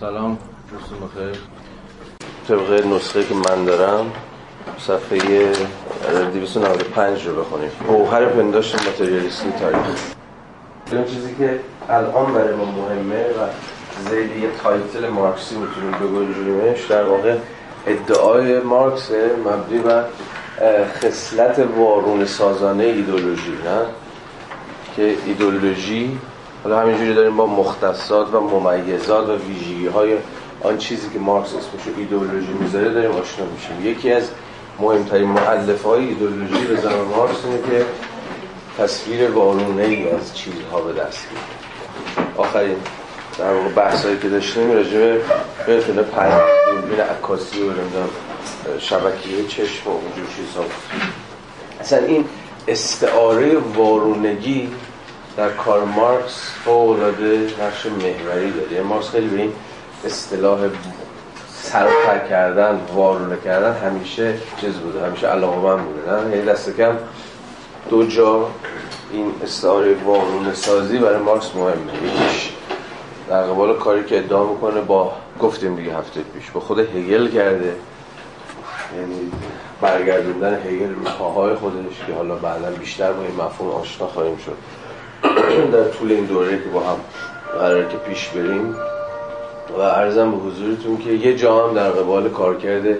سلام دوستون بخیر. طبق نسخه که من دارم صفحه 295 رو بخونیم. گوهر پنداشت ماتریالیستی تاریخ. این چیزی که الان برای ما مهمه و ذیل یه title مارکسی می‌تونیم بگنجونیمش در واقع ادعای مارکس مبنی بر خصلت وارون سازانه ایدولوژی نه؟ که ایدولوژی حالا همینجوری داریم با مختصات و ممیزات و ویژگی های آن چیزی که مارکس اسمشو ایدولوژی می‌ذاره داریم آشنا میشیم. یکی از مهمترین معلف های ایدولوژی به زمان مارکس اینه که تصویر وارونه ای از چیزها به دست آخرین در واقع بحثایی که داشتیم راجع به بتونه پنج دوربین عکاسی و شبکیه چشم و اونجور چیزها اصلا این استعاره وارونگی در کار مارکس فوق‌العاده نقش محوری داره. یعنی مارکس خیلی به این اصطلاح سرپر کردن وارونه کردن همیشه چیز بوده همیشه علاقه من بوده نه؟ یعنی دست کم دو جا این استعاره وارونه سازی برای مارکس مهمه. یکیش در قبال کاری که ادعا می‌کنه با گفتیم دیگه هفته پیش با خود هگل کرده. یعنی برگردوندن هگل رو پاهای خودش که حالا بعدا بیشتر با این مفهوم آشنا خواهیم شد. در طول این دوره که با هم قرار که پیش بریم و ارزم به حضورتون که یه جا هم در قبال کارکرد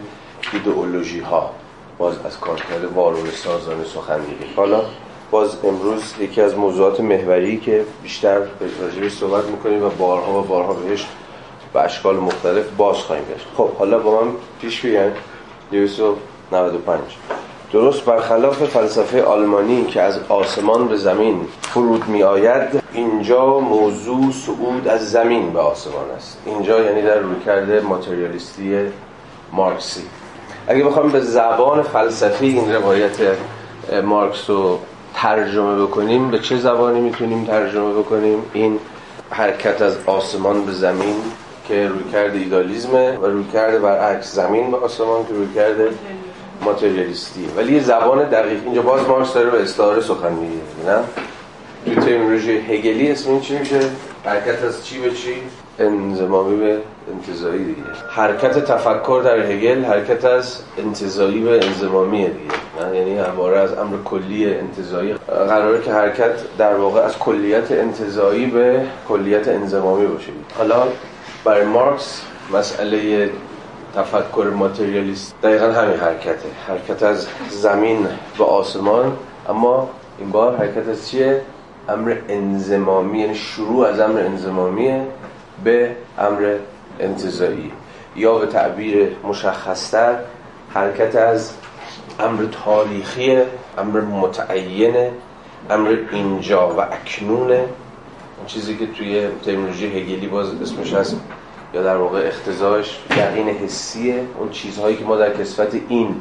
ایدئولوژی ها باز از کارکرد وارون سازانه سخن میگه حالا باز امروز یکی از موضوعات محوری که بیشتر راجبش صحبت می‌کنیم و بارها و بارها بهش به اشکال مختلف باز خواهیم گشت. خب حالا با من پیش بیان 295 درست برخلاف فلسفه آلمانی که از آسمان به زمین فرود می آید اینجا موضوع صعود از زمین به آسمان است. اینجا یعنی در رویکرد ماتریالیستی مارکسی. اگه بخوام به زبان فلسفی این روایت مارکس رو ترجمه بکنیم به چه زبانی می‌تونیم ترجمه بکنیم؟ این حرکت از آسمان به زمین که روی کرده ایدالیزمه و روی کرده برعکس زمین به آسمان که روی کرده ماتریالیستی. ولی یه زبان دقیق. اینجا باز مارکس داره به استعاره سخن میگه نه؟ توی ترمینولوژی هگلی اسم این چی میشه؟ حرکت از چی به چی؟ انزمامی به انتظایی دیگه. حرکت تفکر در هگل حرکت از انتظایی به انزمامیه دیگه نه؟ یعنی همواره از امر کلی انتظایی قراره که حرکت در واقع از کلیت انتظایی به کلیت انزمامی باشه. حالا برای مارکس مسئله تفکر ماتریالیست. دقیقا همین حرکته. حرکت از زمین به آسمان. اما این بار حرکت از چیه؟ امر انزمامی یعنی شروع از امر انزمامیه به امر انتظایی یا به تعبیر مشخصتر حرکت از امر تاریخی امر متعینه امر اینجا و اکنونه چیزی که توی ترمینولوژی هگلی باز اسمش هست یا در واقع اختزاش یقین حسیه اون چیزهایی که ما در کسفت این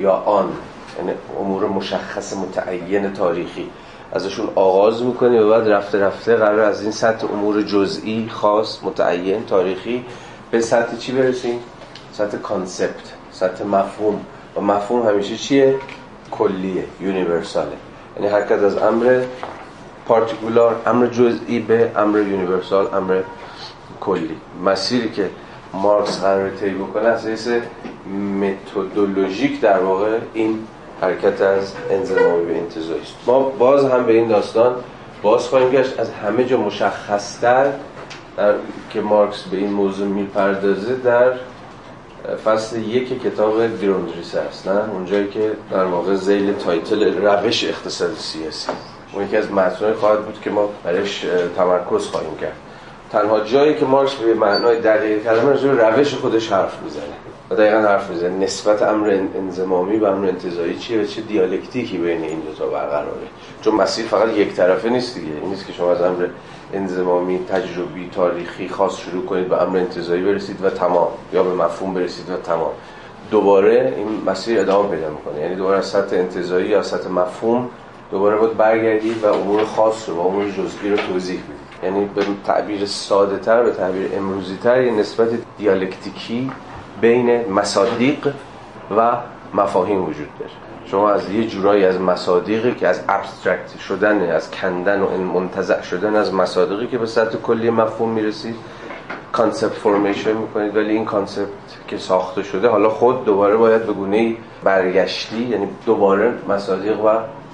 یا آن یعنی امور مشخص متعین تاریخی ازشون آغاز می‌کنیم و بعد رفته رفته قرار از این سطح امور جزئی خاص متعین تاریخی به سطح چی برسیم؟ سطح کانسپت سطح مفهوم و مفهوم همیشه چیه؟ کلیه universal ه یعنی حرکت از امر particular امر جزئی به امر universal امر کلی. مسیری که مارکس قرار طی بکنه حیث متدولوژیک در واقع این حرکت از انضمامی به انتزاعی است. ما باز هم به این داستان باز خواهیم گشت. از همه جا مشخصتر در که مارکس به این موضوع می‌پردازه در فصل یک کتاب گروندریس است نه؟ اونجایی که در واقع ذیل title روش اقتصاد سیاسی اون یکی از متنای خواهد بود که ما برش تمرکز خواهیم کرد. تنها جایی که مارکس به معنای دقیق کلمه راجع روش خودش حرف می‌زنه. و دقیقا حرف می‌زنه. نسبت امر انضمامی و امر انتزاعی چیه و چه دیالکتیکی بین این دو تا برقراره؟ چون مسیر فقط یک طرفه نیست دیگه. این نیست که شما از امر انضمامی تجربی تاریخی خاص شروع کنید به امر انتزاعی برسید و تمام. یا به مفهوم برسید و تمام. دوباره این مسیر ادامه پیدا می‌کنه. یعنی دوباره از سطح انتظایی یا سطح مفهوم دوباره باید برگردید و امور خاص رو و امور جزئی رو توضیح بدید. یعنی به تعبیر ساده تر به تعبیر امروزی تر یه نسبت دیالکتیکی بین مصادیق و مفاهیم وجود داره. شما از یه جورایی از مصادیقی که از ابسترکت شدن از کندن و منتزع شدن از مصادیقی که به سطح کلی مفهوم می‌رسید concept formation می‌کنید. ولی این concept که ساخته شده حالا خود دوباره باید به گونه برگشتی یعنی دوباره مصادیق و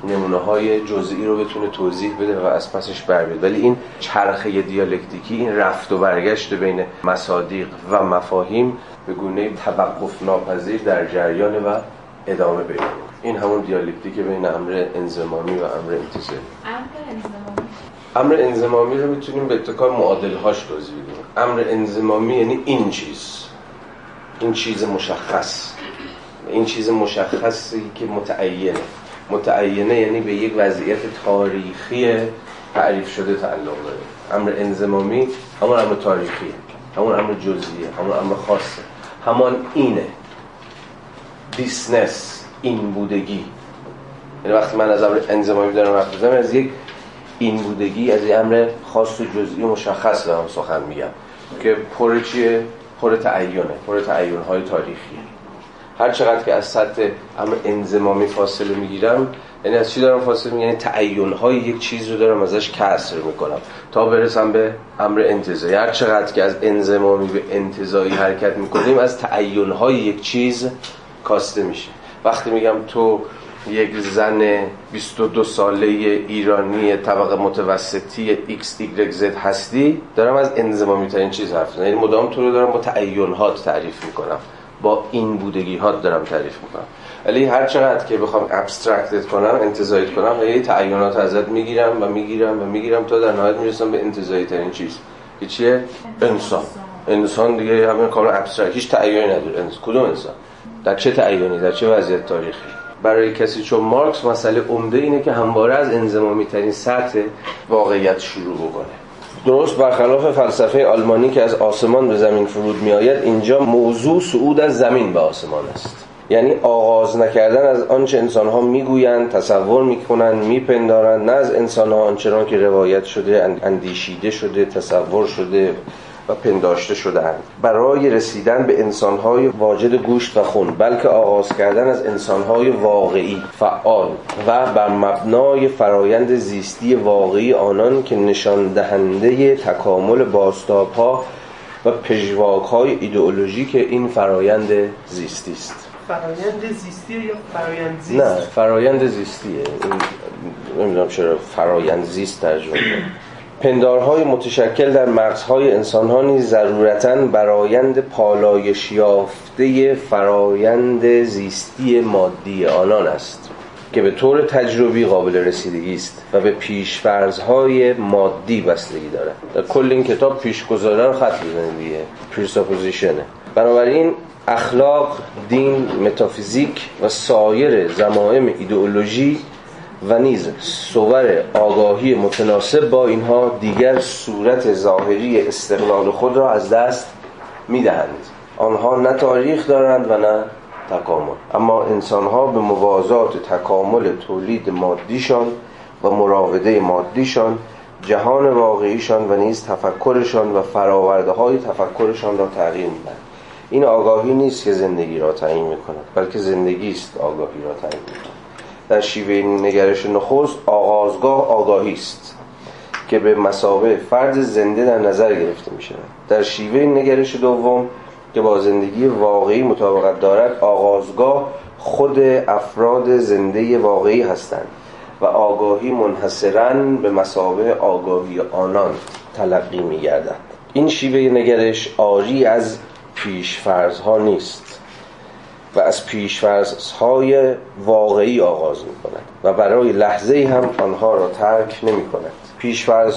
نمونه های جزئی رو بتونه توضیح بده و از پسش بر ولی این چرخه دیالکتیکی این رفت و برگشت بین مصادیق و مفاهیم به گونه توقف ناپذیر در جریان و ادامه پیدا این همون دیالکتیک بین امر انضمامی و امر انتزاعی. امر انزمامی رو می‌تونیم به اتکار معادل هاش توضیح بدیم. امر انزمامی یعنی این چیز. این چیز مشخص. این چیز مشخصی که متعینه. متعینه یعنی به یک وضعیت تاریخی تعریف شده تعلق داره. امر انزمامی همون امر تاریخیه همون امر جزئیه همون امر خاصه. همان اینه. بیسنس این بودگی. یعنی وقتی من از امر انزمامی دارم حرف از یک این بودگی از یک امر خاص و جزئی و مشخص دارم سخن میگم. که پر چیه؟ پر تعینه پر تعین های تاریخیه. هر چقدر که از سطح امر انزمامی فاصله می‌گیرم یعنی از چی دارم فاصله می‌گیرم؟ یعنی تعین های یک چیز رو دارم ازش کسر می‌کنم تا برسم به امر انتزاعی. هر چقدر که از انزمامی به انتزاعی حرکت می‌کنیم از تعین های یک چیز کاسته میشه. وقتی میگم تو یک زن 22 ساله ایرانی طبقه متوسطی XYZ هستی دارم از انزمامی ترین چیز حرف می‌زنم. یعنی مدام تو رو دارم با تعینات تعریف می‌کنم. با این بودگی هات دارم تعریف می‌کنم. ولی هر چقدر که بخوام ابسترکتت کنم انتزاعیت کنم یه تعینات ازت می‌گیرم و می‌گیرم و می‌گیرم تا در نهایت می‌رسم به انتزاعی ترین چیز. که چیه؟ انسان. انسان دیگه همین کاملا ابسترکت هیچ تعیینی نداره. کدوم انسان؟ در چه تعیینی؟ در چه وضعیت تاریخی؟ برای کسی چون مارکس مسئله عمده اینه که همواره از انزمامی ترین سطح واقعیت شروع بکنه. درست برخلاف فلسفه آلمانی که از آسمان به زمین فرود می آید اینجا موضوع صعود از زمین به آسمان است. یعنی آغاز نکردن از آنچه انسان ها می‌گویند تصور می‌کنند میپندارند نه از انسان ها آنچنان که روایت شده اندیشیده شده تصور شده و پنداشته شدهاند. برای رسیدن به انسانهای واجد گوشت و خون بلکه آغاز کردن از انسانهای واقعی فعال و بر مبنای فرایند زیستی واقعی آنان که نشان دهنده تکامل باستابها و پژواک های ایدئولوژیک این فرایند زیستی است. فرایند زیستی یا فرایند زیست؟ نه فرایند زیستیه. نمی‌دونم چرا فرایند زیست ترجمه پندارهای متشکل در مغزهای انسانها نیز ضرورتا برآیند پالایش یافته فرایند زیستی مادی آنان است که به طور تجربی قابل رسیدگی است و به پیش‌فرض‌های مادی بستگی دارد. در کل این کتاب پیشگذارا رو خط بزنید دیگه presupposition ه بنابراین اخلاق، دین، متافیزیک و سایر ضمائم ایدئولوژی و نیز صور آگاهی متناسب با اینها دیگر صورت ظاهری استقلال خود را از دست می‌دهند. آنها نه تاریخ دارند و نه تکامل. اما انسانها به موازات تکامل تولید مادیشان و مراوده مادیشان جهان واقعیشان و نیز تفکرشان و فراورده های تفکرشان را تغییر می‌دهند. این آگاهی نیست که زندگی را تعیین می‌کند بلکه زندگی است آگاهی را تعیین می‌کند. در شیوه نگرش نخست آغازگاه آگاهی است که به مسابه فرد زنده در نظر گرفته می شود. در شیوه نگرش دوم که با زندگی واقعی مطابقت دارد آغازگاه خود افراد زنده واقعی هستند و آگاهی منحصرا به مسابه آگاهی آنان تلقی می گردد. این شیوه نگرش آری از پیشفرزها نیست. و از های واقعی آغاز می کند و برای لحظه هم آنها را ترک نمی کند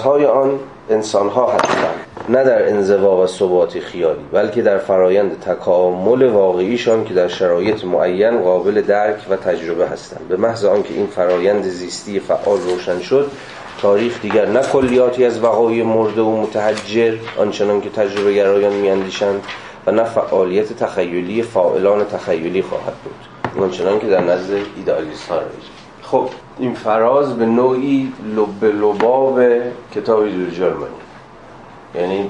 های آن انسان ها هستند نه در انزوا و ثبات خیالی بلکه در فرایند تکامل واقعیشان که در شرایط معین قابل درک و تجربه هستند. به محض آنکه این فرایند زیستی فعال روشن شد تاریخ دیگر نه کلیاتی از وقایع مرده و متحجر آنچنان که تجربه گرایان میاندیشند و نه فعالیت تخیلی فاعلان تخیلی خواهد بود. آنچنان که در نزد ایدالیست ها خب این فراز به نوعی لب لباب کتاب آلمانی یعنی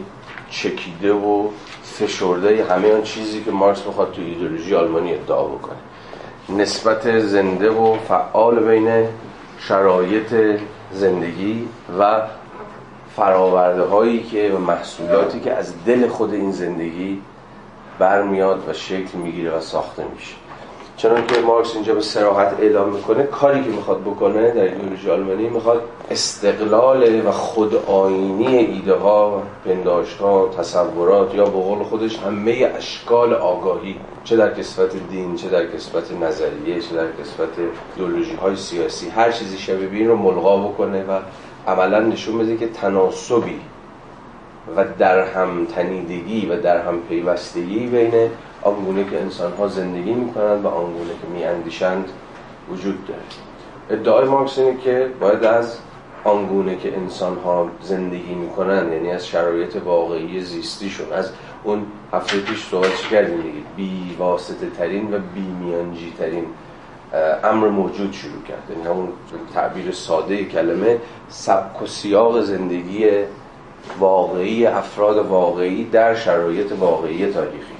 چکیده و فشرده همه آن چیزی که مارکس می‌خواد تو ایدولوژی آلمانی ادعا بکنه. نسبت زنده و فعال بین شرایط زندگی و فراورده هایی که محصولاتی که از دل خود این زندگی برمیاد و شکل می‌گیره و ساخته میشه. چنان که مارکس اینجا به سراحت اعلام می‌کنه کاری که می‌خواد بکنه در ایدئولوژی آلمانی می‌خواد استقلال و خود آینی ایده ها پنداشت ها تصورات یا به قول خودش همه اشکال آگاهی چه در کسفت دین چه در کسفت نظریه چه در کسفت ایدئولوژی های سیاسی هر چیزی شبیه این رو ملغا بکنه و عملا نشون بده که تناسبی و در هم تنیدگی و در هم پیوستگی بین آنگونه که انسان ها زندگی می‌کنند و آنگونه که میاندیشند وجود داره ادعای مارکس اینه که باید از آنگونه که انسان ها زندگی می‌کنند یعنی از شرایط واقعی زیستیشون از اون هفته پیش صحبت کردیم؟ دیگه بی واسطه ترین و بی میانجی ترین امر موجود شروع کرد. یعنی همون تعبیر ساده کلمه سبک و سیاق زندگی واقعی افراد واقعی در شرایط واقعی تاریخی.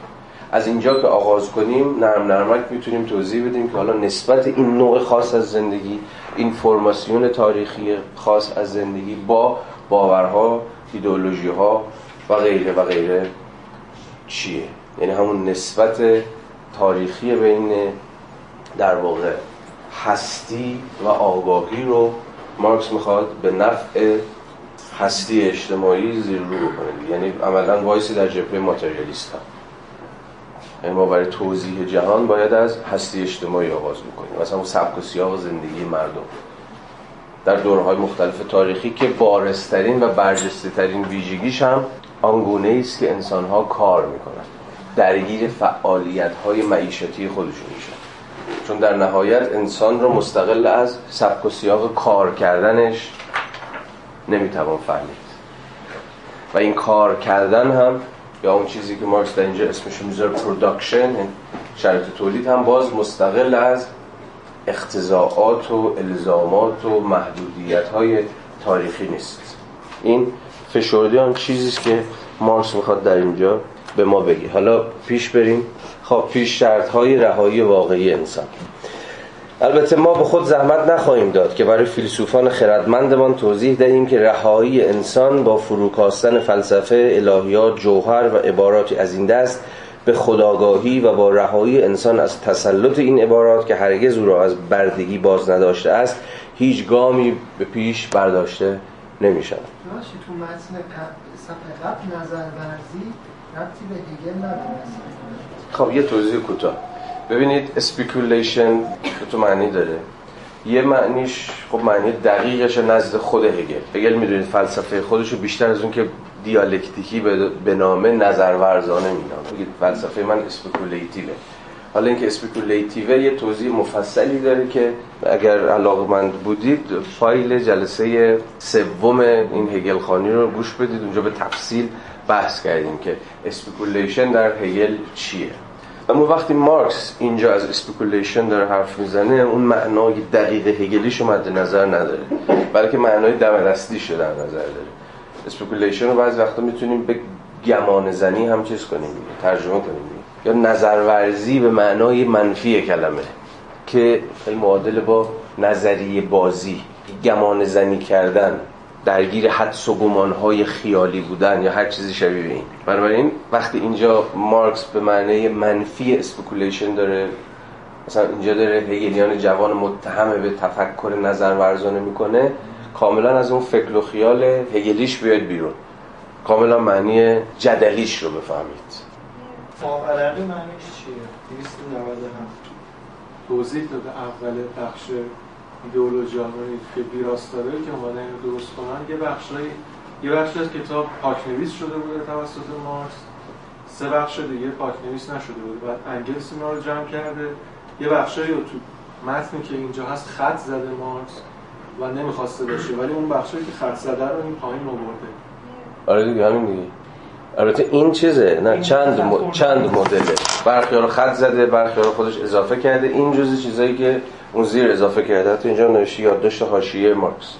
از اینجا که آغاز کنیم نرم نرمک می‌تونیم توضیح بدیم که حالا نسبت این نوع خاص از زندگی این فرماسیون تاریخی خاص از زندگی با باورها ایدئولوژی ها و غیره و غیره چیه؟ یعنی همون نسبت تاریخی بین در واقع هستی و آگاهی رو مارکس می‌خواد به نفع هستی اجتماعی زیر رو بکنه یعنی عملا وایسی در جبهه ماتریالیست هم یعنی ما برای توضیح جهان باید از هستی اجتماعی آغاز بکنیم. مثلا اون سبک و سیاق زندگی مردم. در دورهای مختلف تاریخی که بارسترین و برجسته ترین ویژگیش هم آنگونه است که انسانها کار می‌کنن درگیر فعالیت های معیشتی خودشون میشن. چون در نهایت انسان رو مستقل از سبک و سیاق کار کردنش نمی‌توان فهمید. و این کار کردن هم یا اون چیزی که مارکس در اینجا اسمش می‌ذاره production شرط تولید هم باز مستقل از اقتضائات و الزامات و محدودیت های تاریخی نیست. این فشرده آن چیزی که مارکس می‌خواد در اینجا به ما بگی حالا پیش بریم. خب پیش شرط های رهایی واقعی انسان. البته ما به خود زحمت نخواهیم داد که برای فیلسوفان خردمندمان توضیح دهیم که رهایی انسان با فروکاستن فلسفه الهیات جوهر و عباراتی از این دست به خداگاهی و با رهایی انسان از تسلط این عبارات که هرگز او را از بردگی باز نداشته است هیچ گامی به پیش برداشته نمی شود تو متن صفحه قبل نظر ورزی ربطی به هگل خب یه توضیح کوتاه. ببینید speculation دو تا معنی داره. یه معنیش خب معنی دقیقش نزد خود هگل. هگل می‌دونید فلسفه خودش رو بیشتر از اون که دیالکتیکی بنامه نظر ورزانه مینامه فلسفه من speculative ه حالا اینکه speculative ه یه توضیح مفصلی داره که اگر علاقمند بودید فایل جلسه سوم این هگل خوانی رو گوش بدید. اونجا به تفصیل بحث کردیم که speculation در هگل چیه. اما وقتی مارکس اینجا از speculation داره حرف می‌زنه اون معنای دقیق هگلیشو مد نظر نداره بلکه معنای دمدستیشو در نظر داره. speculation رو بعضی وقتا می‌تونیم به گمان زنی هم چیز کنیم ترجمه کنیم. یا نظرورزی به معنای منفی کلمه که معادل با نظریه بازی گمان زنی کردن. درگیر حدس و گمانهای خیالی بودن یا هر چیزی شبیه این. بنابراین وقتی اینجا مارکس به معنی منفی speculation داره مثلا اینجا داره هگلیان جوان متهم به تفکر نظر ورزانه می‌کنه کاملا از اون فکر و خیال هگلیش بیاد بیرون. کاملا معنی جدلیش رو بفهمید. فاقرقی معنیش چیه؟ 297 توضیح داده اول بخش ایدئولوژی که ویراستاره که اومدن اینو درست کنن یه بخشای یه بخش از کتاب پاکنویس شده بوده توسط مارکس. سه بخش دیگه پاکنویس نشده بوده. بعد انگلس اینا رو جمع کرده. یه بخشایی رو تو متنی که اینجا هست خط زده مارکس و نمی‌خواسته باشه. ولی اون بخشایی که خط زده رو این پایین آورده. آره دیگه همین دیگه. البته این چیزه نه چند م... چند مدله. برخی رو خط زده برخی رو خودش اضافه کرده. این جزء چیزایی که اون زیر اضافه کرده حتی اینجا نوشته یادداشت حاشیه مارکس.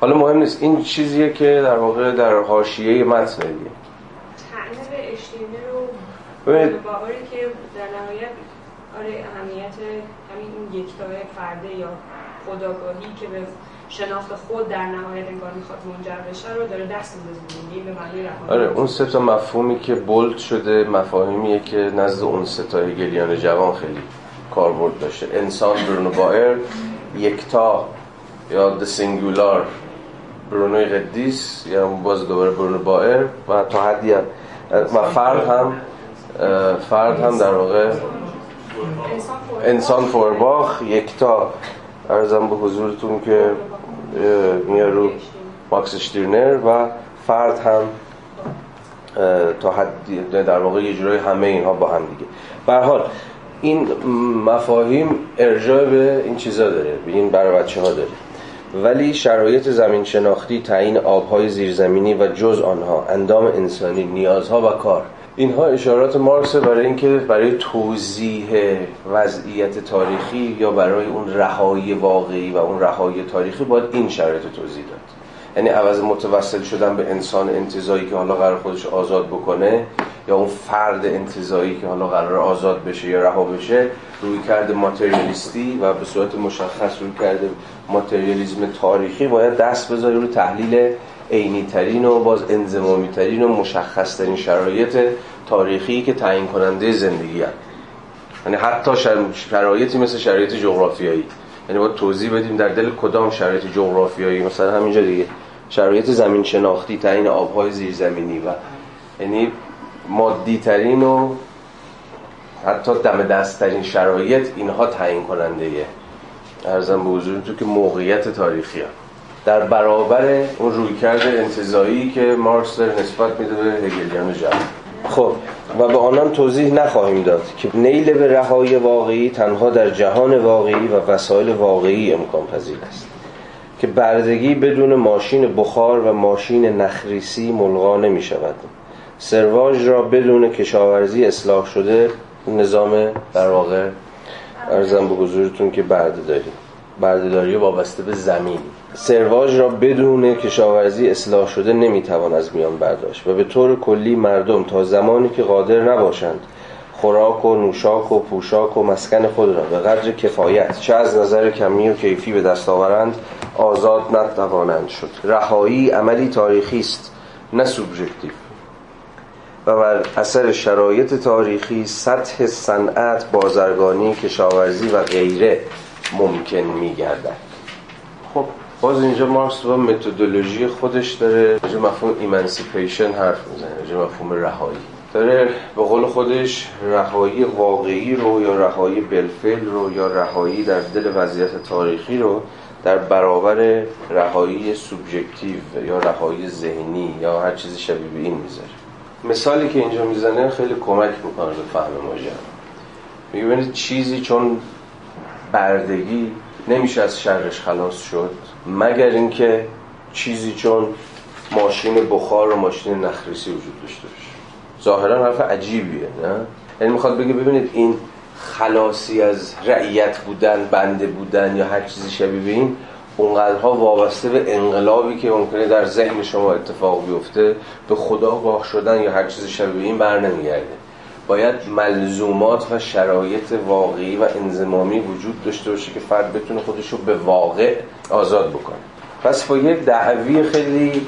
حالا مهم نیست این چیزیه که در واقع در حاشیه متن دیگه. رو باوری که در نهایت آره اهمیت همین اون یکتای فرده یا خداگاهی که به شناخت خود در نهایت انگار می‌خواد منجر بشه رو داره دست میندازه به معنی آره اون سه تا مفهومی که بولد شده مفاهیمیه که نزد اون سه گلیان جوان خیلی کاربرد داشته. انسان برونو بایر یکتا یا د سینگولار برونوی قدیس یا باز دوباره برونو بایر و تا حدی هم. و فرد هم فرد هم در واقع انسان فورباخ یکتا. ارزم به حضورتون که میاره رو ماکس شتیرنر و فرد هم تا حدی در واقع یه جورای همه اینها با هم دیگه. به حال این مفاهیم ارجاع به این چیزا داره به این برای بچه ها داره. ولی شرایط زمین شناختی تعیین آبهای زیرزمینی و جز آنها اندام انسانی نیازها و کار اینها اشارات مارکس برای اینکه برای توضیح وضعیت تاریخی یا برای اون رهایی واقعی و اون رهایی تاریخی باید این شرایط توضیح داد. یعنی عوض متوسل شدن به انسان انتظایی که حالا قرار خودش آزاد بکنه یا اون فرد انتظایی که حالا قرار آزاد بشه یا رها بشه روی کرده ماتریالیستی و به صورت مشخص روی کرده ماتریالیزم تاریخی باید دست بذاره روی تحلیل عینی ترین و باز انزمامی ترین و مشخص ترین شرایط تاریخی که تعیین کننده زندگی هست. یعنی حتی شرایطی مثل شرایط جغرافیایی. یعنی باید توضیح بدیم در دل کدام شرایط جغرافیایی. مثلا همینجا دیگه. شرایط زمین شناختی تعیین آبهای زیرزمینی و یعنی مادی ترین و حتی دم دست ترین شرایط اینها تعیین کننده ارزم به حضور تو که موقعیت تاریخی هم. در برابر اون رویکرد انتظایی که مارکس داره نسبت میده به هگلیان جمع. خب و به آنان توضیح نخواهیم داد که نیل به رهایی واقعی تنها در جهان واقعی و وسایل واقعی امکان پذیر است. که بردگی بدون ماشین بخار و ماشین نخریسی ملغا نمی شود سرواژ را بدون کشاورزی اصلاح شده نظام در واقع ارزم به حضورتون که برده بردهداری وابسته به زمین. سرواژ را بدون کشاورزی اصلاح شده نمی‌توان از میان برداشت و به طور کلی مردم تا زمانی که قادر نباشند خوراک و نوشاک و پوشاک و مسکن خود را به قدر کفایت چه از نظر کمی و کیفی به دست آورند آزاد نتوانند شد. رهایی عملی تاریخی است نه سوبژکتیو. و بر اثر شرایط تاریخی سطح صنعت بازرگانی کشاورزی و غیره ممکن میگردد. خب باز اینجا مارکس با متدولوژی خودش داره. راجع مفهوم emancipation حرف می‌زنه راجع مفهوم رهایی. داره به قول خودش رهایی واقعی رو یا رهایی بالفعل رو یا رهایی در دل وضعیت تاریخی رو در برابر رهایی سوبژکتیو یا رهایی ذهنی یا هر چیزی شبیه به این می‌ذاره. مثالی که اینجا می‌زنه خیلی کمک می‌کنه به فهم ماجرا. میگه چیزی چون بردگی نمیشه از شرش خلاص شد مگر اینکه چیزی چون ماشین بخار و ماشین نخریسی وجود داشته باشه. ظاهرا حرف عجیبیه نه؟ یعنی می‌خواد بگه ببینید این خلاصی از رعیت بودن بنده بودن یا هر چیزی شبیه به این اونقدرها وابسته به انقلابی که ممکنه در ذهن شما اتفاق بیفته به خدا گاه شدن یا هر چیزی شبیه این بر نمیگرده. باید ملزومات و شرایط واقعی و انزمامی وجود داشته باشه که فرد بتونه خودش رو به واقع آزاد بکنه. پس با یک دعوی خیلی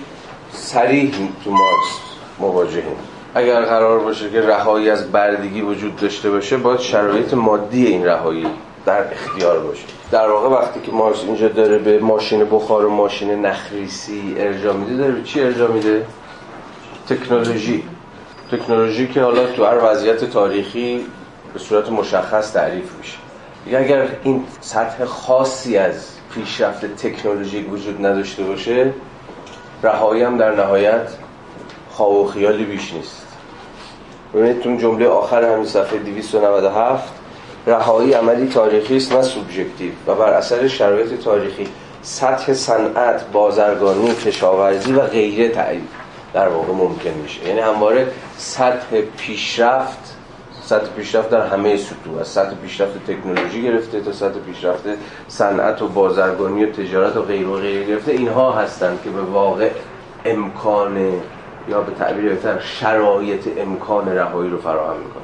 سریح تو مارکس مواجهیم. اگر قرار باشه که رهایی از بردگی وجود داشته باشه باید شرایط مادی این رهایی در اختیار باشه در واقع وقتی که مارکس اینجا داره به ماشین بخار و ماشین نخریسی ارجا میده داره به چی ارجا میده؟ تکنولوژی. تکنولوژی که حالا تو هر وضعیت تاریخی به صورت مشخص تعریف میشه. اگر این سطح خاصی از پیشرفت تکنولوژی وجود نداشته باشه رهایی هم در نهایت خواب و خیالی بیش نیست. ببینید تو جمله آخر همین صفحه 297 رهایی عملی تاریخی است نه سوبژکتیو و بر اثر شرایط تاریخی سطح صنعت بازرگانی کشاورزی و غیره تعریف در واقع ممکن میشه. یعنی همواره سطح پیشرفت سطح پیشرفت در همه سطوح از سطح پیشرفت تکنولوژی گرفته تا سطح پیشرفت صنعت و بازرگانی و تجارت و غیر و غیره گرفته. اینها هستند که به واقع امکان یا به تعبیر بهتر شرایط امکان رهایی رو فراهم می‌کنه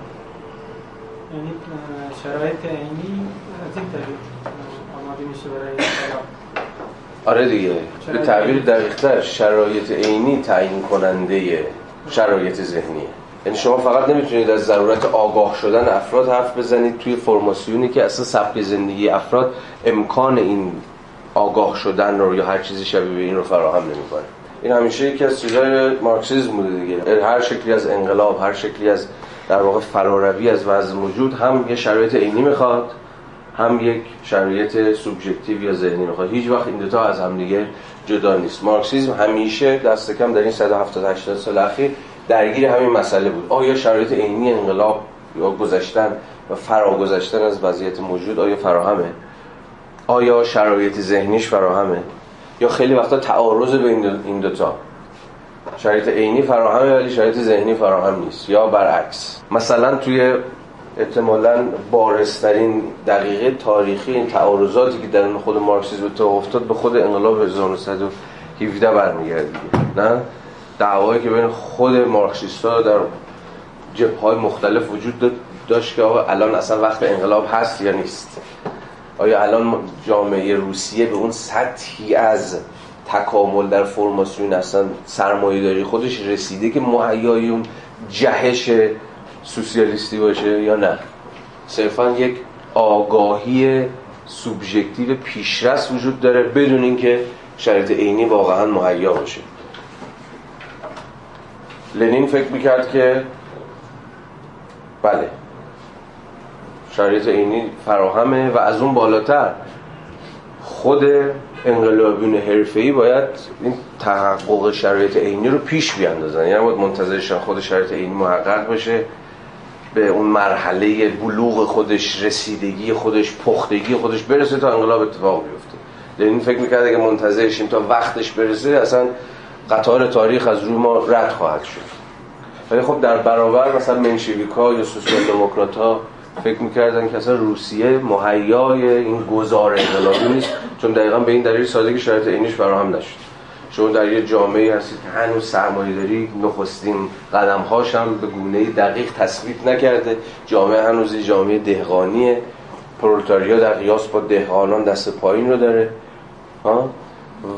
یعنی شرایط عینی از این طریق آماده میشه برای آره دیگه. به تعبیر دقیقتر شرایط عینی تعیین کننده شرایط ذهنیه. یعنی شما فقط نمی‌تونید از ضرورت آگاه شدن افراد حرف بزنید. توی فرماسیونی که اصلا سبک زندگی افراد امکان این آگاه شدن رو یا هر چیزی شبیه به این رو فراهم نمی‌کنه. این همیشه یکی از چیزهای مارکسیسم بوده دیگه. هر شکلی از انقلاب هر شکلی از در واقع فراروی از وضع موجود هم یه شرایط عینی می‌خواد هم یک شرایط سوبژکتیو یا ذهنی می‌خواد. هیچ وقت این دوتا از هم دیگه جدا نیست. مارکسیسم همیشه دست کم در این 170 80 سال اخیر درگیر همین مسئله بود. آیا شرایط عینی انقلاب یا گذشتن و فراگذشتن از وضعیت موجود آیا فراهمه؟ آیا شرایط ذهنیش فراهمه؟ یا خیلی وقتا تعارض بین این دوتا شرایط عینی فراهمه ولی شرایط ذهنی فراهم نیست. یا برعکس. مثلا توی احتمالا بارسترین دقیقه تاریخی این تعارضاتی که در خود مارکسیسم اتفاق افتاد به خود انقلاب 1917 برمیگرده نه؟ دعوایی که بین خود مارکسیستا در جبهه مختلف وجود داشت که الان اصلا وقت انقلاب هست یا نیست؟ آیا الان جامعه روسیه به اون سطحی از تکامل در فرماسیون اصلا سرمایه داری خودش رسیده که مهیای اون جهش سوسیالیستی باشه یا نه؟ صرفا یک آگاهی سوبژکتیو پیشرس وجود داره بدون اینکه شرایط عینی واقعا مهیا باشه. لنین فکر می‌کرد که بله شرایط عینی فراهمه و از اون بالاتر. خود انقلابیون حرفه‌ای باید این تحقق شرایط عینی رو پیش بیاندازن. یعنی باید منتظرشن خود شرایط عینی محقق بشه به اون مرحله بلوغ خودش رسیدگی خودش پختگی خودش برسه تا انقلاب اتفاق بیفته. لنین فکر می‌کرد اگه منتظرشیم تا وقتش برسه اصلا قطار تاریخ از روی ما رد خواهد شد. ولی خب در برابر مثلا منشویکا یا سوسیال دموکرات ها فکر می‌کردن که اصلا روسیه مهیای این گذار انقلابی نیست. چون دقیقا به این دلیل سادگی شرایط اینش فراهم نشد. شما در یه جامعه هستید که هنوز سرمایه داری نخستین قدم هم به گونه دقیق تثبیت نکرده. جامعه هنوز جامعه دهقانیه. پرولتاریا در قیاس با دهقانان دست پایین رو داره.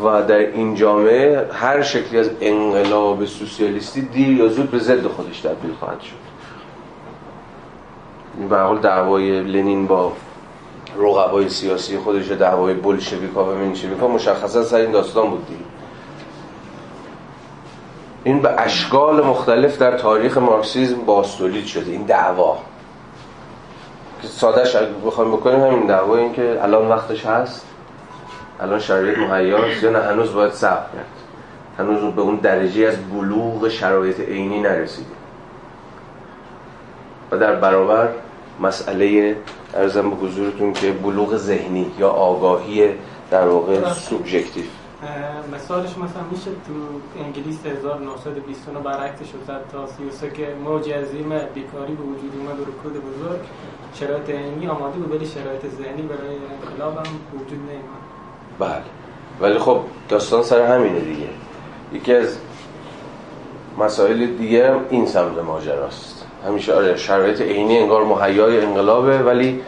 و در این جامعه هر شکلی از انقلاب سوسیالیستی دیر یا زود به ضد خودش تبدیل خواهد شد. به حال دعوای لنین با رقبای سیاسی خودش دعوای بلشویکا و منشویکا مشخصا سر این داستان بود این به اشکال مختلف در تاریخ مارکسیزم باستولید شده این دعوا. که سادهش بخوایم بکنیم همین دعوا این که الان وقتش هست. الان شرایط مهیاست یا نه؟ هنوز باید صبر کرد. هنوز به اون درجه از بلوغ شرایط عینی نرسیده. و در برابر مسئله ارزم به حضورتون که بلوغ ذهنی یا آگاهی در واقع سوبژکتیو. مثالش مثلا میشه تو انگلیس 1929 برعکسش زد تا 33 که موج عظیم بیکاری به وجود اومد و رکود بزرگ. شرایط عینی آماده بود ولی شرایط ذهنی برای انقلاب هم وجود نیومد. بله. ولی خب داستان سر همینه دیگه. یکی از مسائل دیگه این سمت ماجراست. همیشه آره شرایط عینی انگار مهیای انقلابه ولی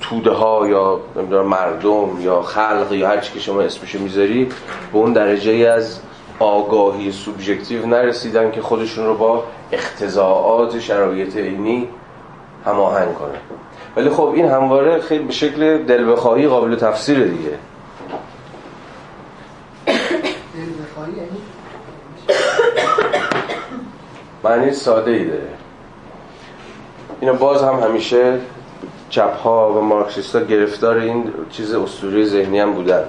توده ها یا نمی‌دونم مردم یا خلق یا هر چی که شما اسمشو می‌ذاری به اون درجه از آگاهی سوبژکتیو نرسیدن که خودشون رو با اختزاعات شرایط عینی هماهنگ کنه ولی خب این همواره خیلی به شکل دل بخواهی قابل تفسیر دیگه یعنی معنی ساده ای داره. اینو باز هم همیشه چپ ها و مارکسیستا گرفتار این چیز اسطوره ذهنی هم بودن.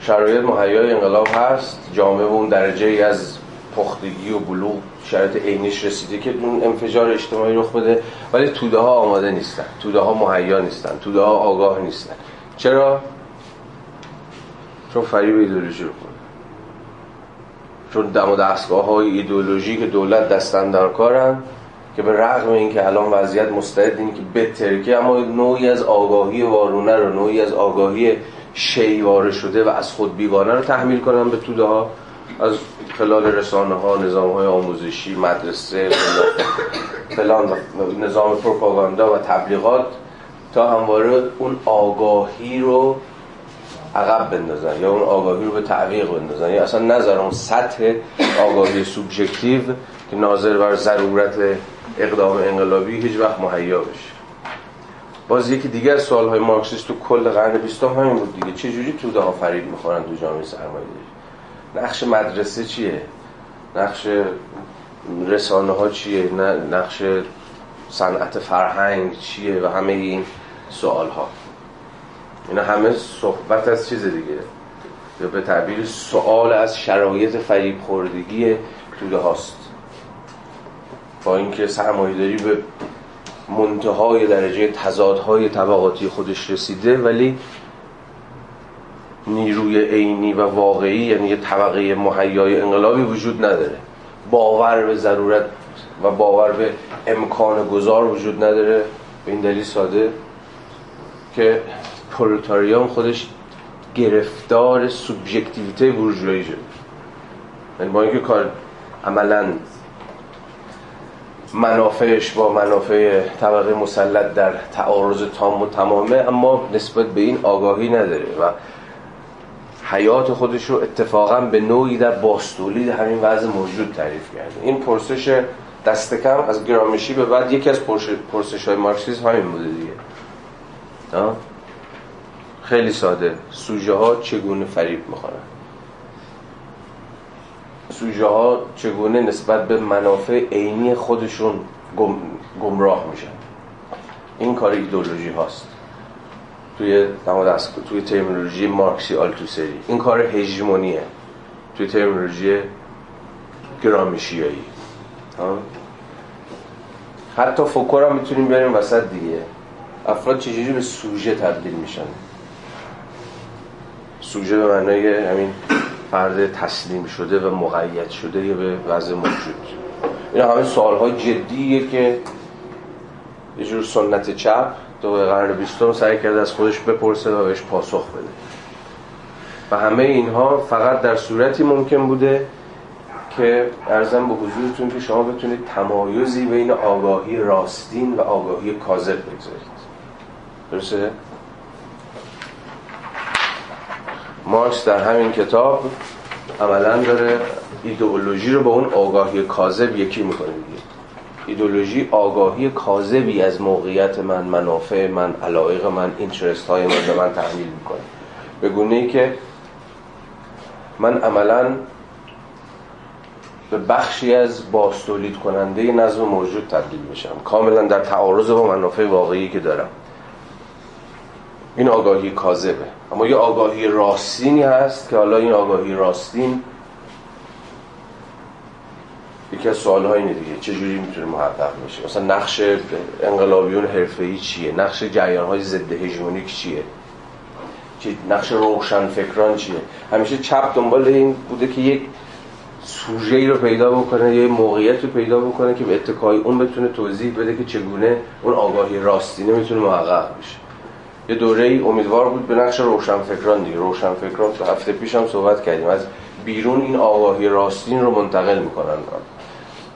شرایط مهیای انقلاب هست جامعه اون درجه ای از پختگی و بلوغ شرایط عینیش رسیده که اون انفجار اجتماعی رخ بده ولی توده ها آماده نیستن. توده ها مهیا نیستن. توده ها آگاه نیستن. چرا؟ چون فریب ایدولوژی رو چون دم و دستگاه های ایدولوژی که دولت دستن در کارن که به رغم اینکه الان وضعیت مستعد اینه که بترکه اما نوعی از آگاهی وارونه رو نوعی از آگاهی شیواره شده و از خود بیگانه رو تحمیل کنن به توده ها. از خلال رسانه ها نظام های آموزشی مدرسه فلان نظام پروپاگاندا و تبلیغات تا همواره اون آگاهی رو عقب بندازن یا اون آگاهی رو به تعویق بندازن یا اصلا نظر اون سطح آگاهی سوبژکتیو که ناظر بر ضرورت اقدام انقلابی هیچ وقت مهیا بشه. باز یکی دیگر سوال های مارکسیست تو کل قرن بیستم همین بود دیگه. چه جوری توده ها فریب می‌خورن تو جامعه سرمایه نقش مدرسه چیه؟ نقش رسانه ها چیه نقش صنعت فرهنگ چیه؟ و همه این سوال ها اینا همه صحبت از چیز دیگه. یا به تعبیر سوال از شرایط فریب خوردگی توده هاست. با اینکه سرمایه داری به منتهای درجه تضادهای طبقاتی خودش رسیده ولی نیروی عینی و واقعی یعنی یه طبقه مهیای انقلابی وجود نداره. باور به ضرورت و باور به امکان گذار وجود نداره. به این دلیل ساده که پرولتاریان خودش گرفتار سوبژکتیویته بورژوایی شده یعنی با اینکه کار عملا منافعش با منافع طبقه مسلط در تعارض تام و تمامه اما نسبت به این آگاهی نداره و حیات خودش رو اتفاقا به نوعی در باستولید همین وضع موجود تعریف کرده. این پرسش دست کم از گرامشی به بعد یکی از پرسش های مارکسیز همین بوده دیگه. خیلی ساده. سوژه ها چگونه فریب می‌خورن؟ سوژه ها چگونه نسبت به منافع عینی خودشون گم... گمراه میشن؟ این کار ایدولوژی هاست. توی توی ترمینولوژی مارکسی آلتوسری. این کار هژمونیه. توی ترمینولوژی گرامشیایی حتی فوکور هم می‌تونیم بیاریم وسط دیگه. افراد چجوری به سوژه تبدیل میشن؟ سوژه به معنای همین فرد تسلیم شده و مقید شده یا به وضع موجود. این همه سوالهای جدیه که یه جور سنت چپ تو قرن بیستم سعی کرده از خودش بپرسه و بهش پاسخ بده. و همه اینها فقط در صورتی ممکن بوده که ارزم به حضورتون که شما بتونید تمایزی بین آگاهی راستین و آگاهی کاذب بگذارید. درسته؟ مارکس در همین کتاب عملا داره ایدئولوژی رو با اون آگاهی کاذب یکی می‌کنه دیگه. ایدئولوژی آگاهی کاذبی از موقعیت من منافع من علایق من اینترست های من به من تحمیل می‌کنه. به گونه ای که من عملا به بخشی از باستولید کننده نظم موجود تبدیل میشم. کاملا در تعارض با منافع واقعی که دارم. این آگاهی کاذبه. اما یه آگاهی راستینی هست که حالا این آگاهی راستین یکی از سوال های اینه دیگه. چجوری می‌تونه محقق میشه مثلا نقش انقلابیون حرفه‌ای چیه؟ نقش جریان های ضد هژمونیک چیه؟ نقش روشن فکران چیه؟ همیشه چپ دنبال این بوده که یک سوژه رو پیدا بکنه یا موقعیت رو پیدا بکنه که به اتکای اون بتونه توضیح بده که چگونه اون آگاهی راستینه می‌تونه محقق بشه. یه دوره ای امیدوار بود به نقش روشنفکران دیگه روشنفکران تو هفته پیش هم صحبت کردیم. از بیرون این آگاهی راستین رو منتقل می‌کنن.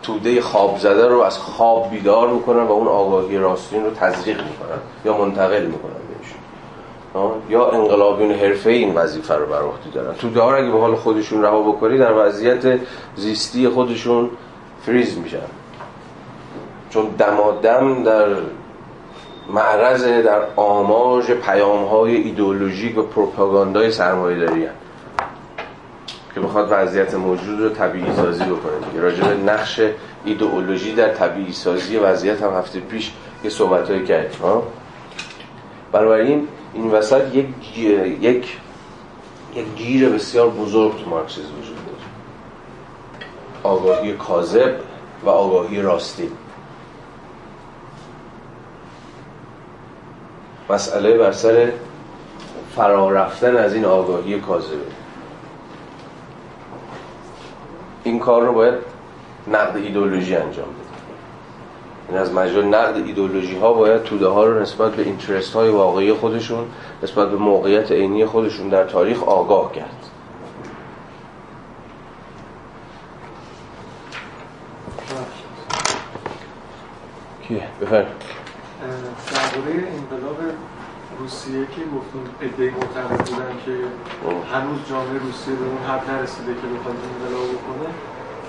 توده خواب زده رو از خواب بیدار می‌کنن و اون آگاهی راستین رو تزریق می‌کنن یا منتقل می‌کنن بهشون. یا انقلابیون حرفه این وظیفه رو بر عهده دارن. توده ها اگه به حال خودشون رها بکنی در وضعیت زیستی خودشون فریز میشن. چون دمادم در معرض در آماج پیام های ایدئولوژیک و پروپاگاندای سرمایه داری که بخواد وضعیت موجود رو طبیعی سازی بکنه دیگه. راجع به نقش ایدئولوژی در طبیعی سازی وضعیت هم هفته پیش یه صحبت های کرد بنابراین این وسط یک یک یک گیر بسیار بزرگ تو مارکسیسم وجود داره. آگاهی کاذب و آگاهی راستی. مسئله بر سر فرا رفتن از این آگاهی کاذبه این کار رو باید نقد ایدولوژی انجام بده. این از مجال نقد ایدولوژی ها باید توده ها رو نسبت به اینترست های واقعی خودشون نسبت به موقعیت عینی خودشون در تاریخ آگاه کرد. کیه؟ درباره انقلاب روسیه که گفتیم ادهی معتقد بودن که هنوز جامعه روسیه به اون حد نرسیده که بخواد انقلاب بکنه.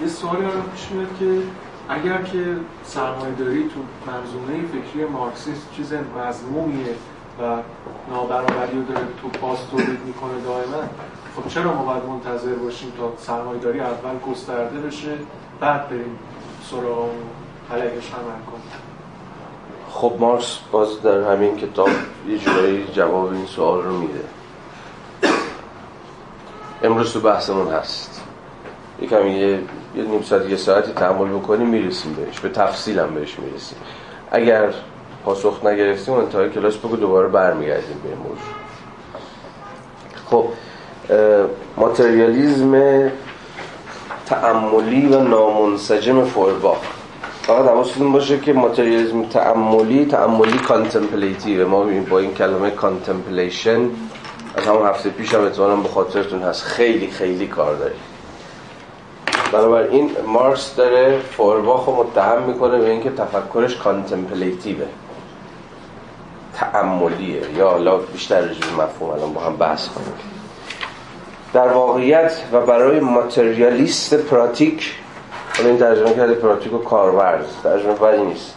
یه سوالی رو پیش میاد که اگر که سرمایه‌داری تو منظومه فکری مارکسیست چیز مضمومیه و نابرابری رو داره تو پاس تولید می‌کنه دائما خب چرا ما باید منتظر باشیم تا سرمایه‌داری اول گسترده بشه بعد بریم سراغ اون علیهش عمل کنیم؟ خب مارکس باز در همین کتاب یه جورایی جواب این سوال رو میده. امروز تو بحثمون هست. یکم یه یه نیم ساعت یه ساعتی تحمل بکنیم می‌رسیم بهش. به تفصیل هم بهش می‌رسیم. اگر پاسخ نگرفتیم انتهای کلاس بگو دوباره برمیگردیم به موضوع خب ماتریالیزم تأملی و نامنسجم فویرباخ فقط حواستون باشه که ماتریالیزم تأملی تأملی contemplative ما با این کلمه contemplation از همون هفته پیش هم مطمئنا به خاطرتون هست. خیلی خیلی کار داریم بنابراین مارکس داره فویرباخ رو متهم می‌کنه به اینکه تفکرش contemplative ه تأملیه. یا حالا بیشتر راجع مفهوم الان با هم بحث کنیم. در واقعیت و برای ماتریالیست پراتیک حالا این ترجمه کرده پراتیک و کارورز ترجمه بدی نیست.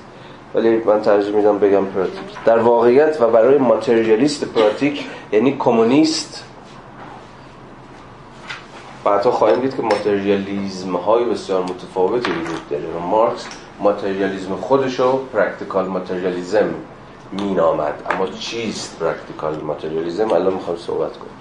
ولی من ترجمه میدم بگم پراتیک. در واقعیت و برای ماتریالیست پراتیک یعنی کمونیست بعدها خواهیم دید که ماتریالیزم های بسیار متفاوتی وجود داره و مارکس ماتریالیزم خودشو practical materialism مینامد. اما چیست practical materialism؟ الان می‌خوام صحبت کنیم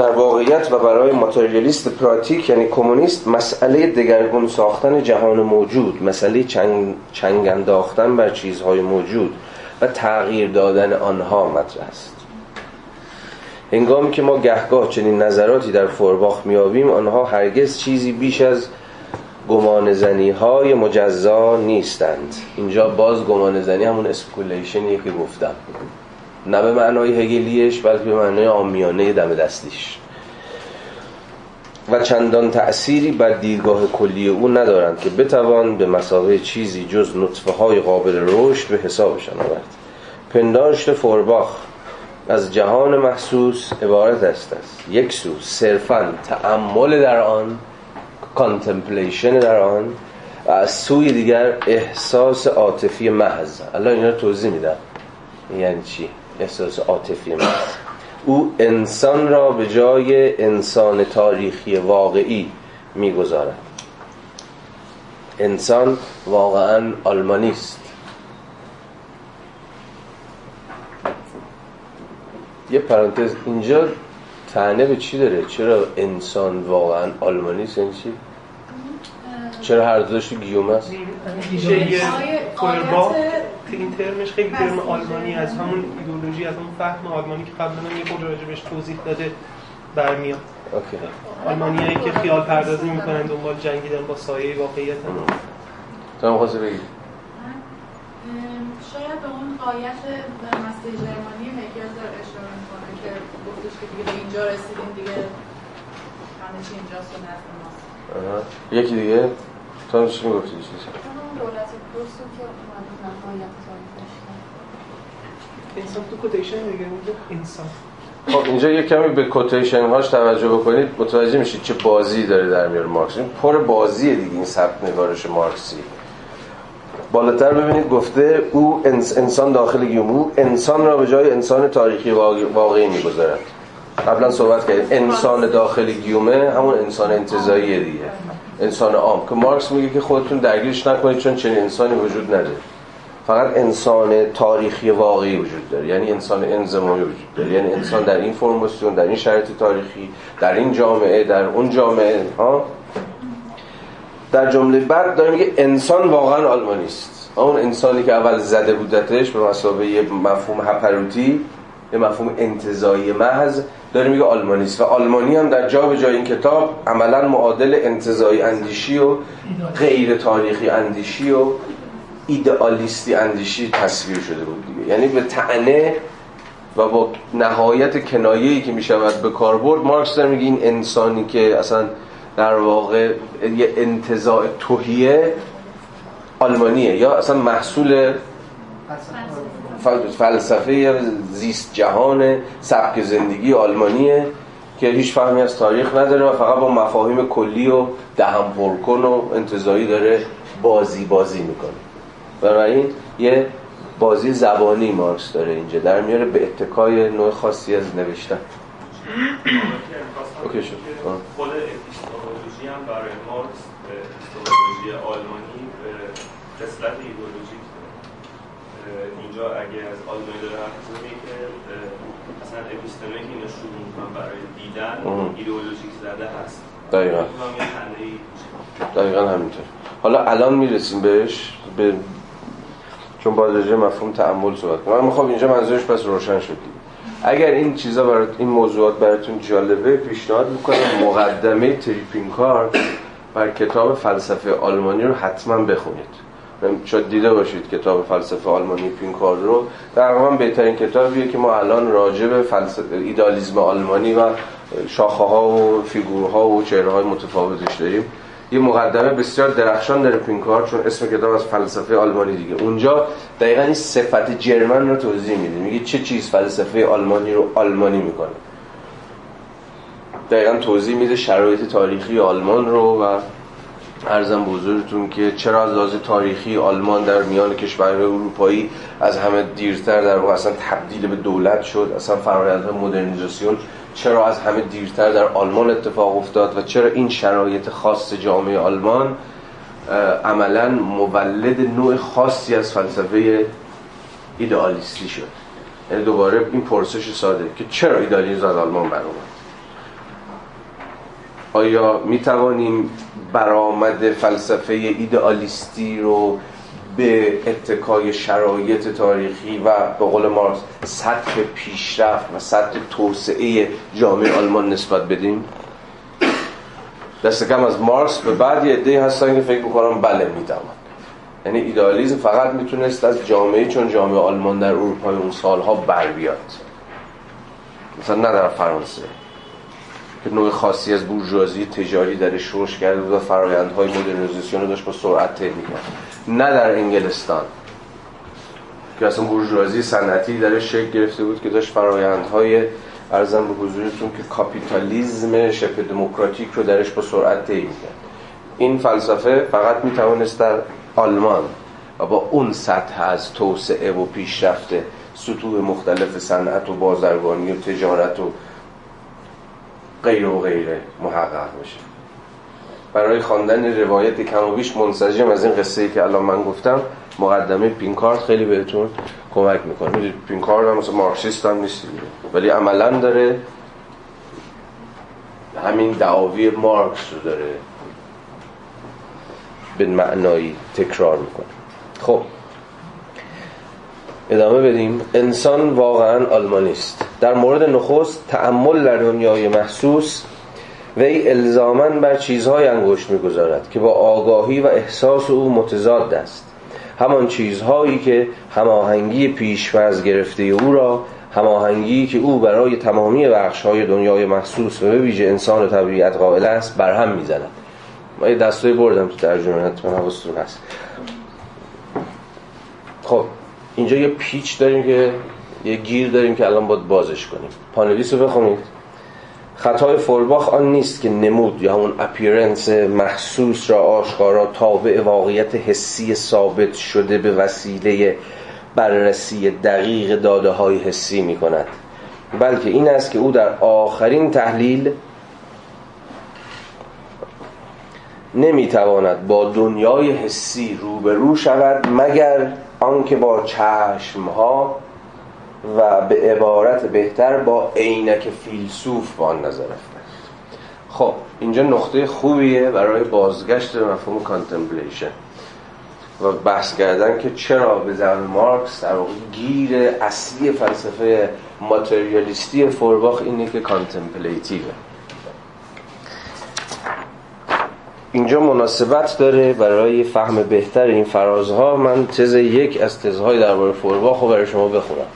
در واقعیت و برای ماتریالیست پراتیک یعنی کمونیست مسئله دگرگون ساختن جهان موجود مسئله چنگ, چنگ انداختن بر چیزهای موجود و تغییر دادن آنها مطرح است. هنگامی که ما گهگاه چنین نظراتی در فورباخ میابیم آنها هرگز چیزی بیش از گمان زنی های مجزا نیستند. اینجا باز گمان زنی همون اسپکولیشنیه که گفتم. نه به معنای هگلیش بلکه به معنای عامیانه دم دستیش. و چندان تأثیری بر دیدگاه کلی او ندارند که بتوان به مثابه چیزی جز نطفه های قابل رشد به حسابشان آورد. پنداشت فویرباخ از جهان محسوس عبارت است از یک سو صرفا تأمل در آن contemplation در آن و از سوی دیگر احساس عاطفی محض. الان اینا توضیح میدم یعنی چی؟ احساس عاطفی محض او انسان را به جای انسان تاریخی واقعی می‌گذارد. انسان واقعا آلمانی است. یه پرانتز اینجا تعنه به چی داره؟ چرا انسان واقعا آلمانی است؟ یعنی چی؟ چرا هر دوش گیوم است؟ این ترمش خیلی ترم آلمانی از همون ایدولوژی از همون فهم آلمانی که قبلا یه خود راجبش توضیح داده برمیاد. اوکی. آلمانیایی که خیال پردازی می‌کنن دنبال جنگیدن با سایه واقعیت. هم تو هم خواسته بگید شاید به اون قایت مسیح جرمانی هگل داره اشاره می‌کنه که گفتش که دیگه به اینجا رسیدیم دیگه همه چی اینجاست و نزد ماست. یکی دیگه؟ تو هم چی می‌گفتی؟ چیزی دولت پرسو که نهایت انسان تو کوتیشن دیگه خب اینجا یه کمی به کوتیشن هاش توجه بکنید متوجه میشید چه بازی داره در میاره مارکس. این پر بازیه دیگه این سبک نگارش مارکسی. بالاتر ببینید گفته او انسان داخل گیومو انسان را به جای انسان تاریخی واقعی می‌گذارد. قبلا صحبت کردیم انسان داخل گیومه همون انسان انتظاییه دیگه. انسان عام. که مارکس میگه که خودتون درگیرش نکنید چون چنین انسانی وجود نداره. فقط انسان تاریخی واقعی وجود داره. یعنی انسان انزمامی وجود داره. یعنی انسان در این فرماسیون در این شرایط تاریخی در این جامعه در اون جامعه. ها؟ در جمله بعد داره میگه انسان واقعا آلمانی است اون انسانی که اول زده بودتش به مسابقه مفهوم هپروتی یه مفهوم انتزاعی محض داره میگه آلمانی است. و آلمانی هم در جا به جای این کتاب عملا معادل انتزاعی اندیشی و غیر تاریخی اندیشی و ایدئالیستی اندیشی تصویر شده بود دیگه. یعنی به تعنه و با نهایت کنایه‌ای که می‌شود به کار برد مارکس داره میگه این انسانی که اصلا در واقع یه انتزاع توهیه آلمانیه یا اصلا محصول فلسفه زیست جهان سبک زندگی آلمانیه که هیچ فهمی از تاریخ نداره و فقط با مفاهیم کلی و دهم پرکن و انتظایی داره بازی بازی می‌کنه. بنابراین یه بازی زبانی مارکس داره اینجا. در میاره به اتکای نوع خاصی از نوشتن. اوکی شد. خود اپیستمولوژی هم برای مارکس اپیستمولوژی آلمانی به قسلت ایدولوژیک اینجا اگه از آلمانی داره حرف که اصلا اپیستمه که اینو شروع می‌کنن برای دیدن ایدئولوژیک زده هست. دقیقا. دقیقا همینطور. حالا الان می‌رسیم بهش به چون باید مفهوم تعمل صحبت کنم اما خب اینجا منظورش پس روشن شد اگر این چیزا برات این موضوعات براتون جالبه پیشنهاد می‌کنم مقدمه تریپین کار بر کتاب فلسفه آلمانی رو حتما بخونید. شاید دیده باشید کتاب فلسفه آلمانی پینکار رو. در واقع بهترین کتابیه که ما الان راجع به فلسفه ایدالیسم آلمانی و شاخه ها و فیگورها و چهره های متفاوتش داریم. یه مقدمه بسیار درخشان داره پینکار چون اسم کتاب از فلسفه آلمانی دیگه. اونجا دقیقا این صفت جرمن رو توضیح میده. میگه چه چیز فلسفه آلمانی رو آلمانی می‌کنه. دقیقا توضیح میده شرایط تاریخی آلمان رو و ارزم بزرگتون که چرا از لحاظ تاریخی آلمان در میان کشورهای اروپایی از همه دیرتر در واقع اصلا تبدیل به دولت شد اصلا فرآیند مدرنیزاسیون چرا از همه دیرتر در آلمان اتفاق افتاد و چرا این شرایط خاص جامعه آلمان عملا مولد نوع خاصی از فلسفه ایدئالیستی شد. یعنی دوباره این پرسش ساده که چرا ایدئالیسم از آلمان برآمد آیا می توانیم برآمد فلسفه ایدئالیستی رو به اتکای شرایط تاریخی و به قول مارکس سطح پیشرفت و سطح توسعه جامعه آلمان نسبت بدیم؟ دست کم از مارکس به بعد یه عده هستن که فکر می‌کنم بله می‌توان. یعنی ایدئالیسم فقط می‌تونست از جامعه چون جامعه آلمان در اروپای اون سالها بر بیاد. مثلا نه در فرانسه. که نوع خاصی از بورژوازی تجاری درش رشد کرده بود و فرایندهای مدرنیزاسیون رو داشت با سرعت طی می‌کرد. نه در انگلستان. که اصلا بورژوازی صنعتی درش شکل گرفته بود که داشت فرایندهای ارزم به حضورتون که کاپیتالیزم شبه دموکراتیک رو درش با سرعت طی می‌کرد. این فلسفه فقط می‌توانست در آلمان و با اون سطح از توسعه و پیشرفت سطوح مختلف صنعت و بازرگانی و تجارت و غیر و غیره محقق بشه برای خواندن روایت کم منسجم از این قصه ای که الان من گفتم مقدمه پینکارت خیلی بهتون کمک می‌کنه. می‌دید پینکارت هم مثلا مارکسیست هم نیست ولی عملا داره همین دعاوی مارکس رو داره به معنایی تکرار می‌کنه. خب. ادامه بدیم. انسان واقعا آلمانی است. در مورد نخست تأمل در دنیای محسوس وی الزاما بر چیزهای انگشت می‌گذارد که با آگاهی و احساس او متضاد است. همان چیزهایی که هماهنگی پیشفرض گرفته او را هماهنگی که او برای تمامی بخشهای دنیای محسوس و به ویژه انسان طبیعت قائل است برهم می‌زند. ما یه دستوی بردم تو ترجمه حتما هست. خب. اینجا یه پیچ داریم که یه گیر داریم که الان باید بازش کنیم. پانویس رو بخونید. خطای فولباخ آن نیست که نمود یا همون اپیرنس محسوس را آشکارا تابع واقعیت حسی ثابت شده به وسیله بررسی دقیق داده های حسی می کند بلکه این است که او در آخرین تحلیل نمی‌تواند با دنیای حسی روبرو شود مگر آنکه با چشمها و به عبارت بهتر با عینک فیلسوف به آن بنگرد خب اینجا نقطه خوبیه برای بازگشت به مفهوم contemplation. و بحث کردن که چرا به زمان مارکس در واقع گیر اصلی فلسفه ماتریالیستی فورباخ اینه که کانتمپلیتیوه. اینجا مناسبت داره برای فهم بهتر این فرازها. من تز یک از تزهای درباره فورباخ رو برای شما بخونم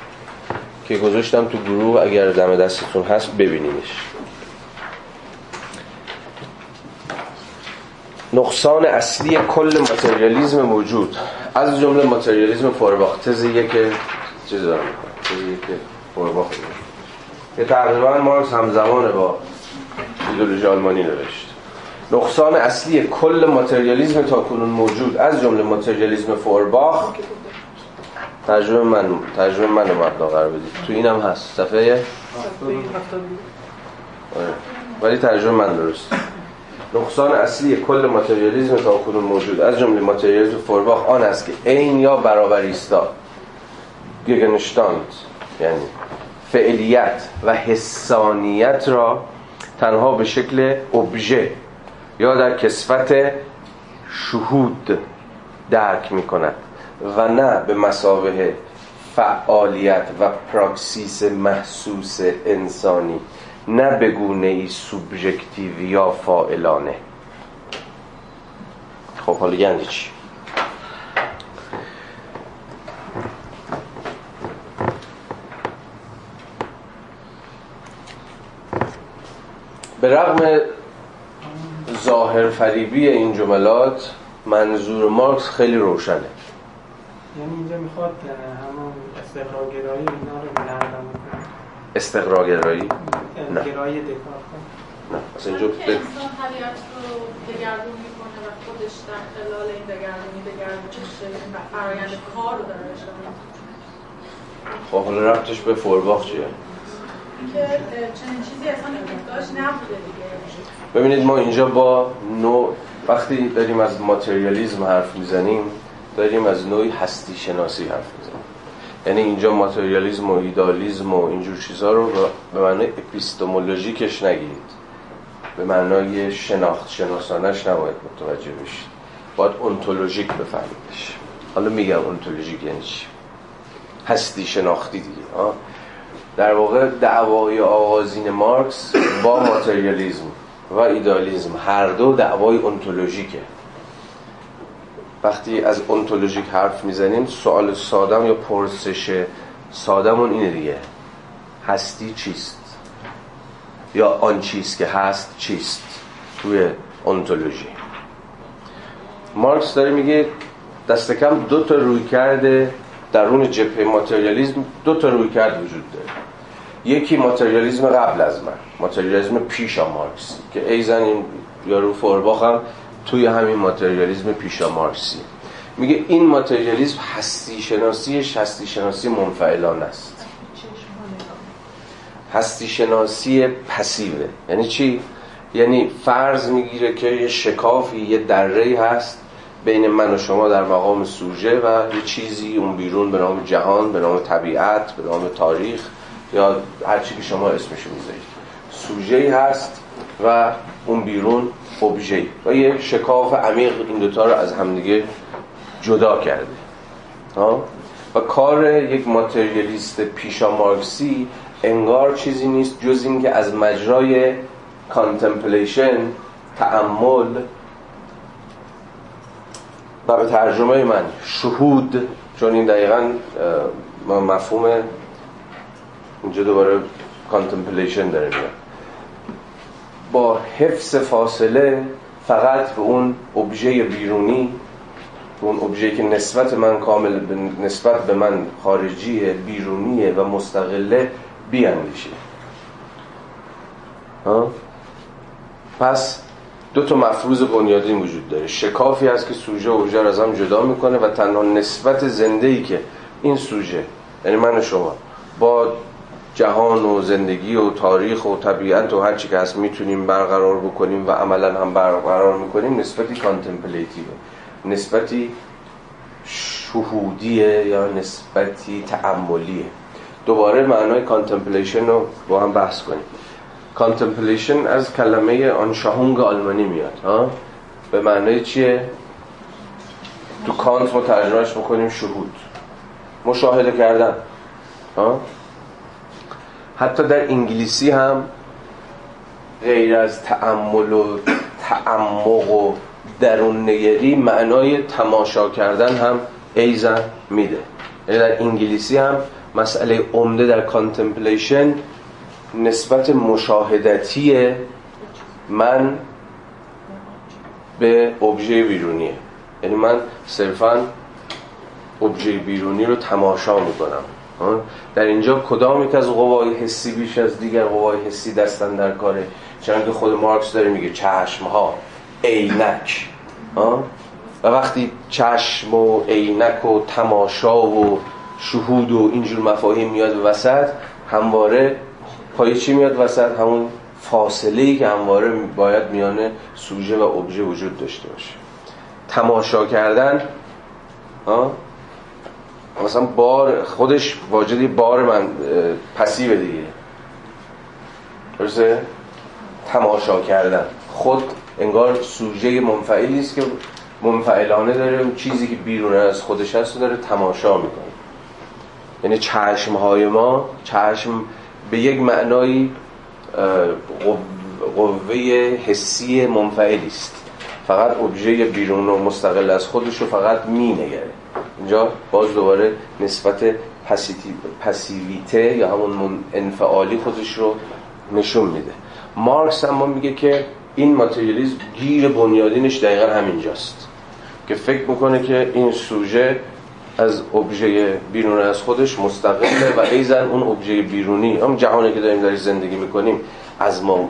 که گذاشتم تو گروه. اگر دم دستتون هست ببینیمش نقصان اصلی کل ماتریالیزم موجود. از جمله ماتریالیزم فورباخ تزیه که چیز دارم تزیه که فورباخ که تقریبا مارکس همزمان با ایدولوژی آلمانی نوشت. نقصان اصلی کل ماتریالیزم تا کنون موجود از جمله ماتریالیزم فورباخ. ترجمه من ترجمه من رو قرار بدید. تو اینم هست. صفحه آره. ولی ترجمه من درست. نقصان اصلی کل ماتریالیزم تا کنون موجود از جمله ماتریالیزم فورباخ آن است که عین یا برابریستا گگنشتاند یعنی فعلیت و حسانیت را تنها به شکل ابژه یا در کسفت شهود درک می کند و نه به مسابه فعالیت و پراکسیس محسوس انسانی نه به گونه ای سوبژکتیو یا فائلانه خب حالا یعنی چی؟ به رغم ظاهر فریبی این جملات منظور مارکس خیلی روشنه. یعنی اینجا می‌خواد همون استقراگرایی اینا رو نقدم استقراگرایی؟ نه. گرایی نه. اصلا اینجا که انسان طبیعت رو دگردون می‌کنه و خودش در خلال این دگردونی دگردونش فرایند کار رو داره خب حالا رفتش به فورباخ چیه؟ ببینید ما اینجا با نوع وقتی داریم از ماتریالیزم حرف می‌زنیم داریم از نوعی هستی شناسی حرف می‌زنیم. یعنی اینجا ماتریالیزم و ایدئالیزم و اینجور چیزها رو به معنای epistemologic ش نگیرید. به معنای شناخت شناسانه‌ش نباید متوجه بشید. باید ontologic بفهمیدش. حالا میگم ontologic یعنی چی؟ هستی شناختی دیگه در واقع دعوای آغازین مارکس با ماتریالیزم و ایدئالیزم هر دو دعوای ontologic ه. وقتی از انتولوژیک حرف می‌زنیم سوال سادم یا پرسش سادمون اینه دیگه. هستی چیست؟ یا آن چیست که هست چیست توی انتولوژی؟ مارکس داره میگه دست کم دو تا روی کرده درون جبهه ماتریالیزم دو تا روی کرد وجود داره. یکی ماتریالیزم قبل از من ماتریالیزم پیشا مارکس که ایزن این یارو فورباخ هم توی همین ماتریالیزم پیشا مارکسی. میگه این ماتریالیزم هستی شناسیش هستی شناسی منفعلان است. هستی شناسی پسیوه. یعنی چی؟ یعنی فرض می‌گیره که یه شکافی یه دره هست بین من و شما در مقام سوژه و یه چیزی اون بیرون به نام جهان به نام طبیعت به نام تاریخ یا هر چی که شما اسمش می‌ذارید. سوژه هست و اون بیرون ابژه و یه شکاف عمیق این دوتا رو از همدیگه جدا کرده. و کار یک ماتریالیست پیشا مارکسی انگار چیزی نیست جز اینکه از مجرای contemplation تأمل و به ترجمه من. شهود چون این دقیقا مفهوم اینجا دوباره contemplation داره میاد. با حفظ فاصله فقط به اون ابژه بیرونی به اون ابژه که نسبت من کامل نسبت به من خارجیه بیرونیه و مستقله بیاندیشه پس دو تا مفروض بنیادین وجود داره. شکافی هست که سوژه و ابژه از هم جدا می‌کنه و تنها نسبت زنده ای که این سوژه یعنی من و شما با جهان و زندگی و تاریخ و طبیعت و هر چی که هست می‌تونیم برقرار بکنیم و عملا هم برقرار می‌کنیم نسبتی contemplative نسبتی شهودیه یا نسبتی تأملیه دوباره معنای contemplation رو با هم بحث کنیم. contemplation از کلمه Anschauung آلمانی میاد ها؟ به معنای چیه؟ تو کانت ما ترجمهش بکنیم شهود. مشاهده کردن ها؟ حتی در انگلیسی هم غیر از تأمل و تعمق و درون نگری معنای تماشا کردن هم ایضا میده. یعنی در انگلیسی هم مسئله عمده در contemplation نسبت مشاهدتی من به ابژه بیرونیه. یعنی من صرفا ابژه بیرونی رو تماشا می‌کنم. در اینجا کدام یک از قوای حسی بیش از دیگر قوای حسی دستن در کاره؟ چون که خود مارکس داره میگه چشم ها؟ عینک و وقتی چشم و عینک و تماشا و شهود و اینجور مفاهیم میاد وسط همواره پای چی میاد وسط؟ همون فاصله ای که همواره باید میان سوژه و ابژه وجود داشته باشه. تماشا کردن ها مثلا بار خودش واجدی بار من پسیو دیگه. درسته؟ تماشا کردن. خود انگار سوژه منفعلی است که منفعلانه داره اون چیزی که بیرون از خودش هست داره تماشا می‌کنه. یعنی چشم های ما چشم به یک معنایی قوه حسی منفعلی است. فقط ابژه بیرون و مستقل از خودش رو فقط مینگره. اینجا باز دوباره نسبت پسیویته یا همون انفعالی خودش رو نشون میده. مارکس هم میگه که این ماتریالیزم گیر بنیادینش دقیقا همینجاست. که فکر می‌کنه که این سوژه از ابژه بیرون از خودش مستقله و ایضا اون ابژه بیرونی. هم جهانی که داریم درش زندگی می‌کنیم از ما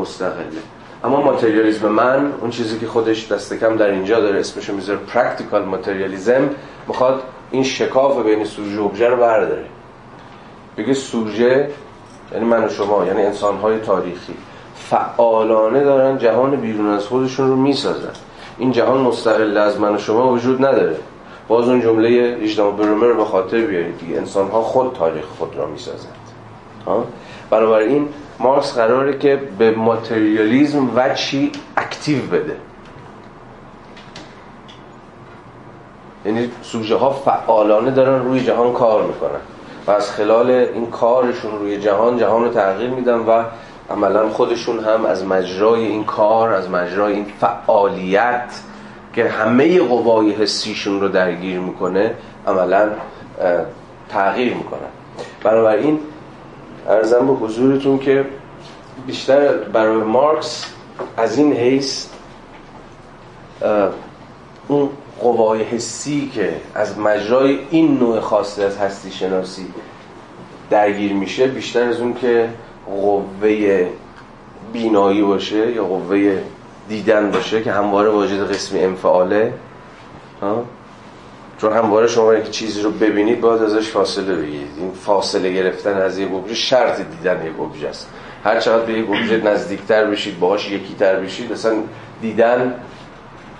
مستقله. اما ماتریالیزم من اون چیزی که خودش دست کم در اینجا داره اسمشو می‌ذاره practical materialism می‌خواد این شکاف بین سوژه و ابژه رو برداره. بگه سوژه یعنی من و شما یعنی انسانهای تاریخی. فعالانه دارن جهان بیرون از خودشون رو می‌سازن. این جهان مستقل از من و شما وجود نداره. باز اون جمله اجدام برومر رو به خاطر بیارید دیگه. انسان ها خود تاریخ خود را می‌سازند. بنابراین مارکس قراره که به ماتریالیزم وچی اکتیو بده. یعنی سوژه ها فعالانه دارن روی جهان کار می‌کنن. و از خلال این کارشون روی جهان جهان رو تغییر میدن و عملا خودشون هم از مجرای این کار از مجرای این فعالیت که همه قوای حسیشون رو درگیر می‌کنه عملا تغییر می‌کنن. بنابراین ارزم به حضورتون که بیشتر برای مارکس از این حیث اون قوای حسی که از مجرای این نوع خاصی از هستی شناسی درگیر میشه بیشتر از اون که قوه بینایی باشه یا قوه دیدن باشه که همواره واجد قسمی انفعاله چون همواره شما یک چیزی رو ببینید باید ازش فاصله بگیرید. این فاصله گرفتن از یک ابژه شرط دیدن یک ابژه است. هر چقدر به یک ابژه نزدیکتر بشید باهاش یکیتر بشید مثلا دیدن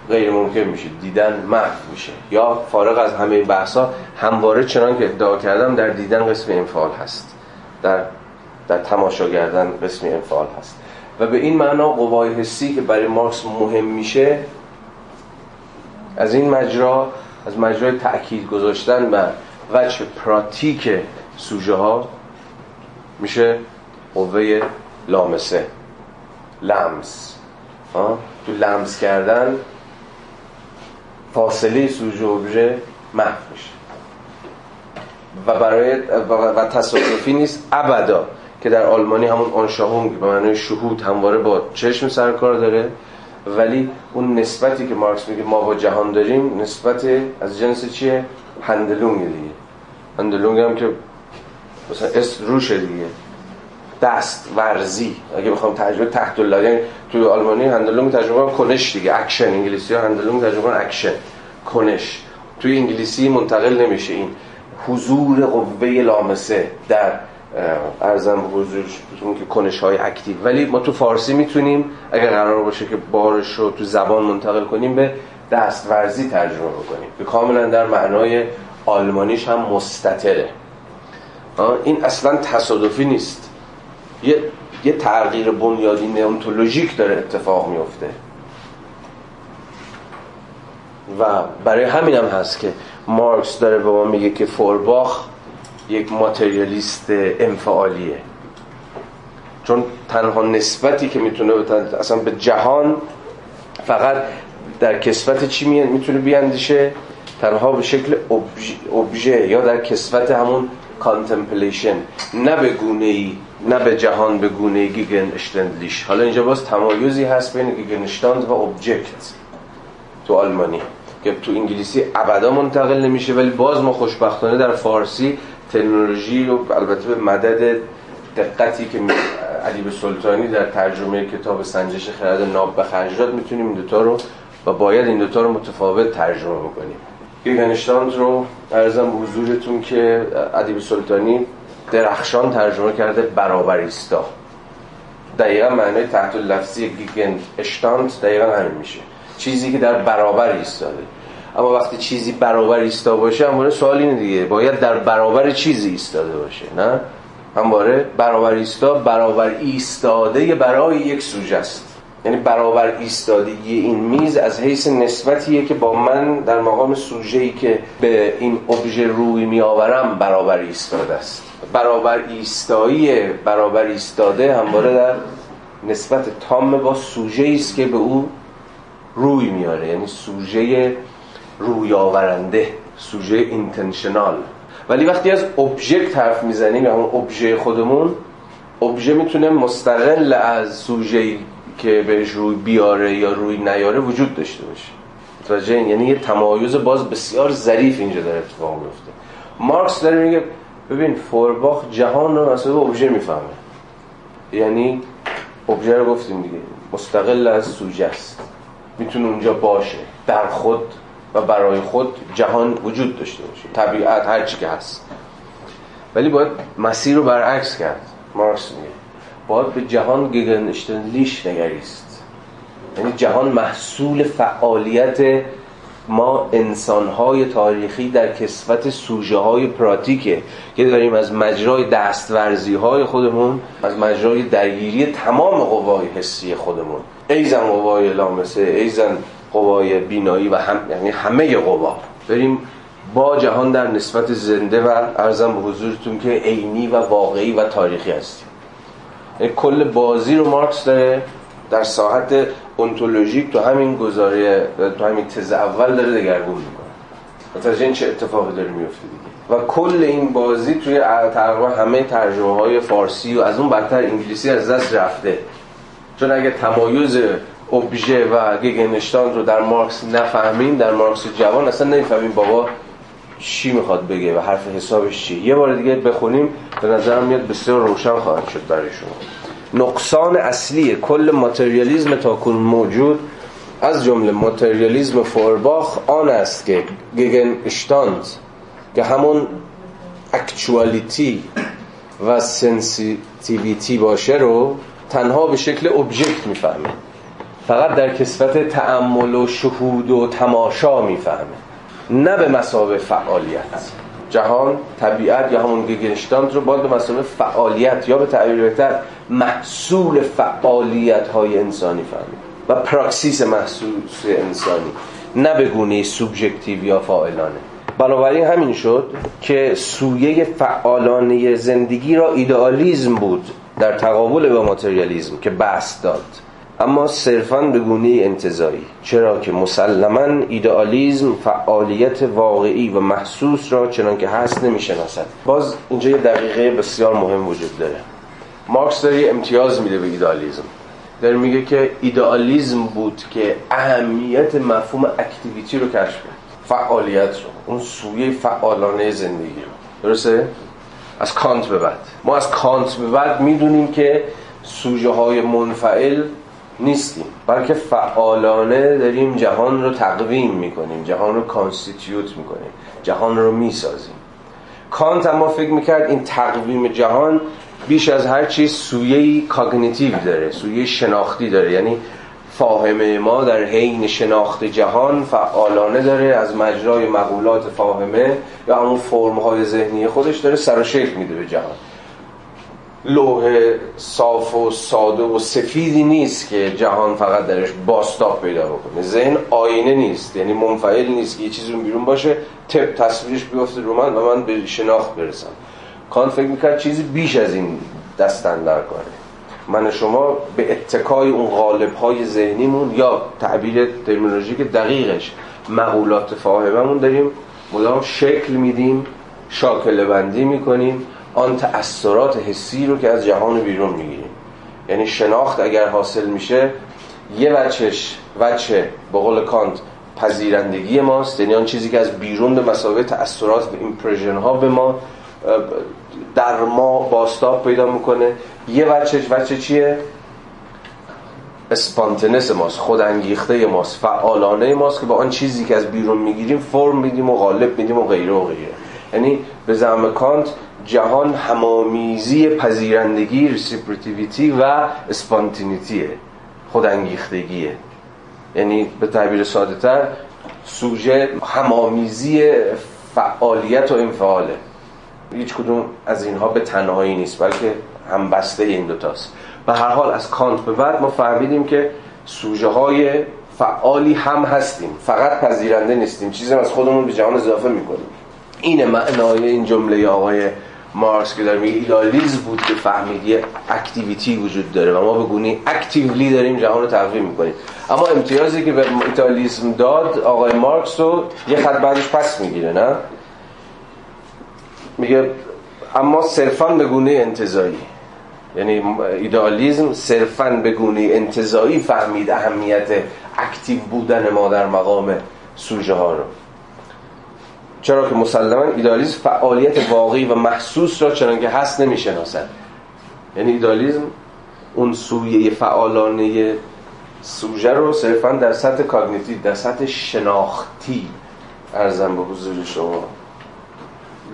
غیر ممکن میشه. دیدن محو میشه. یا فارغ از همه این بحثا همواره چنان که ادعا کردم در دیدن قسم انفعال هست. در در تماشا کردن قسم انفعال هست. و به این معنا قوای حسی که برای مارکس مهم میشه از این مجرا از مجرای تأکید گذاشتن بر وجه پراتیک سوژه ها میشه قوه لامسه لمس. تو لمس کردن فاصله سوژه ابژه محو میشه. و برای و تصادفی نیست ابدا. که در آلمانی همون آنشاهونگ به معنای شهود همواره با چشم سرکار داره ولی اون نسبتی که مارکس میگه ما با جهان داریم نسبت از جنس چیه؟ هندلونگ دیگه. هندلونگ هم که مثلا اس روشه دیگه. دست ورزی. اگه بخوام ترجمه تحت یعنی تو آلمانی هندلونگ ترجمه کنش دیگه اکشن. انگلیسی ها هندلونگ ترجمه اکشن کنش. توی انگلیسی منتقل نمیشه این. حضور قوه لامسه در ارزم حضورتون که کنش های اکتیو. ولی ما تو فارسی می‌تونیم اگر قرار باشه که بارش رو تو زبان منتقل کنیم به دستورزی ترجمه بکنیم. که کاملا در معنای آلمانیش هم مستطره. این اصلا تصادفی نیست. یه, یه تغییر بنیادی نئونتولوژیک داره اتفاق میفته و برای همین هم هست که مارکس داره به ما میگه که فورباخ یک ماتریالیست انفعالیه. چون تنها نسبتی که می‌تونه اصلا به جهان فقط در کسفت چی می‌تونه بیاندیشه تنها به شکل ابژه یا در کسفت همون کانتمپلیشن نه به گونه ای نه به جهان به گونه گیگن حالا اینجا باز تمایزی هست بین گیگنشتاند و ابجکت تو آلمانی که تو انگلیسی ابدا منتقل نمیشه ولی باز ما خوشبختانه در فارسی تکنولوژی رو البته به مدد دقتی که علی سلطانی در ترجمه کتاب سنجش خرد ناب به خرج می‌تونیم این دوتا رو و باید این دوتا رو متفاوت ترجمه بکنیم. گیگنشتاند رو ارزم به حضورتون که ادیب سلطانی درخشان ترجمه کرده برابریستا. دقیقا معنی تحت لفظی گیگن اشتاند دقیقا همین میشه. چیزی که در برابر ایستاده. اما وقتی چیزی برابر ایستا باشه همواره سوال اینه دیگه. باید در برابر چیزی ایستاده باشه نه؟ همواره برابر ایستا برابر ایستاده برای یک سوژه است. یعنی برابر ایستادگی این میز از حیث نسبتیه که با من در مقام سوژه‌ای که به این ابژه روی میآورم برابر ایستاده است. برابر ایستایی برابر ایستاده همواره در نسبت تام با سوژه است که به او روی میاره یعنی سوژه روی آورنده سوژه اینتنشنال. ولی وقتی از ابژکت حرف می‌زنیم یا همون ابژه خودمون ابژه می‌تونه مستقل از سوژه که بهش روی بیاره یا روی نیاره وجود داشته باشه. متوجه یعنی یه تمایز باز بسیار ظریف اینجا داره اتفاق میفته مارکس داره میگه ببین فورباخ جهان رو مثلا ابژه می‌فهمه. یعنی ابژه رو گفتیم دیگه مستقل از سوژه است. می‌تونه اونجا باشه در خود و برای خود جهان وجود داشته باشه. طبیعت هر چی که هست. ولی باید مسیر رو برعکس کرد. مارکس میگه. باید به جهان گگنشتنلیش نگریست. یعنی جهان محصول فعالیت ما انسانهای تاریخی در کسوت سوژه های پراتیکه که داریم از مجرای دستورزی های خودمون از مجرای درگیری تمام قوای حسی خودمون. ایزن قوای لامسه ایزن قوای بینایی و هم یعنی همه قوا. بریم با جهان در نسبت زنده و ارزم به حضورتون که عینی و واقعی و تاریخی هستیم. کل بازی رو مارکس داره در ساحت اونتولوژیک تو همین گزاره تو همین تز اول داره دگرگون می‌کنه. متوجه این چه اتفاقی داره میفته دیگه. و کل این بازی توی تقریبا همه ترجمه های فارسی و از اون بدتر انگلیسی از دست رفته. چون اگه تمایز ابژه و گگنشتان رو در مارکس نفهمیم در مارکس جوان اصلا نمی‌فهمیم بابا چی می‌خواد بگه و حرف حسابش چیه. یه بار دیگه بخونیم به نظرم میاد بسیار روشن خواهد شد برای شما. نقصان اصلی کل ماتریالیزم تاکن موجود از جمله ماتریالیزم فورباخ آن است که گگن اشتاند که همون اکچوالیتی و sensitivity باشه رو تنها به شکل Objekt می‌فهمه. فقط در کسوت تأمل و شهود و تماشا می‌فهمه. نه به مثابه فعالیت. جهان طبیعت یا همون Gegenstand رو باید به مثابه فعالیت یا به تعبیر بهتر محصول فعالیت های انسانی فهمید و پراکسیس محصول انسانی نه به گونه سوبژکتیو یا فاعلانه. بنابراین همین شد که سویه فعالانه زندگی را ایدئالیزم بود در تقابل با ماتریالیزم که بسط داد. اما صرفا به گونه انتزاعی. چرا که مسلما ایدئالیزم فعالیت واقعی و محسوس را چنان که هست نمی‌شناسد. باز اینجا یه دقیقه بسیار مهم وجود داره. مارکس داره امتیاز میده به ایدئالیزم. داره میگه که ایدئالیزم بود که اهمیت مفهوم activity رو کشف کرد. فعالیت رو. اون سویه فعالانه زندگی رو. درسته؟ از کانت به بعد. ما از کانت به بعد می‌دونیم که سوژه های منفعل نیستیم. بلکه فعالانه داریم جهان رو تقویم می‌کنیم جهان رو constitute می‌کنیم جهان رو می‌سازیم. کانت اما فکر می‌کرد این تقویم جهان بیش از هر چیز سویه cognitive داره سویه شناختی داره. یعنی فاهمه ما در حین شناخت جهان فعالانه داره از مجرای مقولات فاهمه یا همون فرمهای ذهنی خودش داره سر و شکل میده به جهان. لوح صاف و ساده و سفیدی نیست که جهان فقط درش باستاب پیدا بکنه. ذهن آینه نیست یعنی منفعل نیست که یه چیزی بیرون باشه تپ تصویرش بیفته رو من و من به شناخت برسم. کان فکر می‌کرد چیزی بیش از این دست‌اندرکاره. من شما به اتکای اون قالب های ذهنیمون یا تعبیر terminologic دقیقش مقولات فاهممون داریم. مدام شکل میدیم شاکله بندی می‌کنیم. آن تأثیرات حسی رو که از جهان بیرون می‌گیریم. یعنی شناخت اگر حاصل میشه یه وجهش وجه به قول کانت پذیرندگی ماست. یعنی آن چیزی که از بیرون به مثابه تأثیرات و impression ها به ما در ما بازتاب پیدا می‌کنه. یه وجهش وجه چیه؟ spontaneous ماست خود انگیخته ماست فعالانه ماست که با آن چیزی که از بیرون می‌گیریم فرم میدیم و قالب میدیم و غیره و غیره. یعنی به زعم کانت جهان هم‌آمیزی پذیرندگی receptivity و spontaneity ه خود انگیختگیه یعنی به تعبیر ساده تر سوژه هم‌آمیزی فعالیت و انفعاله. هیچ کدوم از اینها به تنهایی نیست بلکه هم‌بسته این دوتاست به هر حال از کانت به بعد ما فهمیدیم که سوژه های فعالی هم هستیم. فقط پذیرنده نیستیم. چیزی از خودمون به جهان اضافه می‌کنیم. این معنای این جمله آقای مارکس که داره میگه ایدالیزم بود که فهمید یه activity وجود داره و ما به گونه actively داریم جهان رو تقویم می‌کنیم. اما امتیازی که به ایدالیزم داد آقای مارکس رو یه خط بعدش پس می‌گیره نه؟ میگه اما صرفا به گونه انتزاعی. یعنی ایدالیزم صرفا به گونه انتزاعی فهمید اهمیت active بودن ما در مقام سوژه ها رو. چرا که مسلما ایدالیزم فعالیت واقعی و محسوس را چنان که هست نمی‌شناسد. یعنی ایدالیزم اون سویه فعالانه سوژه رو صرفا در سطح cognitive در سطح شناختی ارزم به حضور شما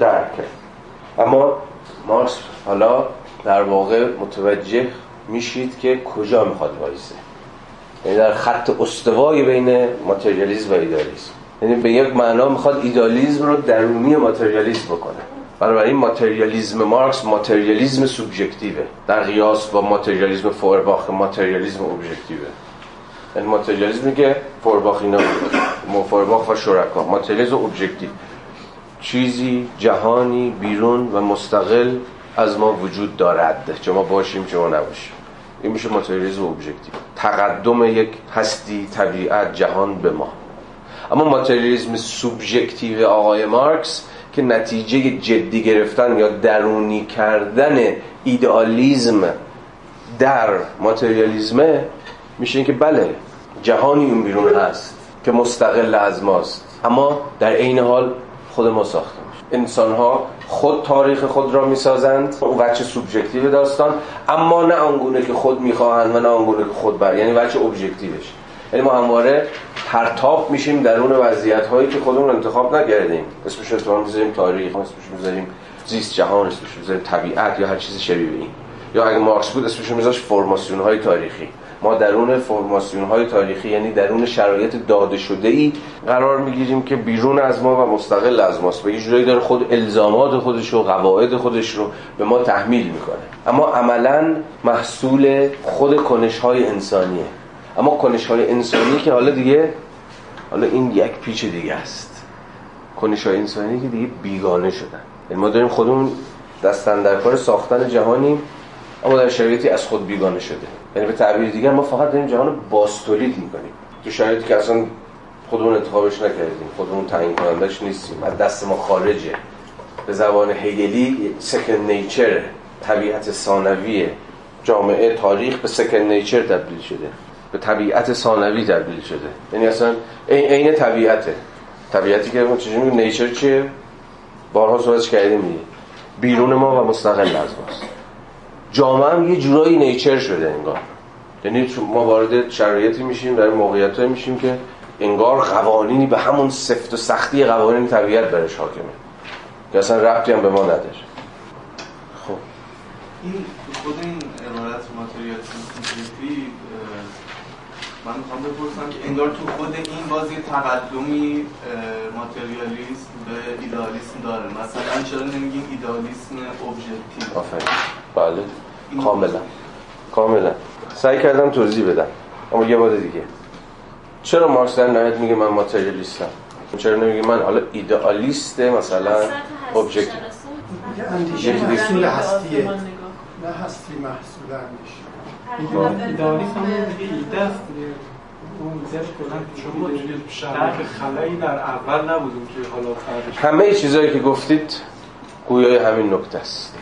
درک اما مارکس حالا در واقع متوجه میشید که کجا می‌خواد وایسه. یعنی در خط استوای بین ماتریالیسم و ایدالیسم یعنی به یک معنا می‌خواد ایدالیزم رو درونی ماتریالیسم بکنه. این ماتریالیزم مارکس ماتریالیزم سوبژکتیوه. در قیاس با ماتریالیزم فورباخ ماتریالیزم ابژکتیوه. یعنی ماتریالیزمی که فورباخ اینا فورباخ و شرکا. ماتریالیزم ابژکتیو. چیزی جهانی بیرون و مستقل از ما وجود دارد. چه ما باشیم چه ما نباشیم. این میشه ماتریالیزم ابژکتیو. تقدم یک هستی طبیعت جهان به ما. اما ماتریالیسم سوبژکتیو آقای مارکس که نتیجه جدی گرفتن یا درونی کردن ایدئالیزم در ماتریالیزمه میشه که بله جهانی اون بیرون هست که مستقل از ماست. اما در عین حال خود ما ساخته انسان ها خود تاریخ خود را می‌سازند اون وجه سوبژکتیو داستان اما نه آنگونه که خود می‌خواهند و نه آنگونه که خود بر یعنی وجه ابژکتیوش. یعنی ما همواره پرتاب میشیم درون وضعیت هایی که خودمون انتخاب نکردیم. اسمش رو می‌ذاریم تاریخ اسمش می‌ذاریم زیست جهان اسمش می‌ذاریم طبیعت یا هر چیز شبیه این. یا اگه مارکس بود اسمش میذاش فرماسیون های تاریخی. ما درون فرماسیون های تاریخی یعنی درون شرایط داده شده ای قرار می‌گیریم که بیرون از ما و مستقل از ماست. و یه جورایی داره خود الزامات خودش و قواعد خودش رو به ما تحمیل می‌کنه. اما عملا محصول خود کنش های انسانیه. اما کنش های انسانی که حالا دیگه حالا این یک پیچ دیگه است. کنش های انسانی که دیگه بیگانه شدن. یعنی ما داریم خودمون دستن در کار ساختن جهانیم اما در شرایطی از خود بیگانه شده. یعنی به تعبیر دیگر ما فقط داریم جهان باستولید می‌کنیم. تو شرایطی که اصلا خودمون انتخابش نکردیم خودمون تعیین کنندش نیستیم. از دست ما خارجه. به زبان هگلی سکن نیچر طبیعت ثانویه. جامعه تاریخ به سکن نیچر تبدیل شده. به طبیعت ثانوی تبدیل شده. یعنی اصلا عین طبیعته. طبیعتی که ما چجوری میگیم نیچر چیه؟ بارها صحبتش کردیم. بیرون ما و مستقل از ماست. جامعه هم یه جورایی نیچر شده انگار. یعنی ما وارد شرایطی میشیم در موقعیت میشیم که انگار قوانینی به همون سفت و سختی قوانین طبیعت برش حاکمه. که اصلا ربطی هم به ما نداره. خب. این خود این عبارت ماتریالیسم من می‌خوام بپرسم که انگار تو خود این بازی تقدمی ماتریالیسم به ایدالیسم داره. مثلا چرا نمیگیم ایدالیسم ابژکتیو آفرین. بله. کاملا. کاملا. سعی کردم توضیح بدم. اما یه بار دیگه. چرا مارکس در نهایت میگه من ماتریالیستم؟ چرا نمیگه من حالا ایدئالیست مثلا ابژکتیو اندیشه محصول هستیه نه هستی. محصول اندیشه ایدالیسم دیگه ایده است اون شما خلایی در اول نبودیم که حالا همه چیزایی که گفتید گویای همین نکته است.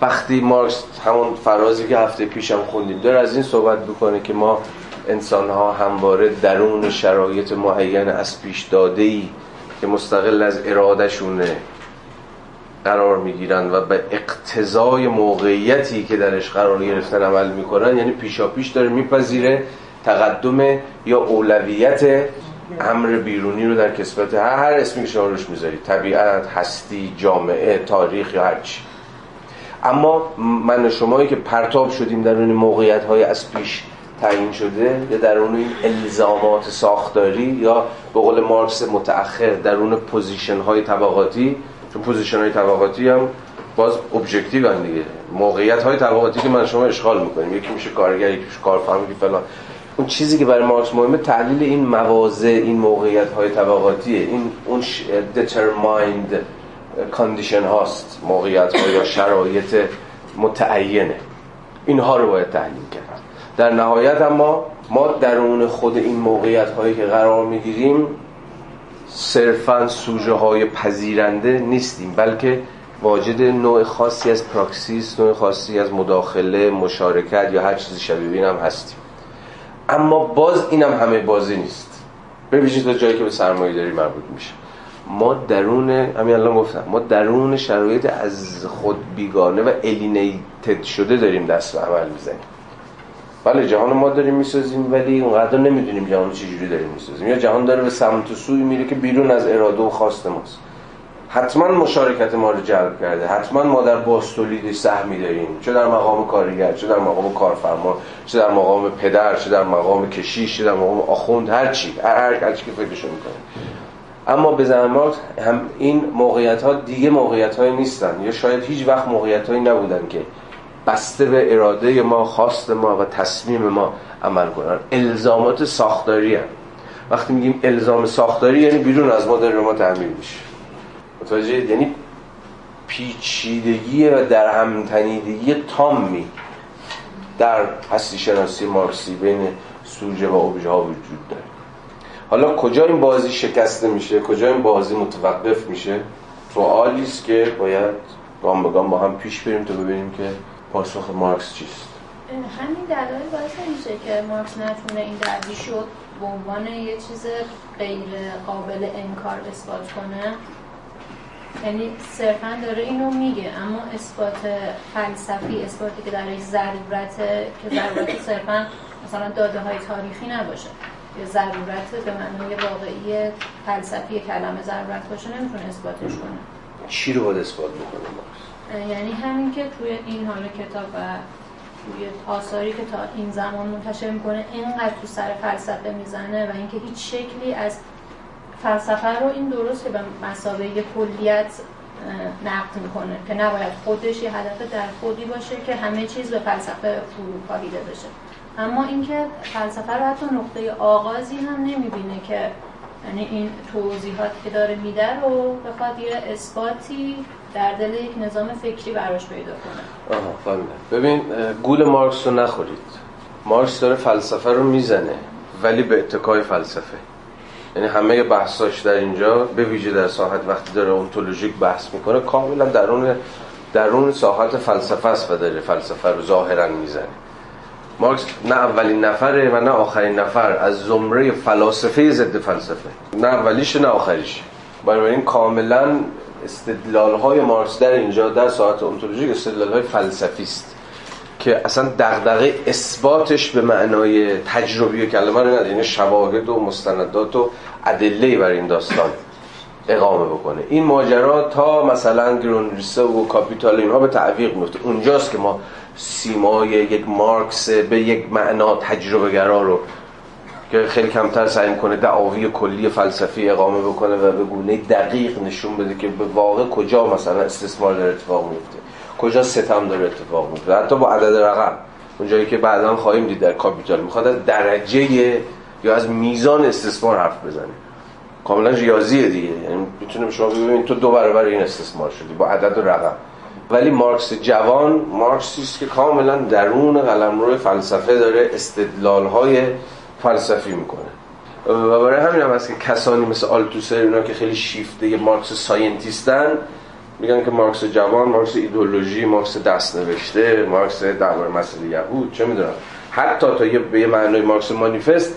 وقتی مارکس همون فرازی که هفته پیشم خوندیم داره از این صحبت بکنه که ما انسان ها همواره درون شرایط معین از پیش داده ای که مستقل از ارادهشونه. قرار می‌گیرن و به اقتضای موقعیتی که درش قرار گرفتن عمل می‌کنن یعنی پیشا پیش داره میپذیره تقدم یا اولویت امر بیرونی رو در کسوت هر, اسمی که شما روش می‌ذارید طبیعت، هستی، جامعه، تاریخ یا هر چی. اما من شمایی که پرتاب شدیم در اون موقعیت های از پیش تعیین شده یا در اون این الزامات ساختاری یا به قول مارکس متأخر در اون position های طبقاتی چون position های طبقاتی هم باز objective هم دیگه. موقعیت های طبقاتی که من شما اشغال می‌کنیم. یکی میشه کارگر یکی میشه کارفرما یکی فلان. اون چیزی که برای مارکس مهمه تحلیل این مواضع این موقعیت های طبقاتیه. این اون determined کاندیشن هاست. موقعیت ها یا شرایط متعینه. اینها رو باید تحلیل کرد. در نهایت اما ما درون خود این موقعیت هایی که قرار می‌گیریم صرفا سوژه های پذیرنده نیستیم بلکه واجد نوع خاصی از پراکسیس نوع خاصی از مداخله مشارکت یا هر چیزی شبیه این هم هستیم. اما باز اینم همه بازی نیست. ببینید تا جایی که به سرمایه داری مربوط میشه. ما درون همین الان گفتم ما درون شرایط از خود بیگانه و الینیتد شده داریم دست به عمل می‌زنیم. بله جهان ما داریم می‌سازیم ولی اونقدر نمی‌دونیم جهان چجوری داریم می‌سازیم. یا جهان داره به سمت و سوی میره که بیرون از اراده و خواست ماست. حتما مشارکت ما رو جلب کرده حتما ما در باستولید سهمی داریم چه در مقام کارگر چه در مقام کارفرما چه در مقام پدر چه در مقام کشیش چه در مقام آخوند هر چی هر هر چی که فکرشو می‌کنه. اما به زمان هم این موقعیت ها دیگه موقعیت های نیستن. یا شاید هیچ وقت موقعیت هایی نبودن که بسته به اراده ما خواست ما و تصمیم ما عمل کنن. الزامات ساختاری هم. وقتی میگیم الزام ساختاری یعنی بیرون از ما داره ما تعمیل میشه. متوجه؟ یعنی پیچیدگی و در همتنیدگی تامی در هستی شناسی مارکسی بین سوژه و اوبژه ها وجود داره. حالا کجا این بازی شکسته میشه؟ کجا این بازی متوقف میشه؟ سوالی است که باید گام به گام با هم پیش بریم تا ببینیم که پاسخ مارکس چیست؟ همین دلایل باعث میشه که مارکس نتونه این دردی شد به عنوان یه چیز غیر قابل انکار اثبات کنه. یعنی صرفا داره اینو میگه اما اثبات فلسفی اثباتی که درش ضرورت که ضرورت صرفا مثلا داده های تاریخی نباشه. یا ضرورت به معنای واقعی فلسفی کلمه ضرورت باشه نمی‌تونه اثباتش کنه. چی رو باید اثبات بکنه یعنی همین که توی این حال کتاب و توی آثاری که تا این زمان منتشر می‌کنه اینقدر تو سر فلسفه می‌زنه و اینکه هیچ شکلی از فلسفه رو این درست که به مسابقه کلیت نقد می‌کنه که نباید خودش یه هدف در خودی باشه که همه چیز به فلسفه فرو کاهیده بشه. اما اینکه فلسفه رو حتی نقطه آغازی هم نمی‌بینه که یعنی این توضیحات که داره میده رو بخواد یه اثباتی در دل یک نظام فکری براش پیدا کنه. آها فهمیدم. ببین گول مارکس رو نخورید. مارکس داره فلسفه رو می‌زنه ولی به اتکای فلسفه. یعنی همه بحثاش در اینجا به ویژه در ساحت وقتی داره اونتولوژیک بحث می‌کنه کاملا درون درون ساحت فلسفه است و داره فلسفه رو ظاهرا می‌زنه. مارکس نه اولین نفره و نه آخرین نفر از زمره فلاسفه ضد فلسفه. نه اولیش نه آخریش. این کاملا استدلال های مارکس در اینجا در ساعت اونتولوژیک استدلال های فلسفی است که اصلا دغدغه اثباتش به معنای تجربی کلمه رو نداره. یعنی شواهد و مستندات و ادله بر این داستان اقامه بکنه. این ماجرا تا مثلا گرونریسه و کاپیتال اینها به تعویق میفته اونجاست که ما سیمای یک مارکس به یک معنا تجربه گرا رو که خیلی کمتر سعی کنه دعاوی کلی فلسفی اقامه بکنه و به گونه دقیق نشون بده که به واقع کجا مثلا استثمار داره اتفاق میفته کجا ستم داره اتفاق میفته حتی با عدد رقم. اونجایی که بعدا خواهیم دید در کاپیتال می‌خواد از درجه یا از میزان استثمار حرف بزنه. کاملا ریاضیه دیگه. یعنی می‌تونیم شما ببینید تو دو برابر این استثمار شدی با عدد و رقم. ولی مارکس جوان مارکسیست که کاملا درون قلمرو فلسفه داره استدلال های فلسفی می‌کنه. و برای همین هم هست که کسانی مثل آلتوسر اینا که خیلی شیفته مارکس scientist ن میگن که مارکس جوان مارکس ایدولوژی مارکس دست نوشته مارکس درباره مسئله یهود چه می‌دونم. حتی تا یه به یه معنای مارکس مانیفست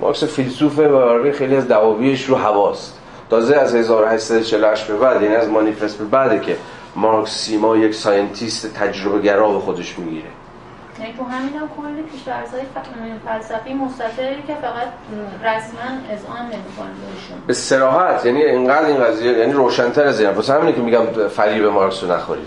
مارکس فیلسوفه و خیلی از دعاویش رو هواست تازه از 1848 به بعد یعنی از مانیفست به بعده که مارکس سیما یک scientist تجربه گرا به خودش می‌گیره. یعنی تو همین هم کلی پیشورزهای فلسفی مستطری که فقط رسما اذعان نمی‌کنه بهشون. به سراحت یعنی اینقدر این قضیه یعنی روشنتر از این واسه همینه که میگم فریب مارکس رو نخورید.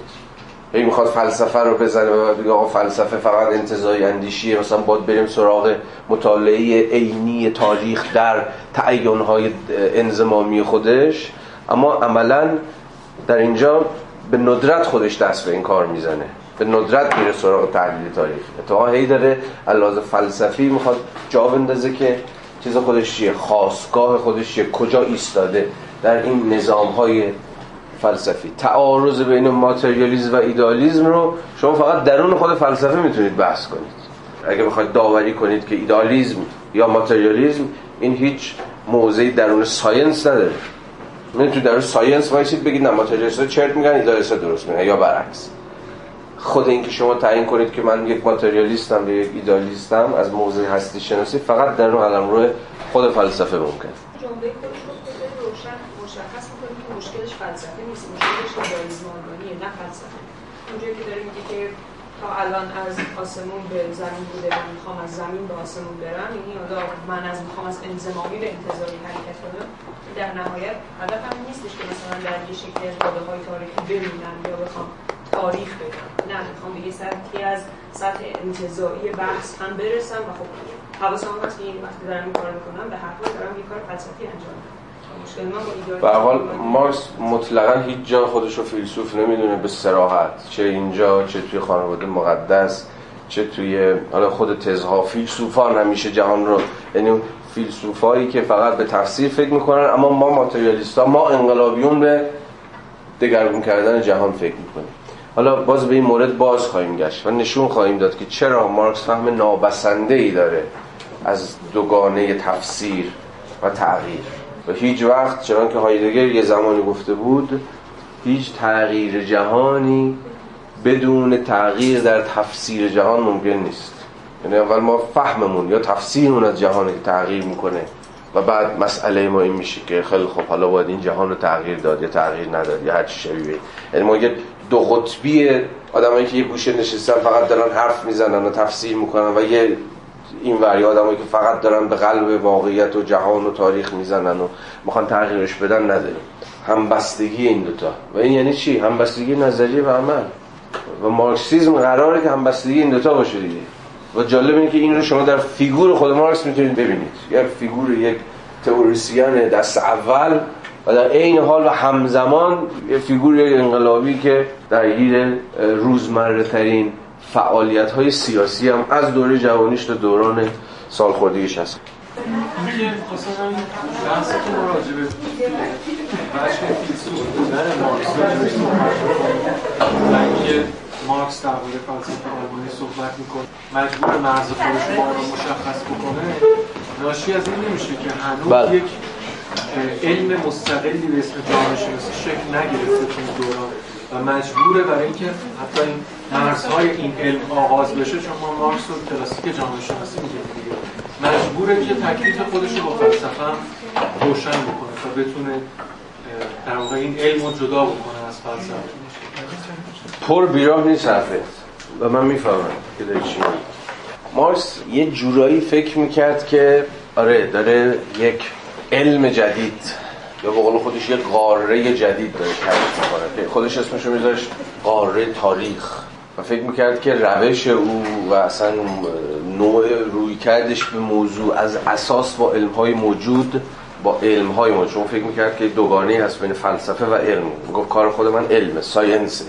هی می‌خواد فلسفه رو بزنه و بگه آقا فلسفه فقط انتزاعی اندیشیه. مثلا باید بریم سراغ مطالعه عینی تاریخ در تعینهای انزمامی خودش. اما عملا در اینجا به ندرت خودش دست به این کار می‌زنه. به ندرت میره سراغ تحلیل تاریخ. اتفاقا هی داره علاوه فلسفی می‌خواد جا بندازه که چیز خودش چیه خاستگاه خودش چیه کجا ایستاده در این نظام های فلسفی. تعارض بین ماتریالیزم و ایدالیزم رو شما فقط درون خود فلسفه می‌تونید بحث کنید. اگه بخواید داوری کنید که ایدالیزم یا ماتریالیزم این هیچ موضعی درون science نداره. من تو درون science وایسید بگید نه ماتریالیست چرت میگن ایدالیست درست میگن یا برعکس. خود اینکه شما تعیین کنید که من یک ماتریالیستم یا یک ایدالیستم از موضع هستی شناسی فقط درون خود فلسفه ممکن. جمله روشن مشخص که مشکلش فلسفه نیست مشکلش ایدالیسم نه فلسفه. اونجایی که که تا الان از آسمون به زمین بوده و می‌خوام از زمین به آسمون برم یعنی حالا من از می‌خوام از انزمامی به انتظاری حرکت کنم در نهایت هدف هم نیستش که مثلا در یه شکلی از داده های تاریخی ببینم یا بخوام تاریخ بگم نه می‌خوام به یه سطحی از سطح انتظایی بحث هم برسم و خب حواسم هست که این وقتی دارم این کار می‌کنم به حق دارم یه کار فلسفی انجام به حال مارکس مطلقا هیچ جا خودش رو فیلسوف نمی‌دونه به سراحت چه اینجا چه توی خانواده مقدس چه توی حالا خود تزها فیلسوفان همیشه جهان رو. یعنی فیلسوفایی که فقط به تفسیر فکر می‌کنن اما ما ماتریالیستا ما انقلابیون به دگرگون کردن جهان فکر می‌کنیم. حالا باز به این مورد باز خواهیم گشت و نشون خواهیم داد که چرا مارکس فهم نابسنده ای داره از دوگانه تفسیر و تغییر. و هیچ وقت چنان که هایدگر یه زمانی گفته بود هیچ تغییر جهانی بدون تغییر در تفسیر جهان ممکن نیست. یعنی اول ما فهممون یا تفسیرمون از جهانی که تغییر می‌کنه و بعد مسئله ما این میشه که خیلی خب حالا باید این جهان رو تغییر داد یا تغییر نداد یا هر چی شبیه. یعنی ما یه دو قطبی آدمایی که یه گوشه نشستن فقط دارن حرف می‌زنن و تفسیر می‌کنن و یه این وری آدمایی که فقط دارن به قلب واقعیت و جهان و تاریخ می‌زنن و می‌خوان تغییرش بدن نداریم. همبستگی این دوتا. و این یعنی چی؟ همبستگی نظریه و عمل. و مارکسیزم قراره که همبستگی این دوتا باشه دیگه. و جالب اینه که این رو شما در فیگور خود مارکس می‌تونید ببینید. یک فیگور یک تئوریسین دست اول و در عین حال و همزمان یه فیگور انقلابی که درگیر روزمره ترین فعالیت های سیاسی هم از دوره جوانیش تا دوران سالخوردگیش هست مارکس در مورد فلسفه آلمانی صحبت می‌کنه مجبور مرز خودش رو مشخص بکنه. ناشی از این نمیشه که هنوز بله. یک علم مستقلی به اسم جامعه شناسی شکل نگرفته تو دوران و مجبوره برای اینکه حتی این مرزهای این علم آغاز بشه چون ما مارکس رو کلاسیک جامعه شناسی میگیم دیگه. مجبوره که تکلیف خودش رو با فلسفه روشن بکنه تا بتونه در واقع این علم رو جدا بکنه از فلسفه. پر بیراه نیست حرفه و من می‌فهمم که داری چی مارکس یه جورایی فکر می‌کرد که آره داره یک علم جدید. یا به قول خودش یک قاره جدید داره کشف می‌کنه. خودش اسمشو میذاشت قاره تاریخ. و فکر می‌کرد که روش او و اصلا نوع روی کردش به موضوع از اساس با علمهای موجود با علمهای موجود. شما فکر می‌کرد که دوگانه هست بین فلسفه و علم. گفت کار خود من علمه ساینسه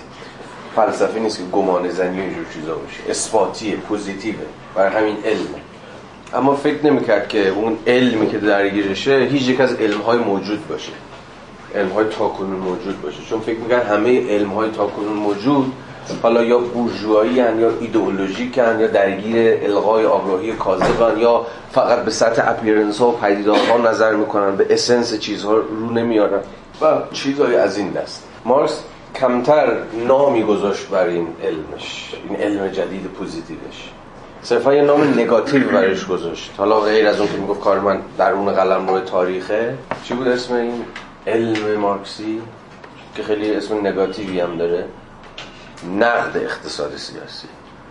فلسفه نیست که گمان زنی اینجور چیزا باشه. اثباتیه پوزیتیوه. برای همین علمه اما فکر نمی‌کرد که اون علمی که درگیرشه هیچ یک از علمهای موجود باشه. علمهای تاکنون موجود باشه. چون فکر می‌کرد همه علمهای تاکنون موجود حالا یا بورژوایی یا ایدئولوژیک یا درگیر الغای آگاهی کاذبن یا فقط به سطح appearance ها و پدیدارها نظر می‌کنن به essence چیزها رو نمیارن و چیزهای از این دست. مارکس کمتر نامی گذاشت بر این علمش این علم جدید پوزیتیوش. صرفا یه نام نگاتیو برش گذاشت. حالا غیر از اون که می‌گفت کار من درون قلمروی تاریخه چی بود اسم این؟ علم مارکسی که خیلی اسم نگاتیوی هم داره. نقد اقتصاد سیاسی.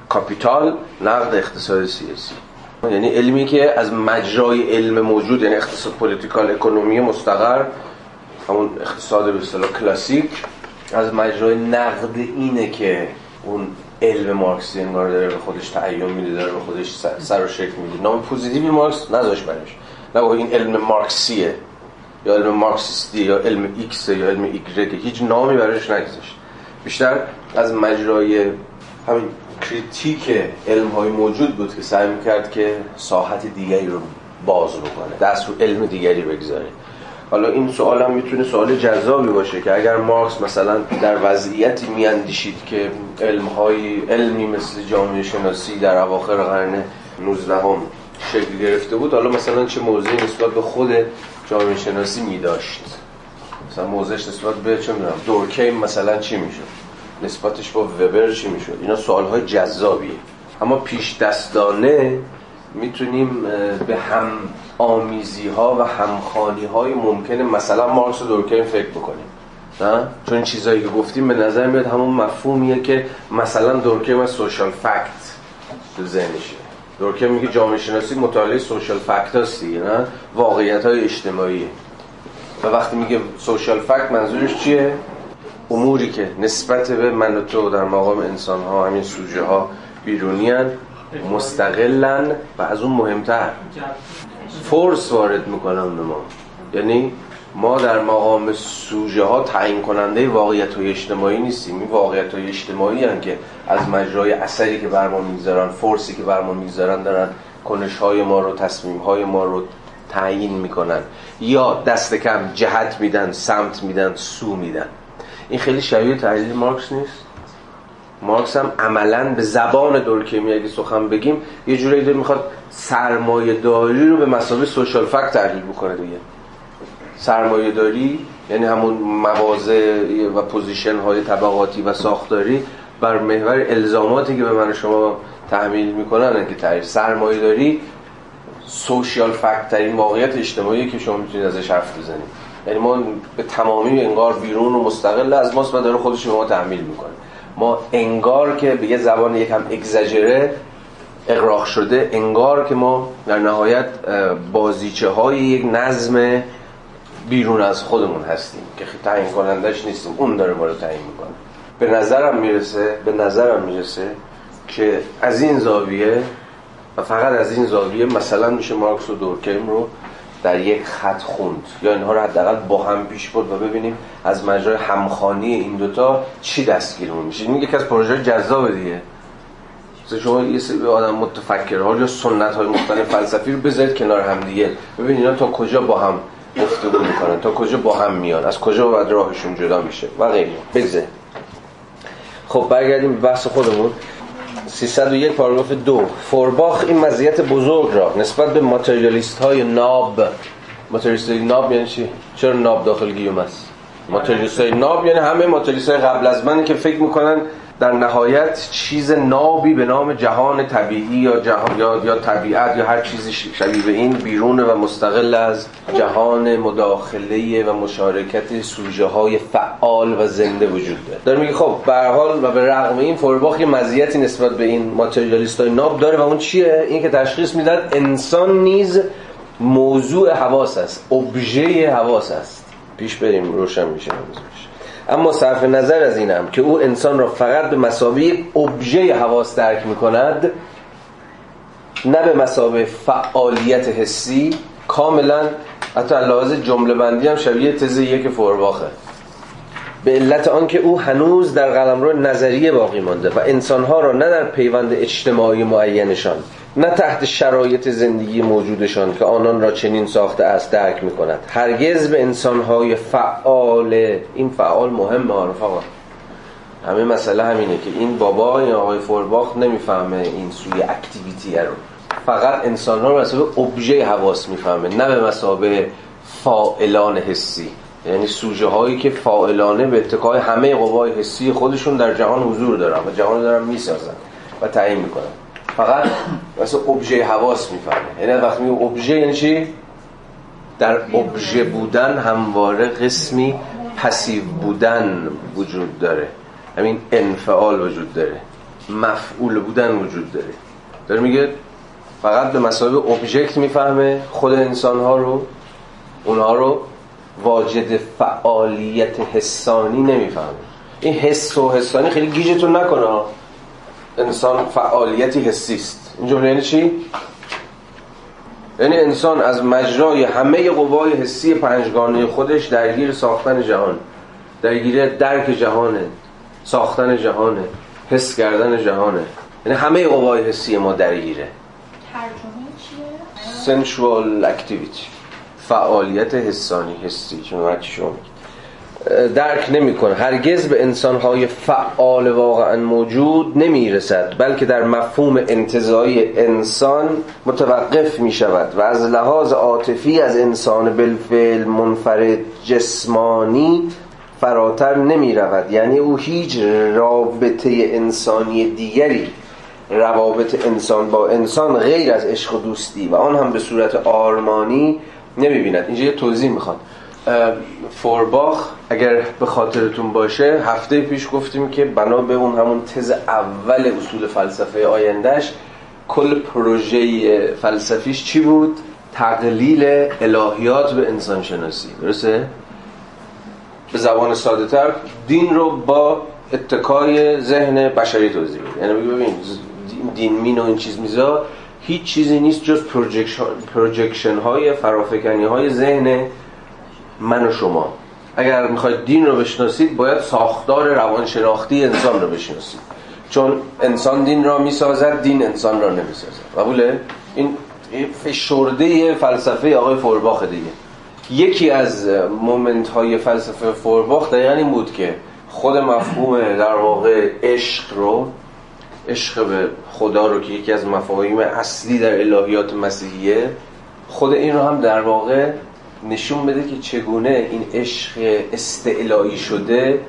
کاپیتال نقد اقتصاد سیاسی. یعنی علمی که از مجرای علم موجود یعنی اقتصاد political economy مستقر همون اقتصاد به کلاسیک از مجرای نقد اینه که اون علم مارکسی انگار داره به خودش تعیین میده داره به خودش سر و شکل میده. نام پوزیتیوی مارکس نذاش برش نه این علم مارکسیه یا علم مارکسیستی یا علم ایکس یا علم ایگرگه هیچ نامی براش نگذاشت. بیشتر از مجرای همین کریتیک علم های موجود بود که سعی می‌کرد که ساحت دیگری رو باز بکنه دست رو علم دیگری بگذاره. حالا این سوال هم می‌تونه سوال جذابی باشه که اگر مارکس مثلا در وضعیتی میاندیشید که علم های علمی مثل جامعه شناسی در اواخر قرن 19 هم شکل گرفته بود حالا مثلا چه موضعی نسبت به خود جامعه شناسی میداشت؟ مثلا موضعش نسبت به چه می‌دونم دورکیم مثلا چی می‌شد؟ نسبتش با وبر چی می‌شد؟ اینا سوال های جذابیه. اما پیش دستانه می‌تونیم به هم آمیزی ها و همخانی های ممکنه مثلا مارکس و دورکیم فکر بکنیم. نه؟ چون چیزایی که گفتیم به نظر میاد همون مفهومیه که مثلا دورکیم از سوشال فکت تو ذهنشه. دورکیم میگه جامعه شناسی مطالعه سوشال فکت هست نه؟ واقعیت های اجتماعیه. و وقتی میگه سوشال فکت منظورش چیه؟ اموری که نسبت به من و تو در مقام انسان ها همین سوژه ها بیرونی مستقلن و از اون مهمتر. فورس وارد می‌کنن به ما. یعنی ما در مقام سوژه ها تعیین کننده واقعیت های اجتماعی نیستیم. این واقعیت های اجتماعی هن که از مجرای اثری که بر ما می‌گذارن فورسی که بر ما می‌گذارن دارن کنش های ما رو تصمیم های ما رو تعیین می‌کنن. یا دست کم جهت میدن سمت میدن سو میدن. این خیلی شبیه تحلیل مارکس نیست؟ مارکس هم عملا به زبان دورکیمی اگه سخن بگیم یه جوری داره می‌خواد سرمایه داری رو به مثابه social fact تحلیل بکنه دیگه. سرمایه داری یعنی همون مواضع و position های طبقاتی و ساختاری بر محور الزاماتی که به من شما تحمیل می‌کنن که تحلیل سرمایه داری سوشیال فکت ترین واقعیت اجتماعی که شما می‌تونید ازش حرف بزنید. یعنی ما به تمامی انگار بیرون و مستقل از ماست و داره خودش به ما تحمیل می‌کنه. ما انگار که به یه زبان یکم اگزاجره اقراق شده انگار که ما در نهایت بازیچه های یک نظم بیرون از خودمون هستیم که تعیین کنندش نیستیم. اون داره ما رو تعیین می‌کنه. به نظرم می‌رسه به نظرم می‌رسه که از این زاویه و فقط از این زاویه مثلا میشه مارکس و دورکیم رو در یک خط خوند. یا اینها رو حداقل با هم پیش برد و ببینیم از مجرای همخانی این دوتا چی دستگیرمون میشه. این یکی از پروژه جذاب دیگه. مثلا شما یه سری آدم متفکرها یا سنت های مختلف فلسفی رو بذارید کنار هم دیگه. ببینید اینا تا کجا با هم گفتگو می‌کنن تا کجا با هم میان از کجا باید راهشون جدا میشه. و غیره. خب برگردیم بحث خودمون. 301 پاراگراف دو فورباخ این مزیت بزرگ را نسبت به ماتریالیست های ناب ماتریالیست های ناب یعنی چی؟ چرا ناب داخل گیوم است؟ ماتریالیست های ناب یعنی همه ماتریالیست های قبل از من که فکر می‌کنن در نهایت چیز نابی به نام جهان طبیعی یا جهان یا, یا طبیعت یا هر چیزی شبیه به این بیرون و مستقل از جهان مداخله و مشارکت سوژه های فعال و زنده وجود داره. داره میگه خب به حال و به رغم این فورباخ یه مزیتی نسبت به این ماتریالیست های ناب داره و اون چیه؟ این که تشخیص میدن انسان نیز موضوع حواس است ابژه حواس است. پیش بریم روشن میشه. اما صرف نظر از اینم که او انسان را فقط به مسابقه ابژه حواس درک می کند نه به مسابقه فعالیت حسی کاملا حتی لحاظ جمله بندی هم شبیه تز یک فورباخه. به علت آنکه او هنوز در قلمرو نظریه باقی مانده و انسانها را نه در پیوند اجتماعی معینشان نه تحت شرایط زندگی موجودشان که آنان را چنین ساخته است درک می کند هرگز به انسانهای فعال این فعال مهمه رفقا همه مسئله همینه که این بابا این آقای فورباخ نمی‌فهمه این سوی اکتیویتی رو. فقط انسان ها رو مسابقه ابژه حواس می‌فهمه نه به مسابقه فائلان حسی. یعنی سوژه هایی که فائلانه به اتکای همه قوای حسی خودشون در جهان حضور دارن و جهان دارن می‌سازن و تعیین می‌کنن. فقط مثل ابژه حواس می‌فهمه. یعنی وقتی میگه ابژه یعنی چی؟ در ابژه بودن همواره قسمی پسیو بودن وجود داره. همین انفعال وجود داره. مفعول بودن وجود داره. داره میگه فقط به مسابقه ابژکت می‌فهمه خود انسان ها رو. اونها رو واجد فعالیت حسانی نمی‌فهمه. این حس و حسانی خیلی گیجتون نکنه انسان فعالیتی حسی است. این جمله یعنی چی؟ یعنی انسان از مجرای همه قوای حسی پنجگانه خودش درگیر ساختن جهان درگیر درک جهانه ساختن جهانه حس کردن جهانه. یعنی همه قوای حسی ما درگیره. ترجمه sensual activity. فعالیت حسانی حسی. چون شما درک نمی‌کنه. هرگز به انسانهای فعال واقعا موجود نمی‌رسد بلکه در مفهوم انتظایی انسان متوقف می شود و از لحاظ عاطفی از انسان بالفعل منفرد جسمانی فراتر نمی رود یعنی او هیچ رابطه انسانی دیگری روابط انسان با انسان غیر از عشق و دوستی و آن هم به صورت آرمانی نمی بیند اینجا یه توضیح می‌خواد فورباخ اگر به خاطرتون باشه هفته پیش گفتیم که بنا به اون همون تز اول اصول فلسفه آیندهش کل پروژه فلسفیش چی بود؟ تقلیل الهیات به انسان شناسی درسته؟ به زبان ساده تر دین رو با اتکای ذهن بشری توضیح یعنی ببین دین مین و این چیز میزا هیچ چیزی نیست جز projection های فرافکنی های ذهن من و شما. اگر می‌خواید دین رو بشناسید باید ساختار روانشناختی انسان رو بشناسید. چون انسان دین را می‌سازد دین انسان را نمی‌سازد. قبوله؟ این فشرده فلسفه آقای فورباخ دیگه. یکی از moment های فلسفه فورباخ دقیقا این بود که خود مفهوم در واقع عشق رو عشق به خدا رو که یکی از مفاهیم اصلی در الهیات مسیحیه خود این رو هم در واقع نشون بده که چگونه این عشق استعلایی شده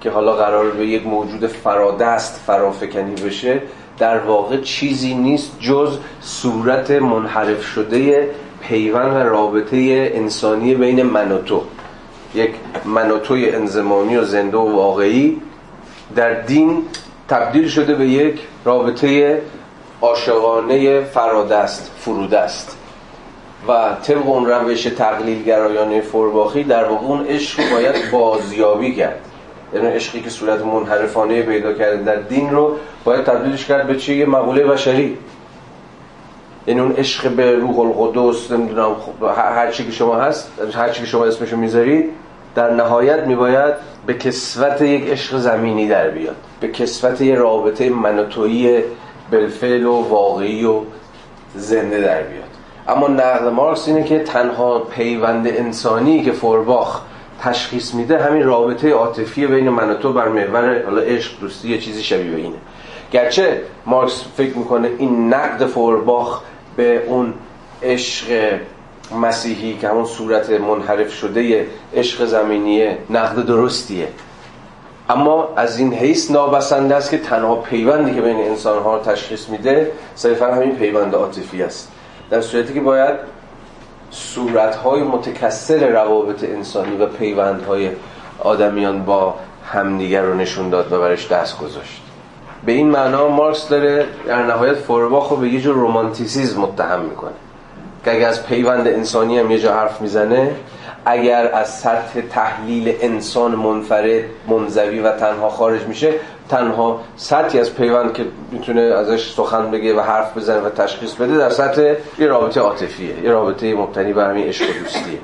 که حالا قرار به یک موجود فرادست فرافکنی بشه در واقع چیزی نیست جز صورت منحرف شده پیوند و رابطه انسانی بین من و تو. یک من و توی انزمانی و زنده و واقعی در دین تبدیل شده به یک رابطه عاشقانه فرادست فرودست. و طبق اون روش تقلیل گرایانه فورباخی در واقع اون عشق باید بازیابی کرد. یعنی عشقی که صورت منحرفانه پیدا کرده در دین رو باید تبدیلش کرد به چی؟ مقوله بشری. یعنی اون عشق به روح القدس نمی‌دونم خب هر چی که شما هست هر چی که شما اسمشو می‌ذارید در نهایت میباید به کسوت یک عشق زمینی در بیاد. به کسوت یه رابطه منوتویی بالفعل و واقعی و زنده در بیاد. اما نقد مارکس اینه که تنها پیوند انسانی که فورباخ تشخیص میده همین رابطه عاطفی بین من و تو بر محور حالا عشق دوستی یه چیزی شبیه اینه. گرچه مارکس فکر می‌کنه این نقد فورباخ به اون عشق مسیحی که همون صورت منحرف شده عشق زمینیه نقد درستیه. اما از این حیث نابسنده است که تنها پیوندی که بین انسان ها تشخیص میده صرفا همین پیوند عاطفی است. در صورتی که باید صورتهای متکثر روابط انسانی و پیوندهای آدمیان با همدیگر رو نشون داد و برش دست گذاشت. به این معنا مارکس داره در نهایت فورباخ رو به یه جور رومانتیسیزم متهم می‌کنه. که اگر از پیوند انسانی هم یه جا حرف می‌زنه اگر از سطح تحلیل انسان منفرد منزوی و تنها خارج میشه تنها سطحی از پیوند که می‌تونه ازش سخن بگه و حرف بزنه و تشخیص بده در سطح یه رابطه عاطفیه. یه رابطه مبتنی بر همین عشق و دوستیه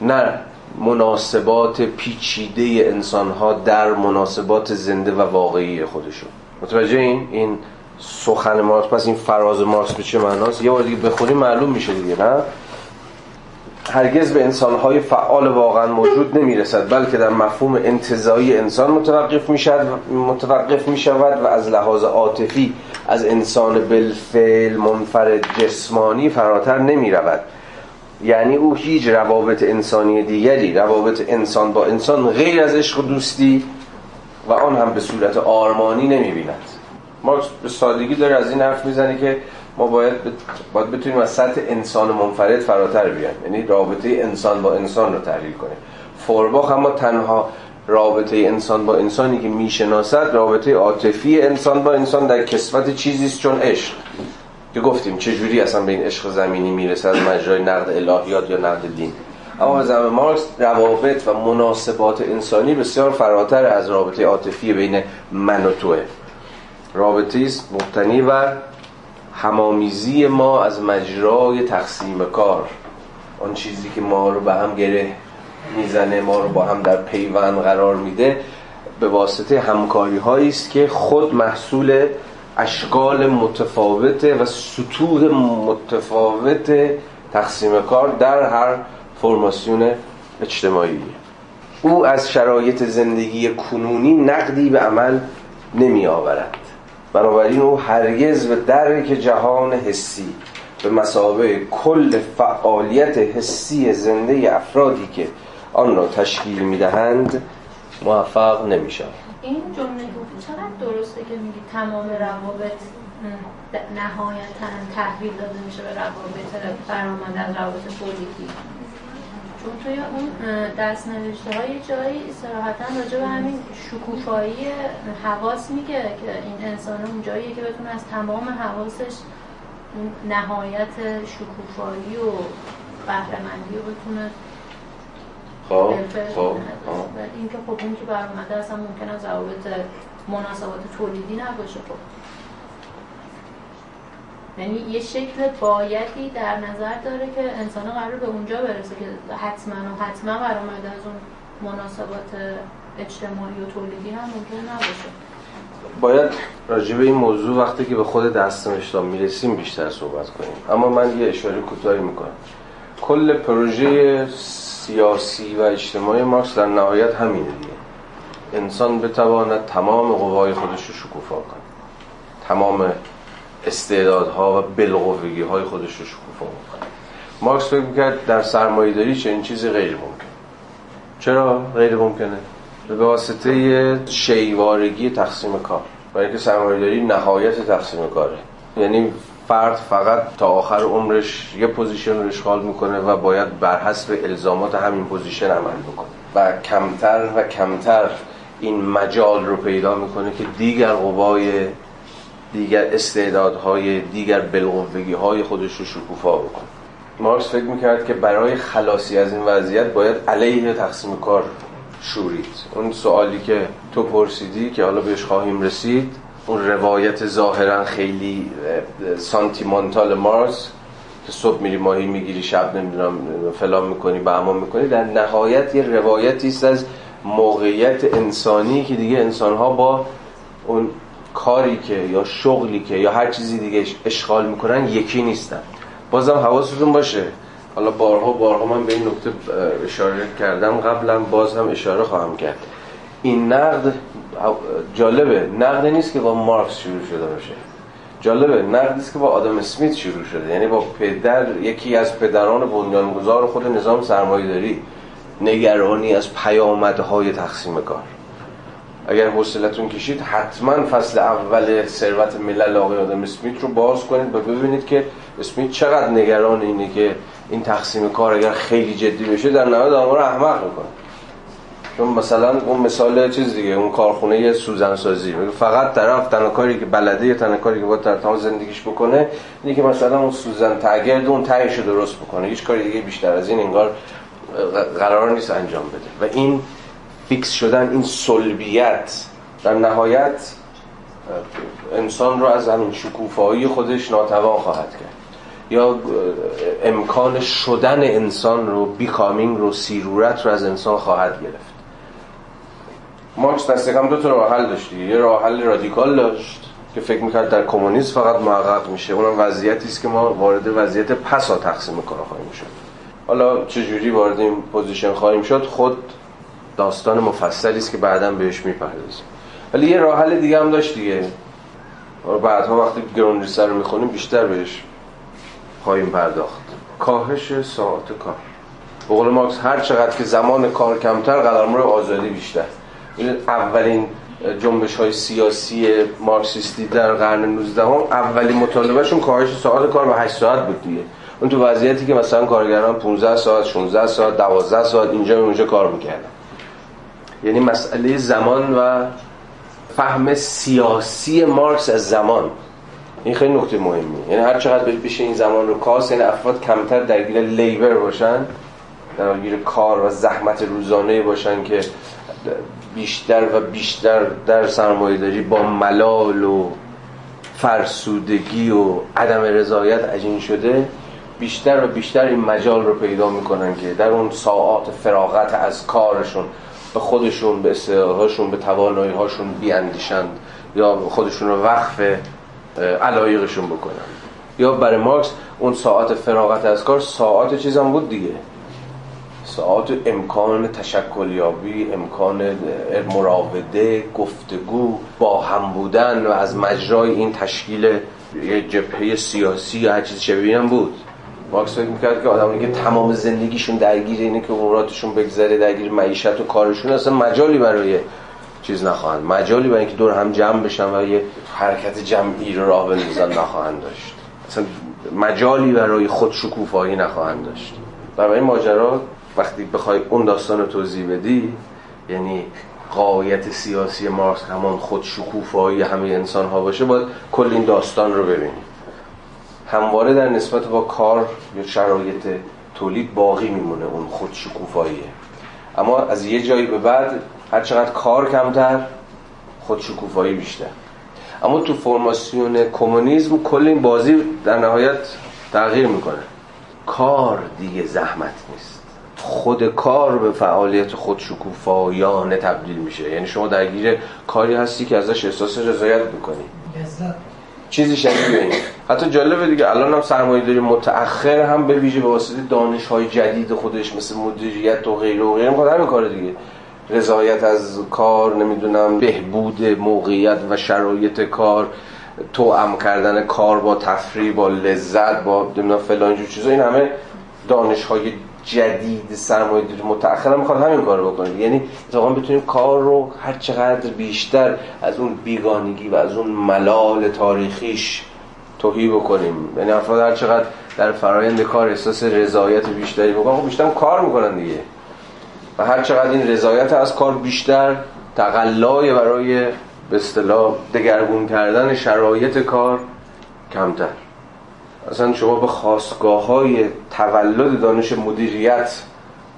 نه مناسبات پیچیده انسان ها در مناسبات زنده و واقعی خودشون. متوجه این؟ این سخن مارکس. پس این فراز مارکس به چه معناست؟ یه بار دیگه بخونی معلوم میشه دیگه نه؟ هرگز به انسانهای فعال واقعا موجود نمی‌رسد بلکه در مفهوم انتظایی انسان متوقف می‌شد متوقف می‌شود و از لحاظ عاطفی از انسان بالفعل منفرد جسمانی فراتر نمی رود یعنی او هیچ روابط انسانی دیگری روابط انسان با انسان غیر از عشق و دوستی و آن هم به صورت آرمانی نمی‌بیند. مارکس به سادگی داره از این حرف می‌زنه که ما باید باید بتونیم از سطح انسان منفرد فراتر بیایم. یعنی رابطه انسان با انسان رو تحلیل کنیم. فورباخ اما تنها رابطه انسان با انسانی که می‌شناسد رابطه عاطفی انسان با انسان در کسوت چیزی است چون عشق. که گفتیم چجوری اصلا به این عشق زمینی می‌رسه از مجرای نقد الهیات یا نقد دین. اما به زمان مارکس روابط و مناسبات انسانی بسیار فراتر از رابطه عاطفی بین من و توه. رابطه است مبتنی بر همامیزی ما از مجرای تقسیم کار. آن چیزی که ما رو به هم گره می‌زنه ما رو با هم در پیوند قرار میده به واسطه همکاری هایی است که خود محصول اشکال متفاوت و سطوح متفاوت تقسیم کار در هر فرماسیون اجتماعی. او از شرایط زندگی کنونی نقدی به عمل نمی آورد بنابراین او هرگز به درک جهان حسی به مسابه کل فعالیت حسی زنده افرادی که آن را تشکیل می‌دهند موفق نمیشن این جمله چقدر درسته که میگی تمام روابط نهایتا تحویل داده میشه به روابط برآمده از روابط تولیدی چون توی اون دست نوشته های جایی صراحتا راجع به همین شکوفایی حواس میگه که این انسان اون جاییه که بتونه از تمام حواسش نهایت شکوفایی و بهرهمندی رو بتونه خب خب این که خب اون که برآمده اصلا ممکن از روابط مناسبات تولیدی نباشه. خب. یعنی یه شکل بایدی در نظر داره که انسان قرار به اونجا برسه که حتما و حتما برآمده از اون مناسبات اجتماعی و تولیدی هم ممکن نباشه. باید راجع به این موضوع وقتی که به خود دست نوشتم می‌رسیم بیشتر صحبت کنیم. اما من یه اشاره کوتاهی می‌کنم. کل پروژه سیاسی و اجتماعی مارکس در نهایت همینه دیگه. انسان بتواند تمام قوای خودش رو شکوفا کنه تمام استعدادها و بالقوگی های خودش رو شکوفا کنه مارکس فکر می‌کرد در سرمایه داری چنین چیزی غیر ممکن. چرا؟ غیر ممکنه؟ به واسطه شیءوارگی تقسیم کار. برای اینکه سرمایه داری نهایت تقسیم کاره. یعنی فرد فقط تا آخر عمرش یه position رو اشغال می‌کنه و باید بر حسب الزامات همین position عمل بکنه. و کمتر و کمتر این مجال رو پیدا می‌کنه که دیگر قوای دیگر استعدادهای دیگر بلغوگی های خودش رو شکوفا بکنه مارکس فکر می‌کرد که برای خلاصی از این وضعیت باید علیه تقسیم کار شورید. اون سوالی که تو پرسیدی که حالا بهش خواهیم رسید اون روایت ظاهرا خیلی سانتیمانتال مارس که صبح میری ماهی می‌گیری شب نمی‌دونم فلان می‌کنی به امان می‌کنی در نهایت یه روایتی از موقعیت انسانی که دیگه انسانها با اون کاری که یا شغلی که یا هر چیزی دیگه اشغال می‌کنن یکی نیستن. بازم حواستون باشه. حالا بارها بارها من به این نکته اشاره کردم. قبلا باز هم اشاره خواهم کرد. این نقد جالبه. نقد نیست که با مارکس شروع شده باشه. جالبه. نقد نیست که با آدم اسمیت شروع شده. یعنی با پدر یکی از پدران بنیانگذار خود نظام سرمایه‌داری نگرانی از پیامدهای تقسیم کار. اگر حوصلتون کشید حتما فصل اول ثروت ملل آقای آدم اسمیت رو باز کنید و ببینید که اسمیت چقدر نگران اینه که این تقسیم کار اگر خیلی جدی بشه در نهایت آدم رو احمق می‌کنه. چون مثلا اون مثال چیز دیگه اون کارخونه سوزن سازی فقط طرف تنها که بلده یا تنها که باید در تمام زندگیش بکنه اینه که مثلا اون سوزن تگرد اون تهش درست بکنه. هیچ کاری دیگه بیشتر از این انگار قرار نیست انجام بده. و این فیکس شدن این سلبیت در نهایت انسان رو از همین شکوفایی خودش ناتوان خواهد کرد. یا امکان شدن انسان رو becoming رو صیرورت رو از انسان خواهد گرفت. مارکس دست کم دو تا راه حل داشت یه راه حل رادیکال داشت که فکر می‌کرد در کمونیسم فقط محقق میشه. اونم وضعیتی است که ما وارد وضعیت پسا تقسیم کار خواهیم شد. حالا چجوری وارد این position خواهیم شد؟ خود داستان مفصلی است که بعدا بهش می‌پردازیم. ولی یه راه حل دیگه هم داشت دیگه. بعدها وقتی گروندریسه رو می‌خونیم بیشتر بهش خواهیم پرداخت. کاهش ساعت کار. به قول مارکس هر چقدر که زمان کار کمتر قلمرو آزادی بیشتر. این اولین جنبش های سیاسی مارکسیستی در قرن 19 هم اولین مطالبهشون کاهش ساعت کار به 8 ساعت بود دیگه. اون تو وضعیتی که مثلا کارگران 15 ساعت 16 ساعت 12 ساعت اینجا اونجا کار می‌کردن. یعنی مسئله زمان و فهم سیاسی مارکس از زمان. این خیلی نکته مهمی یعنی هر چقدر بشه این زمان رو کاس یعنی افراد کمتر درگیر لیبر باشن درگیر کار و زحمت روزانه باشن که بیشتر و بیشتر در سرمایه‌داری با ملال و فرسودگی و عدم رضایت عجین شده بیشتر و بیشتر این مجال رو پیدا می‌کنن که در اون ساعات فراغت از کارشون به خودشون به استعدادهاشون به توانایی هاشون بیاندیشند یا خودشون رو وقف علایقشون بکنن یا برای مارکس اون ساعت فراغت از کار ساعت چیزم بود دیگه. ساعت امکان تشکلیابی امکان مراوده گفتگو با هم بودن و از مجرای این تشکیل یه جبهه سیاسی یا هر چیز شبیه بود. مارکس فکر می‌کرد که آدمانی که تمام زندگیشون درگیر اینه که اموراتشون بگذره درگیر معیشت و کارشون. اصلا مجالی برای چیز نخواهند. مجالی برای اینکه دور هم جمع بشن و یه حرکت جمعی رو راه بندازن نخواهند داشت. اصلا مجالی برای خود شکوفایی نخواهند داشت. برای این ماجرا وقتی بخوای اون داستان رو توضیح بدی یعنی قایت سیاسی مارکس همان خود شکوفایی همه انسان ها باشه باید کل این داستان رو ببینی. همواره در نسبت با کار یا شرایط تولید باقی میمونه اون خود شکوفاییه اما از یه جایی به بعد هر چقدر کار کمتر خود شکوفایی بیشتر. اما تو فرماسیون کمونیسم کل این بازی در نهایت تغییر می‌کنه. کار دیگه زحمت نیست. خود کار به فعالیت خود شکوفایانه تبدیل میشه. یعنی شما درگیر کاری هستی که ازش احساس رضایت می‌کنی. چیزی شبیه این. حتی جالبه دیگه الان هم سرمایه داری متأخر هم به ویژه به واسطه دانش های جدید خودش مثل مدیریت و غیره و غیره می‌خواد همین کار دیگه. رضایت از کار نمی‌دونم بهبود موقعیت و شرایط کار توأم کردن کار با تفریح با لذت با نمی‌دونم فلان جور چیزا این همه دانش های جدید سرمایه داری هم می‌خواد همین کار بکنه. یعنی اتفاقا بتونیم کار رو هر چقدر بیشتر از اون بیگانگی و از اون ملال تاریخیش توهی بکنیم. یعنی افراد هر چقدر در فرایند کار احساس رضایت بیشتری بکنن خب بیشتر کار می‌کنن دیگه. و هر چقدر این رضایت از کار بیشتر تقلای برای به اصطلاح دگرگون کردن شرایط کار کمتر. اصلا شما به خواستگاه های تولد دانش مدیریت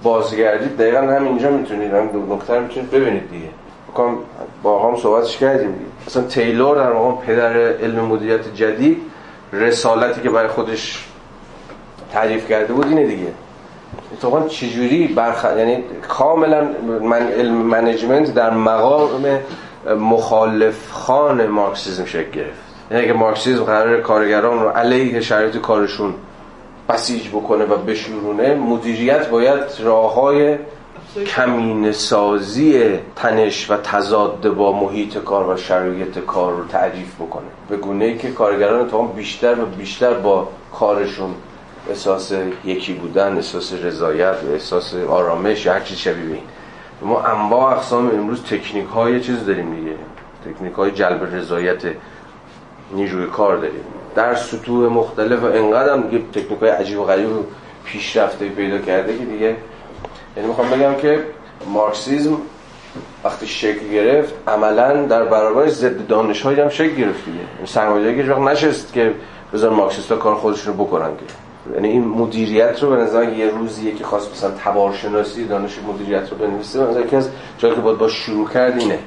بازگردید دقیقا همینجا می‌تونید. هم دو نکته می‌تونید ببینید دیگه. بکنم با هم صحبتش کردیم دیگه. اصلا تیلور در واقع پدر علم مدیریت جدید رسالتی که برای خودش تعریف کرده بود اینه دیگه. اتفاقا چجوری برخ... یعنی کاملا من علم management در مقام مخالف‌خوان مارکسیزم شکل گرفت. یعنی اگه مارکسیزم قراره کارگران رو علیه شرایط کارشون بسیج بکنه و بشورونه مدیریت باید راه های کمینه سازی تنش و تضاد با محیط کار و شرایط کار رو تعریف بکنه. به گونه ای که کارگران اتفاقا بیشتر و بیشتر با کارشون احساس یکی بودن احساس رضایت احساس آرامش هر چیز شبیه این. ما انواع اقسام امروز تکنیک های چیز داریم دیگه. تکنیک های جلب رضایت نیروی کار داریم. در سطوح مختلف و انقدر هم دیگه تکنیک های عجیب و غریب پیشرفته پیدا کرده که دیگه یعنی می‌خوام بگم که مارکسیزم وقتی شکل گرفت عملا در برابر ضد دانش هم شکل گرفت دیگه. سرمایه‌داری که نشست که بذار مارکسیستا کار خودشون رو بکنن که. یعنی این مدیریت رو به نظر یه روزیه که خواست مثلا تبارشناسی دانش مدیریت رو بنویسه. به نظر از جایی که باید با شروع کرد اینه.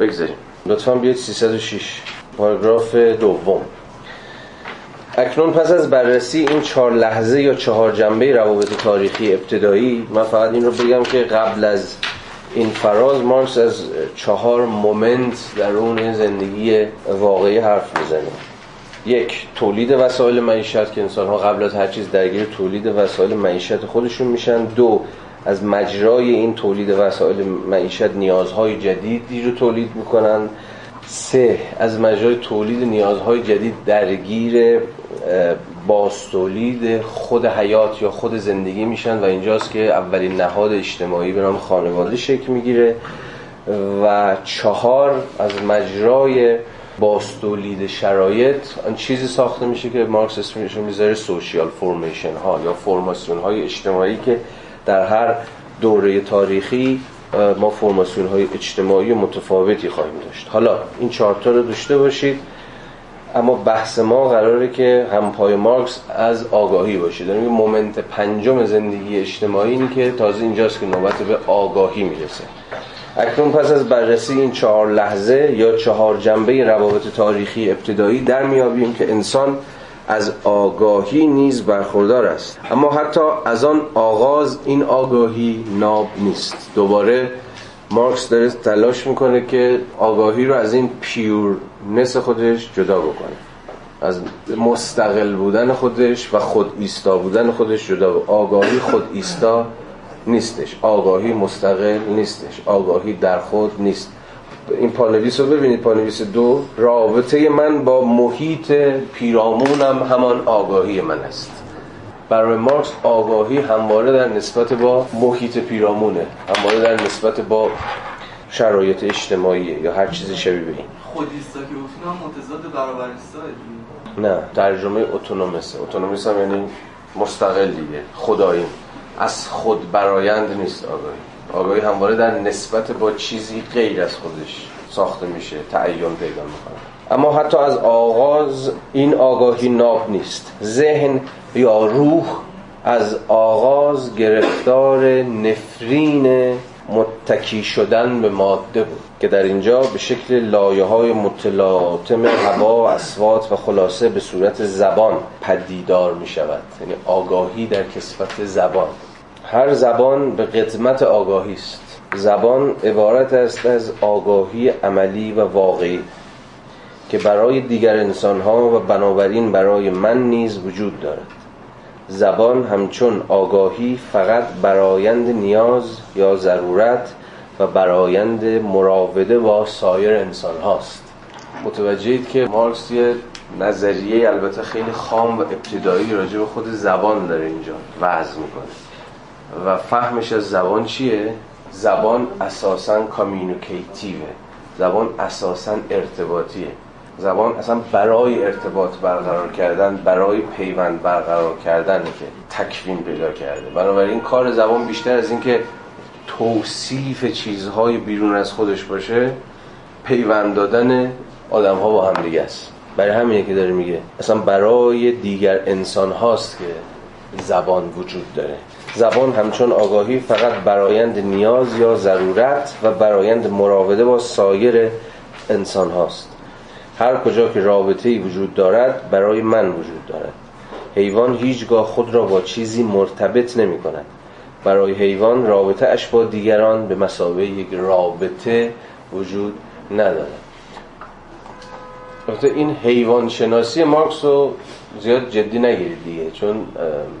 بگذاریم. لطفا بیاید 306 پاراگراف دوم. اکنون پس از بررسی این چهار لحظه یا چهار جنبه روابط تاریخی ابتدایی من فقط این رو بگم که قبل از این فراز مارکس از چهار مومنت در اون زندگی واقعی حرف می‌زنه یک تولید وسایل معیشت که انسان ها قبل از هر چیز درگیر تولید وسایل معیشت خودشون میشن. دو از مجرای این تولید وسایل معیشت نیازهای جدیدی رو تولید می‌کنن. سه از مجرای تولید نیازهای جدید درگیر باستولید خود حیات یا خود زندگی میشن و اینجاست که اولین نهاد اجتماعی به نام خانواده شکل می‌گیره. و چهار از مجرای بازتولید شرایط آن چیزی ساخته میشه که مارکس اسمش می‌ذاره social formation ها یا فرماسیون های اجتماعی که در هر دوره تاریخی ما فرماسیون های اجتماعی متفاوتی خواهیم داشت. حالا این چارتا رو داشته باشید اما بحث ما قراره که هم پای مارکس از آگاهی باشید یعنی moment پنجم زندگی اجتماعی اینی که تازه اینجاست که نوبت به آگاهی می‌رسه. اکنون پس از بررسی این چهار لحظه یا چهار جنبه روابط تاریخی ابتدایی در میابیم که انسان از آگاهی نیز برخوردار است. اما حتی از آن آغاز این آگاهی ناب نیست. دوباره مارکس داره تلاش می‌کنه که آگاهی رو از این پیورنس خودش جدا بکنه. از مستقل بودن خودش و خود ایستا بودن خودش جدا آگاهی خود ایستا نیستش. آگاهی مستقل نیستش. آگاهی در خود نیست. این پانویس رو ببینید پانویس دو. رابطه من با محیط پیرامونم همان آگاهی من است. برای مارکس آگاهی همواره در نسبت با محیط پیرامونه همواره در نسبت با شرایط اجتماعی یا هر چیزی شبیه به این. خودیستا که متضاد نه ترجمه اتونومسه. اتونومیس هم یعنی مستقل دیگه. خدایی از خود برایند نیست آگاهی. آگاهی همواره در نسبت با چیزی غیر از خودش ساخته میشه تعین پیدا می‌کنه. اما حتی از آغاز این آگاهی ناب نیست. ذهن یا روح از آغاز گرفتار نفرین متکی شدن به ماده بود که در اینجا به شکل لایه های متلاطم هوا اسوات و خلاصه به صورت زبان پدیدار می شود یعنی آگاهی در کسفت زبان. هر زبان به قدمت آگاهی است. زبان عبارت است از آگاهی عملی و واقعی که برای دیگر انسانها و بنابراین برای من نیز وجود دارد. زبان همچون آگاهی فقط برایند نیاز یا ضرورت و برایند مراوده با سایر انسان هاست متوجهید که مارکس یه نظریه البته خیلی خام و ابتدایی راجع به خود زبان داره اینجا وضع می‌کنه. و فهمش از زبان چیه؟ زبان اساسا کامیونیکیتیوه زبان اساسا ارتباطیه. زبان اصلا برای ارتباط برقرار کردن برای پیوند برقرار کردن که تکوین پیدا کرده. بنابراین کار زبان بیشتر از اینکه توصیف چیزهای بیرون از خودش باشه پیوند دادن آدم ها با هم دیگه است. برای همینه که داره میگه. اصلا برای دیگر انسان هاست که زبان وجود داره. زبان همچون آگاهی فقط برایند نیاز یا ضرورت و برایند مراوده با سایر انسان هاست هر کجا که رابطه وجود دارد برای من وجود دارد. حیوان هیچگاه خود را با چیزی مرتبط نمی کند برای حیوان رابطه اش با دیگران به مسابقه یک رابطه وجود ندارد. این حیوان شناسی مارکس رو زیاد جدی نگیرید دیگه چون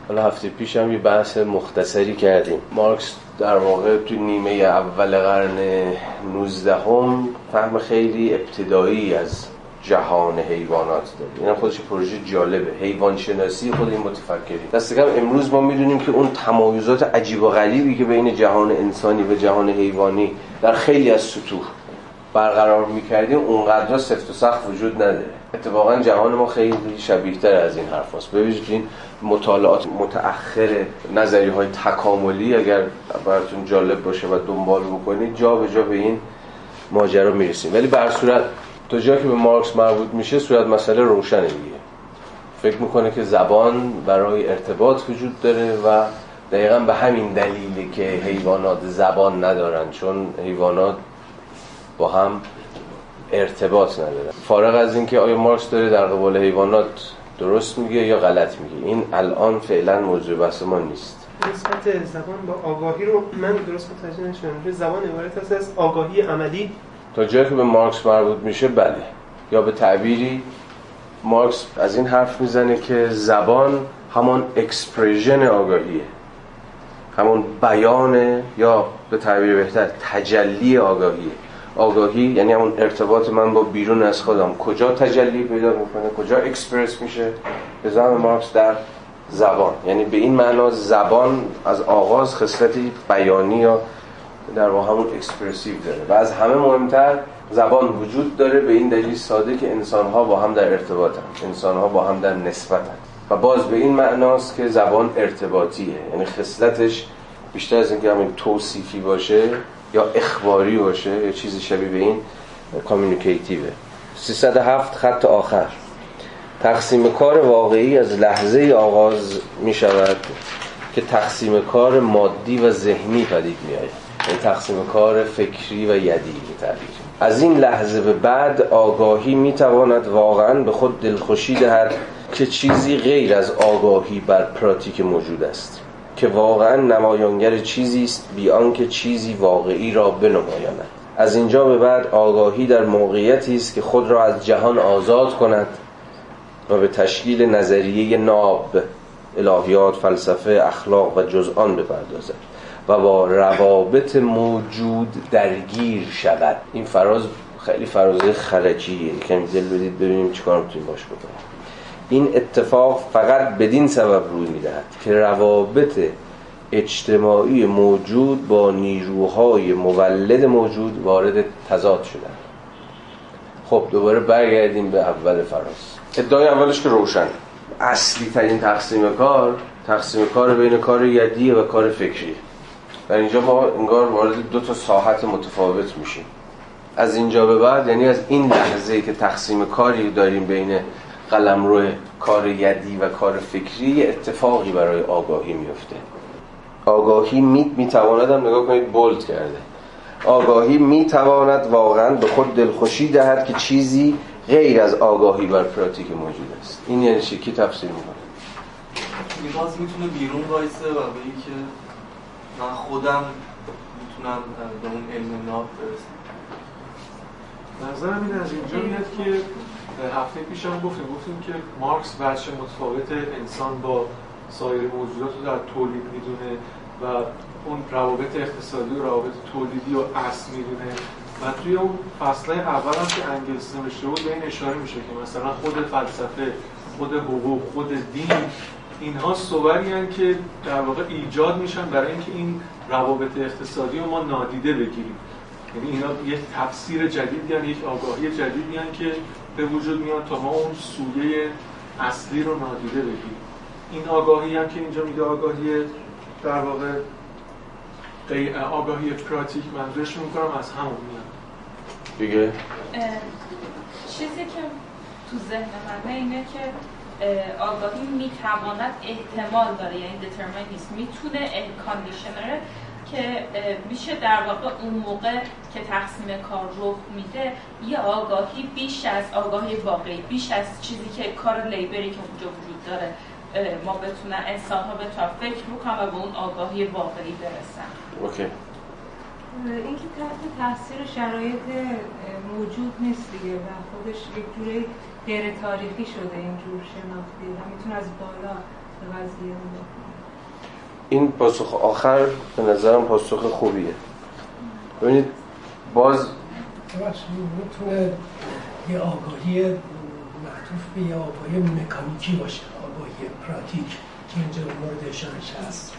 حالا هفته پیش هم یه بحث مختصری کردیم. مارکس در واقع تو نیمه اول قرن 19 هم فهم خیلی ابتدایی از جهان حیوانات داره. این خودش پروژه جالبه. حیوان شناسی خود این متفکری دست کم امروز ما می‌دونیم که اون تمایزات عجیب و غریبی که بین جهان انسانی و جهان حیوانی در خیلی از سطوح برقرار می‌کردیم اونقدر سفت و سخت وجود نداره. اتفاقا جهان ما خیلی شبیه تر از این حرف هست ببینید این مطالعات متأخر نظری های تکاملی اگر براتون جالب باشه و دنبال بکنید جا به جا به این ماجرا می‌رسیم. ولی بر صورت تا جایی که به مارکس مربوط میشه صورت مسئله روشنه دیگه. فکر می‌کنه که زبان برای ارتباط وجود داره و دقیقا به همین دلیلی که حیوانات زبان ندارن چون حیوانات با هم ارتباط نداره فارغ از اینکه آیا مارکس داره در قبال حیوانات درست میگه یا غلط میگه این الان فعلا موضوع بحث ما نیست. نسبت زبان با آگاهی رو من درست متوجه نشدم. زبان عبارت است از آگاهی عملی. تا جایی که به مارکس مربوط میشه بله. یا به تعبیری مارکس از این حرف می‌زنه که زبان همان expression آگاهیه. همون بیان یا به تعبیر بهتر تجلی آگاهیه. آگاهی یعنی همون ارتباط من با بیرون از خودم. کجا تجلی پیدا می‌کنه؟ کجا اکسپرس میشه؟ به زعم مارکس در زبان. یعنی به این معنا زبان از آغاز خصلتی بیانی یا در واقع همون expressive داره. و از همه مهمتر زبان وجود داره به این دلیل ساده که انسان ها با هم در ارتباطن. انسان ها با هم در نسبتن. و باز به این معناست که زبان ارتباطیه. یعنی خصلتش بیشتر از اینکه همین توصیفی باشه یا اخباری باشه یا چیزی شبیه به این کامیونیکیتیوه 307 خط آخر. تقسیم کار واقعی از لحظه آغاز می شود که تقسیم کار مادی و ذهنی پدید می آید. یعنی تقسیم کار فکری و یدی تعبیر از این لحظه به بعد آگاهی می تواند واقعا به خود دلخوشی دهد که چیزی غیر از آگاهی بر پراتیک موجود است. که واقعا نمایانگر چیزی است بیان که چیزی واقعی را بنمایاند. از اینجا به بعد آگاهی در موقعیتی است که خود را از جهان آزاد کند و به تشکیل نظریه ناب الهیات فلسفه اخلاق و جزآن بپردازد و با روابط موجود درگیر شود. این فراز خیلی فرازه خرجیه. کمی دل بدید ببینیم چیکار می‌تونیم باش بکنیم. این اتفاق فقط بدین سبب روی می‌دهد که روابط اجتماعی موجود با نیروهای مولد موجود وارد تضاد شدن. خب دوباره برگردیم به اول فراز. ادعای اولش که روشن. اصلی ترین تقسیم کار تقسیم کار بین کار یدی و کار فکری. در اینجا ما انگار وارد دو تا ساحت متفاوت میشیم. از اینجا به بعد یعنی از این لحظه که تقسیم کاری داریم بین قلمرو کار یدی و کار فکری اتفاقی برای آگاهی میفته. آگاهی می می‌تواند هم نگاه کنید بولد کرده. آگاهی می‌تواند واقعا به خود دلخوشی دهد که چیزی غیر از آگاهی بر پراتیک موجود است. این یعنی چی؟ کی تفسیر می‌کنه؟ باز می‌تونه بیرون وایسه و به که من خودم می‌تونم به اون علم ناب برسم. نظرم این از اینجا میاد که هفته پیش هم گفتیم گفتیم که مارکس بچه متفاوت انسان با سایر موجودات رو در تولید می‌دونه و اون روابط اقتصادی و روابط تولیدی و اصل می‌دونه. و توی اون فصله اول هم که انگلس نوشته بود به این اشاره میشه که مثلا خود فلسفه خود حقوق خود دین اینها صوری که در واقع ایجاد میشن برای اینکه این روابط اقتصادی رو ما نادیده بگیریم. یعنی اینا یک تفسیر جدیدی هن، یک آگاهی جدیدی هن که به وجود میاد تا ما اون سویه اصلی رو نادیده بگیریم. این آگاهی هم که اینجا میگه آگاهی در واقع آگاهی پراتیک منظورش می‌کنم از همون میاد. دیگه؟ چیزی که تو ذهن منه اینه که آگاهی می‌تواند احتمال داره یعنی دیترمینیست می‌تونه کاندیشنره که میشه در واقع اون موقع که تقسیم کار رخ میده یه آگاهی بیش از آگاهی واقعی بیش از چیزی که کار لیبری که اونجا وجود داره ما بتونن انسان ها بتونن فکر بکنن و به اون آگاهی واقعی برسن. اوکی. این که تحت تاثیر شرایط موجود نیست دیگه و خودش یک جوری غیر تاریخی شده اینجور شناختی. و می‌تونه از بالا به قضیه این پاسخ آخر به نظرم پاسخ خوبیه. ببینید باز می‌تونه یه آگاهی معطوف به یه آگاهی مکانیکی باشه آگاهی پراتیک که اینجا مورد اشارش هست.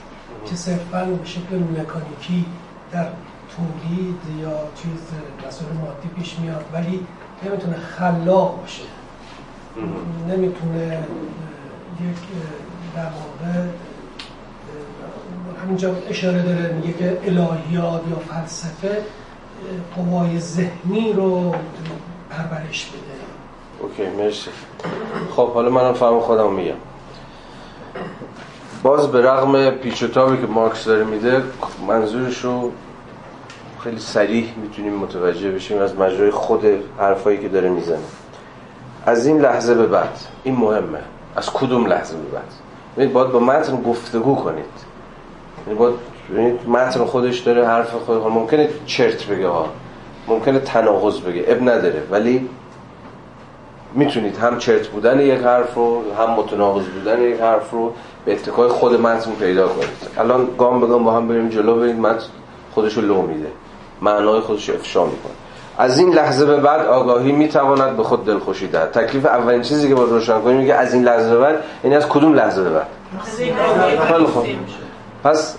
که صرفا به شکل مکانیکی در تولید یا چیز مسئله مادی پیش میاد ولی نمی‌تونه خلاق باشه. نمی‌تونه یک در واقع همینجا اشاره داره میگه که الهیات یا فلسفه قوای ذهنی رو پرورش بده. اوکی مرسی. خب حالا منم فهم خودم میگم. باز به رغم پیچ که مارکس داره میده منظورش رو خیلی سریح می‌تونیم متوجه بشیم از مجرای خود حرفایی که داره می‌زنه. از این لحظه به بعد این مهمه از کدوم لحظه به بعد؟ باید با متن گفتگو کنید. متن خودش داره حرف خود ممکنه چرت بگه ها ممکنه تناقض بگه. اب نداره. ولی می‌تونید هم چرت بودن یک حرف رو هم متناقض بودن یک حرف رو به اتکای خود متن پیدا کنید. الان گام به گام با هم بریم جلو برید متن خودش رو لو میده. معنای خودش رو افشا می‌کنه. از این لحظه به بعد آگاهی می‌تواند به خود دلخوشی دهد. تکلیف اولین چیزی که با روشن کنیم میگه از این لحظه به بعد یعنی از کدوم لحظه به بعد؟ خیلی خوب. پس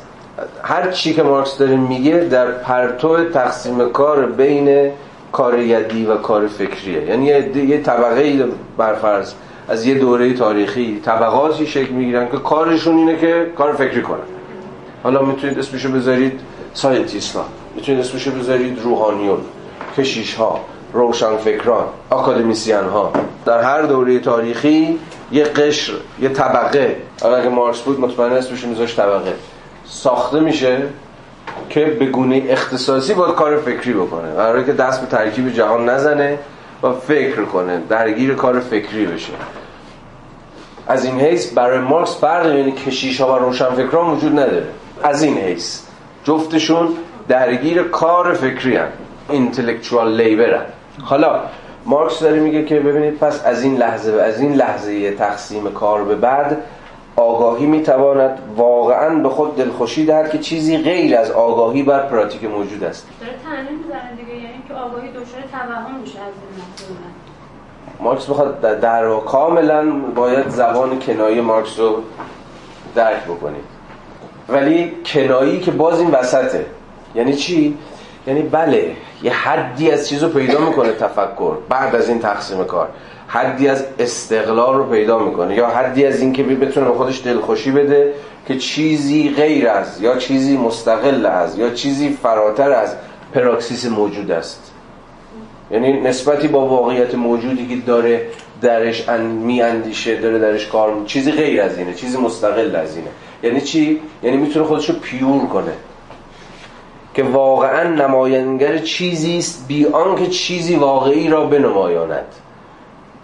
هر چی که مارکس داره میگه در پرتو تقسیم کار بین کار یدی و کار فکریه. یعنی یه طبقه برفرض از یه دوره تاریخی طبقاتی شکل می‌گیرن که کارشون اینه که کار فکری کنن. حالا می‌تونید اسمشو بذارید scientist ها می‌تونید اسمشو بذارید روحانیون کشیش ها روشن فکران آکادمیسین ها در هر دوره تاریخی یه قشر یه طبقه. اگر مارکس بود مطمئن اسمش میذاش طبقه. ساخته میشه که به گونه اختصاصی باید کار فکری بکنه. قراره که دست به ترکیب جهان نزنه و فکر کنه درگیر کار فکری بشه. از این حیث برای مارکس فرق بین کشیش ها و روشنفکران وجود نداره. از این حیث جفتشون درگیر کار فکری هن intellectual labor هن. حالا مارکس داره میگه که ببینید پس از این لحظه و از این لحظه تقسیم کار به بعد آگاهی می‌تواند واقعا به خود دلخوشی دهد که چیزی غیر از آگاهی بر پراتیک موجود است. داره تعلیم می‌زنه دیگه یعنی که آگاهی دچار توهم میشه از این مارکس بخواد در, در کاملا باید زبان کنایی مارکس رو درک بکنید ولی کنایی که باز این وسطه. یعنی چی؟ یعنی بله یه حدی از چیز رو پیدا می‌کنه تفکر بعد از این تقسیم کار. حدی از استقلال رو پیدا می‌کنه یا حدی از این که بتونه به خودش دلخوشی بده که چیزی غیر از یا چیزی مستقل از یا چیزی فراتر از پراکسیس موجود است. یعنی نسبتی با واقعیت موجودی که داره درش ان می اندیشه داره درش کار چیزی غیر از اینه چیزی مستقل از اینه. یعنی چی؟ یعنی می‌تونه خودش رو پیور کنه. که واقعا نماینگر چیزی است بی آنکه چیزی واقعی را بنمایاند.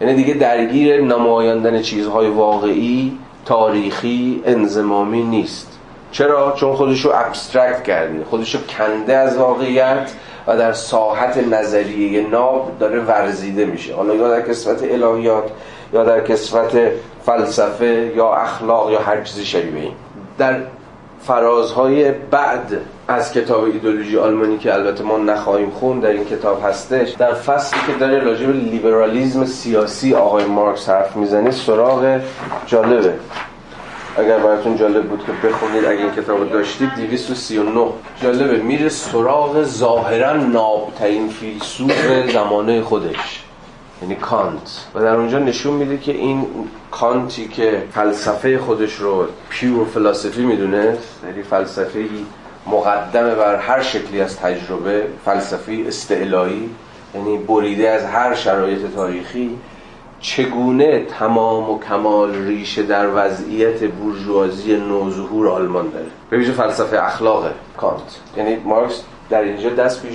یعنی دیگه درگیر نمایاندن چیزهای واقعی تاریخی انزمامی نیست. چرا؟ چون خودش رو ابسترکت کرده خودش کنده از واقعیت و در ساحت نظریه ناب داره ورزیده میشه. حالا یا در کسفت الهیات یا در کسفت فلسفه یا اخلاق یا هر چیزی شبیه این. در فرازهای بعد از کتاب ایدولوژی آلمانی که البته ما نخواهیم خون در این کتاب هستش در فصلی که داره راجع به لیبرالیزم سیاسی آقای مارکس حرف می‌زنه سراغ جالبه. اگر براتون جالب بود که بخونید اگه این کتاب داشتید 239 جالبه میره سراغ ظاهرا نابترین فیلسوف زمانه خودش یعنی کانت. و در اونجا نشون میده که این کانتی که فلسفه خودش رو پیور فلسفی می‌دونه یعنی فلسفه مقدمه بر هر شکلی از تجربه فلسفی استعلایی یعنی بریده از هر شرایط تاریخی چگونه تمام و کمال ریشه در وضعیت بورژوازی نوظهور آلمان داره؟ به ویژه فلسفه اخلاق کانت. یعنی مارکس در اینجا دست به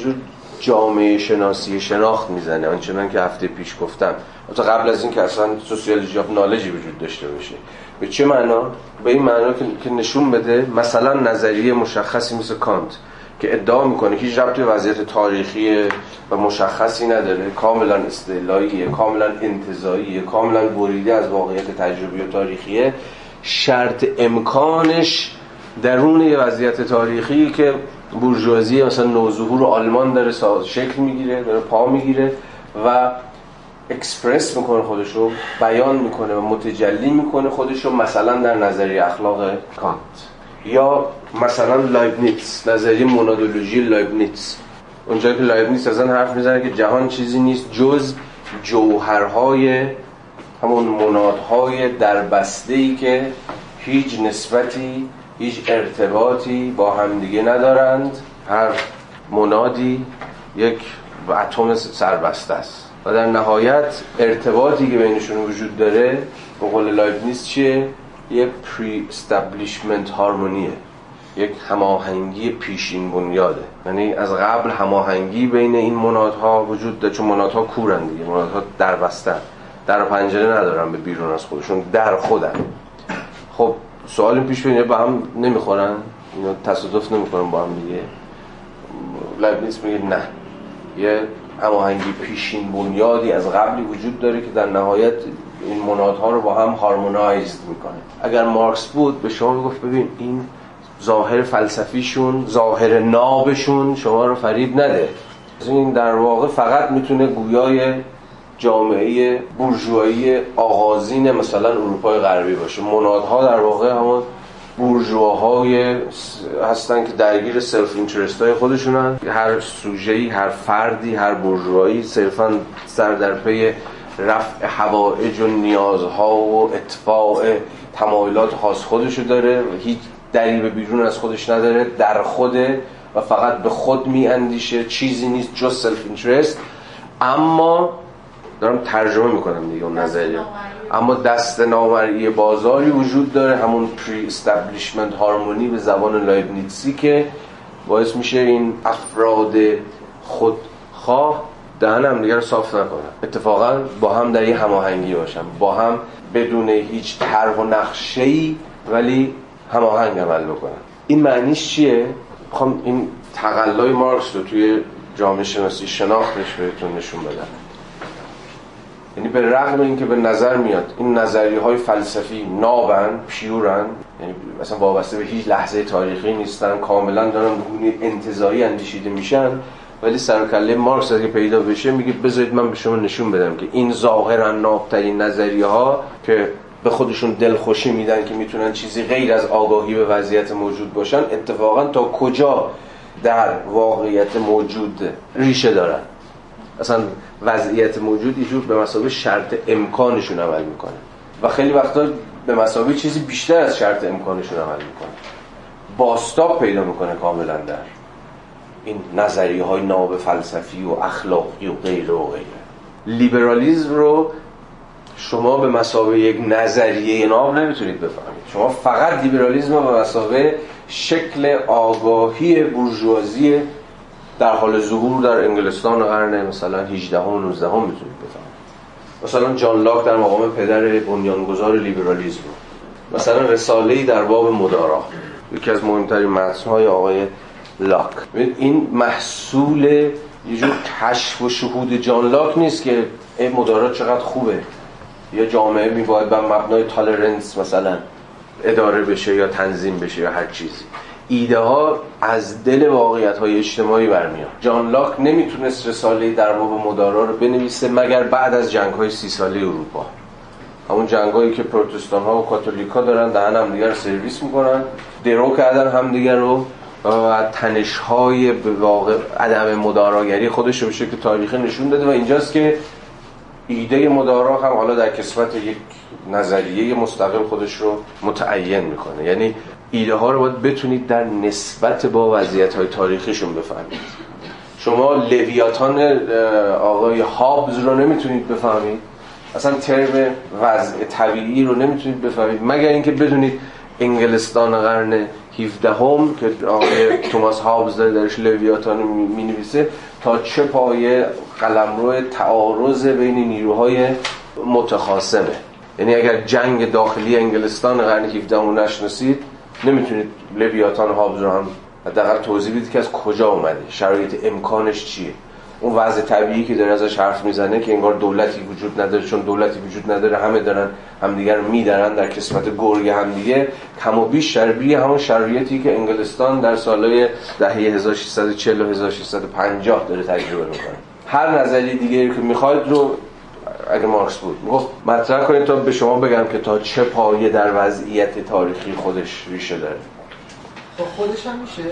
جامعه شناسی شناخت می‌زنه آنچنان که هفته پیش گفتم. تا قبل از این که اصلا سوسیولوژی آف نالجی وجود داشته باشه. به چه معنا؟ به این معنا که نشون بده مثلا نظریه مشخصی مثل کانت که ادعا می‌کنه که ربطی وضعیت تاریخی و مشخصی نداره کاملا استعلاییه کاملا انتزاعیه کاملا بریده از واقعیت تجربی و تاریخیه. شرط امکانش درون یه وضعیت تاریخی که بورژوازی مثلا نوظهور آلمان داره شکل می‌گیره داره پا می‌گیره و اکسپرس می‌کنه خودشو بیان می‌کنه و متجلی می‌کنه خودشو مثلا در نظریه اخلاق کانت. یا مثلا لایبنیتس نظریه مونادولوژی لایبنیتس. اونجایی که لایبنیتس ازن حرف می‌زنه که جهان چیزی نیست جز جوهرهای همون مونادهای دربسته ای که هیچ نسبتی هیچ ارتباطی با همدیگه ندارند. هر منادی یک اتم سربسته است. و در نهایت ارتباطی که بینشون وجود داره به قول لایبنیز چیه؟ یه پری استابلیشمنت هارمونیه یک هماهنگی پیشین بنیاده. یعنی از قبل هماهنگی بین این منادها وجود داره چون منادها کورن دیگه منادها در بستن در پنجره ندارن به بیرون از خودشون در خودن. خب سوال پیش بینه با هم نمی‌خورن؟ اینا تصادف نمی‌کنن با هم دیگه. لایبنیز میگه نه. یه هماهنگی پیشین بنیادی از قبلی وجود داره که در نهایت این منادها رو با هم هارمونایزد می‌کنه. اگر مارکس بود به شما می‌گفت ببین این ظاهر فلسفیشون ظاهر نابشون شما رو فریب نده. این در واقع فقط می‌تونه گویای جامعه بورژوایی آغازین مثلا اروپای غربی باشه. مونادها در واقع همون بورژواهای هستن که درگیر self-interest های خودشونن. هر سوژه‌ای هر فردی هر بورژوایی صرفا سر در پی رفع حوائج و نیازها و اطفاء تمایلات خاص خودشو داره. هیچ دلیل به بیرون از خودش نداره. در خوده و فقط به خود می اندیشه چیزی نیست جز self-interest اما دارم ترجمه می‌کنم دیگه اون نظریه. اما دست نامرئی بازاری وجود داره همون pre-establishment harmony به زبان لایبنیتسی که باعث میشه این افراد خودخواه دهن هم دیگه رو صاف نکنن. اتفاقا با هم در یه هماهنگی باشن. با هم بدون هیچ طرح و نقشه ولی هماهنگ عمل بکنن. این معنیش چیه؟ می‌خوام این تقلای مارکس رو توی جامعه شناسی شناختش بهتون نشون بدم. یعنی به رغم اینکه به نظر میاد این نظریه های فلسفی نابن پیورن یعنی مثلا وابسته به هیچ لحظه تاریخی نیستن کاملا دارن گونه انتظایی اندیشیده میشن ولی سرکله مارکس اگه پیدا بشه میگه بذارید من به شما نشون بدم که این ظاهرا نابترین نظریه ها که به خودشون دلخوشی میدن که می‌تونن چیزی غیر از آگاهی به وضعیت موجود باشن اتفاقا تا کجا در واقعیت موجود ریشه دارن؟ اصلا وضعیت موجود ایجور به مسابقه شرط امکانشون عمل می‌کنه. و خیلی وقتا به مسابقه چیزی بیشتر از شرط امکانشون عمل می‌کنه. باستاب پیدا می‌کنه کاملا در این نظریه های ناب فلسفی و اخلاقی و غیره و غیره. لیبرالیزم رو شما به مسابقه یک نظریه ناب نمی‌تونید بفهمید. شما فقط لیبرالیزم رو به مسابقه شکل آگاهی بورژوازی در حال ظهور در انگلستان قرن مثلا 18 و 19 هم بفهمید. مثلا جان لاک در مقام پدر بنیانگذار لیبرالیسم. مثلا رساله‌ای در باب مدارا. یکی از مهمترین متن‌های آقای لاک. این محصول یه جور کشف و شهود جان لاک نیست که این مدارا چقدر خوبه. یا جامعه میباید بر مبنای تالرنس مثلا اداره بشه یا تنظیم بشه یا هر چیزی. ایده ها از دل واقعیت های اجتماعی برمیاد. جان لاک نمی‌تونست رساله در باب مدارا رو بنویسه مگر بعد از جنگ های سی ساله اروپا. همون جنگ که پروتستان ها و کاتولیک ها دارن دهن هم دیگر سرویس می‌کنن. درو کردن هم دیگر رو. و تنش های به واقع عدم مداراگری خودش رو به شکل تاریخی نشون داده. و اینجاست که ایده مدارا هم حالا در کسفت یک نظریه مستقل خودش رو متعین می‌کنه. یعنی ایده ها رو باید بتونید در نسبت با وضعیت های تاریخیشون بفهمید. شما لویاتان آقای هابز رو نمی‌تونید بفهمید. اصلا ترم وضع طبیعی رو نمی‌تونید بفهمید. مگر اینکه بدونید انگلستان قرن 17 هم که آقای توماس هابز داره درش لویاتان رو می نویسه تا چه پایه قلمرو تعارض بین نیروهای متخاصمه. یعنی اگر جنگ داخلی انگلستان قرن 17 رو نشناسید نمی‌تونید لویاتان هابز رو هم حداقل توضیح بدید که از کجا اومده شرایط امکانش چیه؟ اون وضع طبیعی که داره ازش حرف می‌زنه که انگار دولتی وجود نداره چون دولتی وجود نداره همه دارن همدیگر رو میدارن در قسمت گرگ همدیگه کم و بیش شربیه همون شرایطی که انگلستان در سالهای دهه 1640 و 1650 داره تجربه می‌کنه. هر نظری دیگه که می‌خواید رو اگه مارکس بود. گفت مطرح کنید تا به شما بگم که تا چه پایه در وضعیت تاریخی خودش ریشه داره. با خودش هم میشه.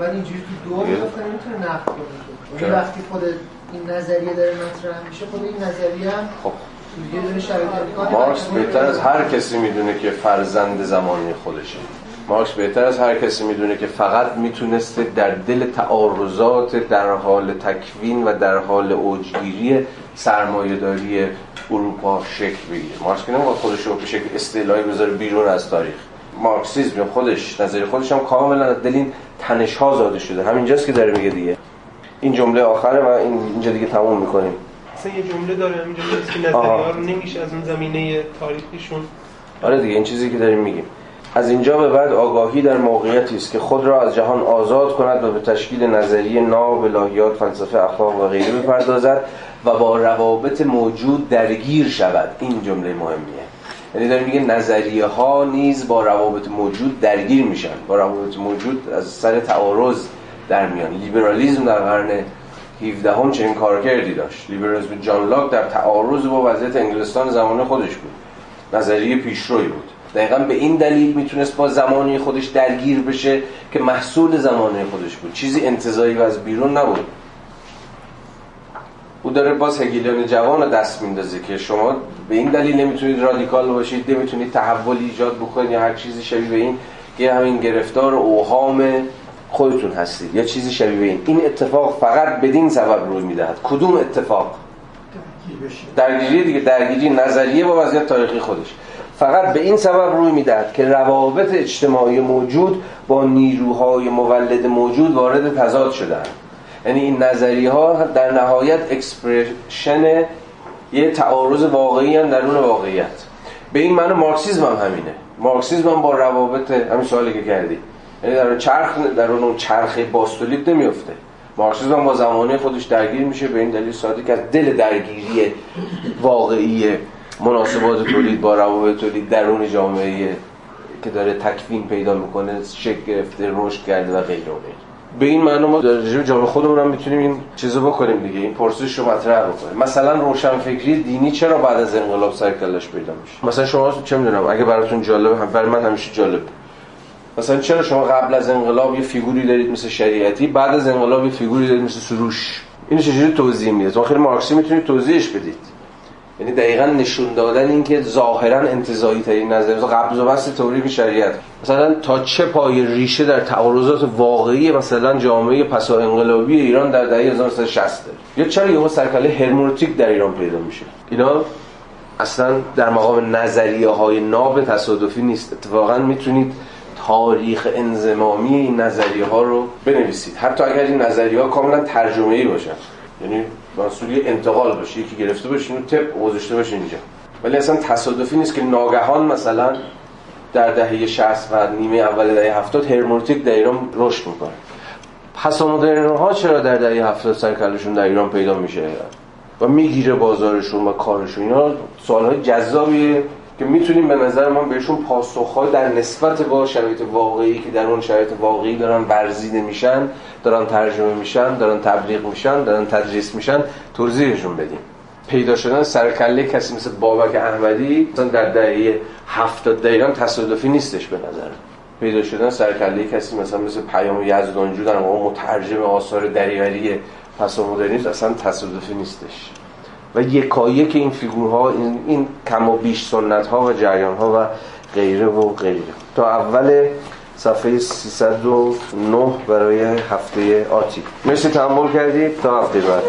ولی اینجوری تو دور میفته نمی‌تونه نقد کنه. یعنی وقتی خود این نظریه داره مطرح میشه خود این نظریه هم خب. مارکس بهتر از هر کسی می‌دونه که فرزند زمانی خودشه. مارکس بهتر از هر کسی می‌دونه که فقط می‌تونسته در دل تعارضات در حال تکوین و در حال اوجگیری سرمایه‌داری اروپا شکل بگیره. مارکس که نمی‌خواد خودش رو به شکل اصطلاحی بذاره بیرون از تاریخ. مارکسیسم خودش نظری خودش هم کاملا از دل این تنش ها زاده شده. همینجاست که داره میگه دیگه. این جمله آخره و این اینجا دیگه تموم می‌کنیم. اصلا یه جمله داره همینجا که نظریه رو نمیشه از اون زمینه تاریخیشون آره دیگه این چیزی که داریم میگیم. از اینجا به بعد آگاهی در موقعیتی است که خود را از جهان آزاد کند و به تشکیل نظریه ناب الهیات فلسفه اخلاق و غیره بپردازد و با روابط موجود درگیر شود. این جمله مهمیه. یعنی داره میگه نظریه ها نیز با روابط موجود درگیر میشن. با روابط موجود از سر تعارض در میان. لیبرالیزم در قرن 17 هم چنین کارکردی داشت. لیبرالیسم جان لاک در تعارض با وضعیت انگلستان زمان خودش بود. نظریه پیشروی بود. دقیقا به این دلیل می‌تونست با زمانی خودش درگیر بشه که محصول زمانه خودش بود. چیزی انتظایی و از بیرون نبود. او داره باز هگیلیان جوان رو دست میندازه که شما به این دلیل نمی‌تونید رادیکال باشید نمی‌تونید تحول ایجاد بکنید یا هر چیزی شبیه به این که همین گرفتار اوهام خودتون هستید یا چیزی شبیه به این. این اتفاق فقط بدین سبب روی می‌دهد. کدوم اتفاق؟ درگیری دیگه درگیری نظریه با وضعیت تاریخی خودش. فقط به این سبب روی می‌دهد که روابط اجتماعی موجود با نیروهای مولد موجود وارد تضاد شدن یعنی این نظریه ها در نهایت expression یه تعارض واقعی هم درون واقعیت. به این معنی مارکسیزم هم همینه. مارکسیزم هم با روابط همین سوالی که کردی. یعنی در چرخ در اون چرخ باستولیت نمیفته مارکسیسم هم با زمانه خودش درگیر میشه به این دلیل ساده که از دل درگیری واقعی مناسبات تولید با روابط تولید درون جامعه که داره تکوین پیدا می‌کنه شکل گرفته رشد کرده و غیره و به این معنی ما در جامعه خودمون هم می‌تونیم این چیزو بکنیم دیگه این پرسش رو مطرح بکنیم. مثلا روشنفکری دینی چرا بعد از انقلاب سر کلش پیدا میشه؟ مثلا شما چه می‌دونم اگه براتون جالبه هم برای من همیشه جالب. مثلا چرا شما قبل از انقلاب یه فیگوری دارید مثل شریعتی بعد از انقلاب یه فیگوری دارید مثل سروش؟ اینو چجوری توضیح می‌دید؟ تو خیلی مارکسی می‌تونید توضیحش بدید. یعنی دقیقا نشون دادن این که ظاهرا انتزاعی ترین نظر قبض و بست توریک شریعت. مثلا تا چه پای ریشه در تعارضات واقعی مثلا جامعه پسا انقلابی ایران در دهه 1960 یا چرا یهو سرکله هرمونوتیک در ایران پیدا میشه؟ اینا اصلا در مقام نظریه های ناب تصادفی نیست. اتفاقا می‌تونید تاریخ انزمامی این نظریه ها رو بنویسید. حتی اگر این نظریه ها کاملا ترجمه ای باشن. یعنی مسئولی انتقال باشه یکی گرفته باشه اینو تپ گذاشته باشه اینجا. ولی اصلا تصادفی نیست که ناگهان مثلا در دهه 60 و نیمه اول دهه 70 هرمونوتیک در ایران رشد می‌کنه. پس ها چرا در دهه 70 سرکلشون در ایران پیدا میشه؟ و می‌گیره بازارشون و کارشون. اینا سوالهای جذابیه. که می‌تونیم به نظر من بهشون پاسخها در نسبت با شرایط واقعی که در اون شرایط واقعی دارن برزیده میشن دارن ترجمه میشن دارن تبلیغ میشن دارن تدریس میشن توضیحشون بدیم. پیدا شدن سرکله کسی مثل بابک احمدی مثلا در دهه هفتاد دقیقا تصادفی نیستش به نظر. پیدا شدن سرکله کسی مثلا مثل پیام یزدانجو در موقع مترجم آثار دریوری پس مدرنیسم اصلا تصادفی نیستش. و یکایی که این فیگورها این, این کم و بیش سنت ها و جریان ها و غیره و غیره. تا اول صفحه 309 برای هفته آتی. مرسی تحمل کردید. تا هفته بعد.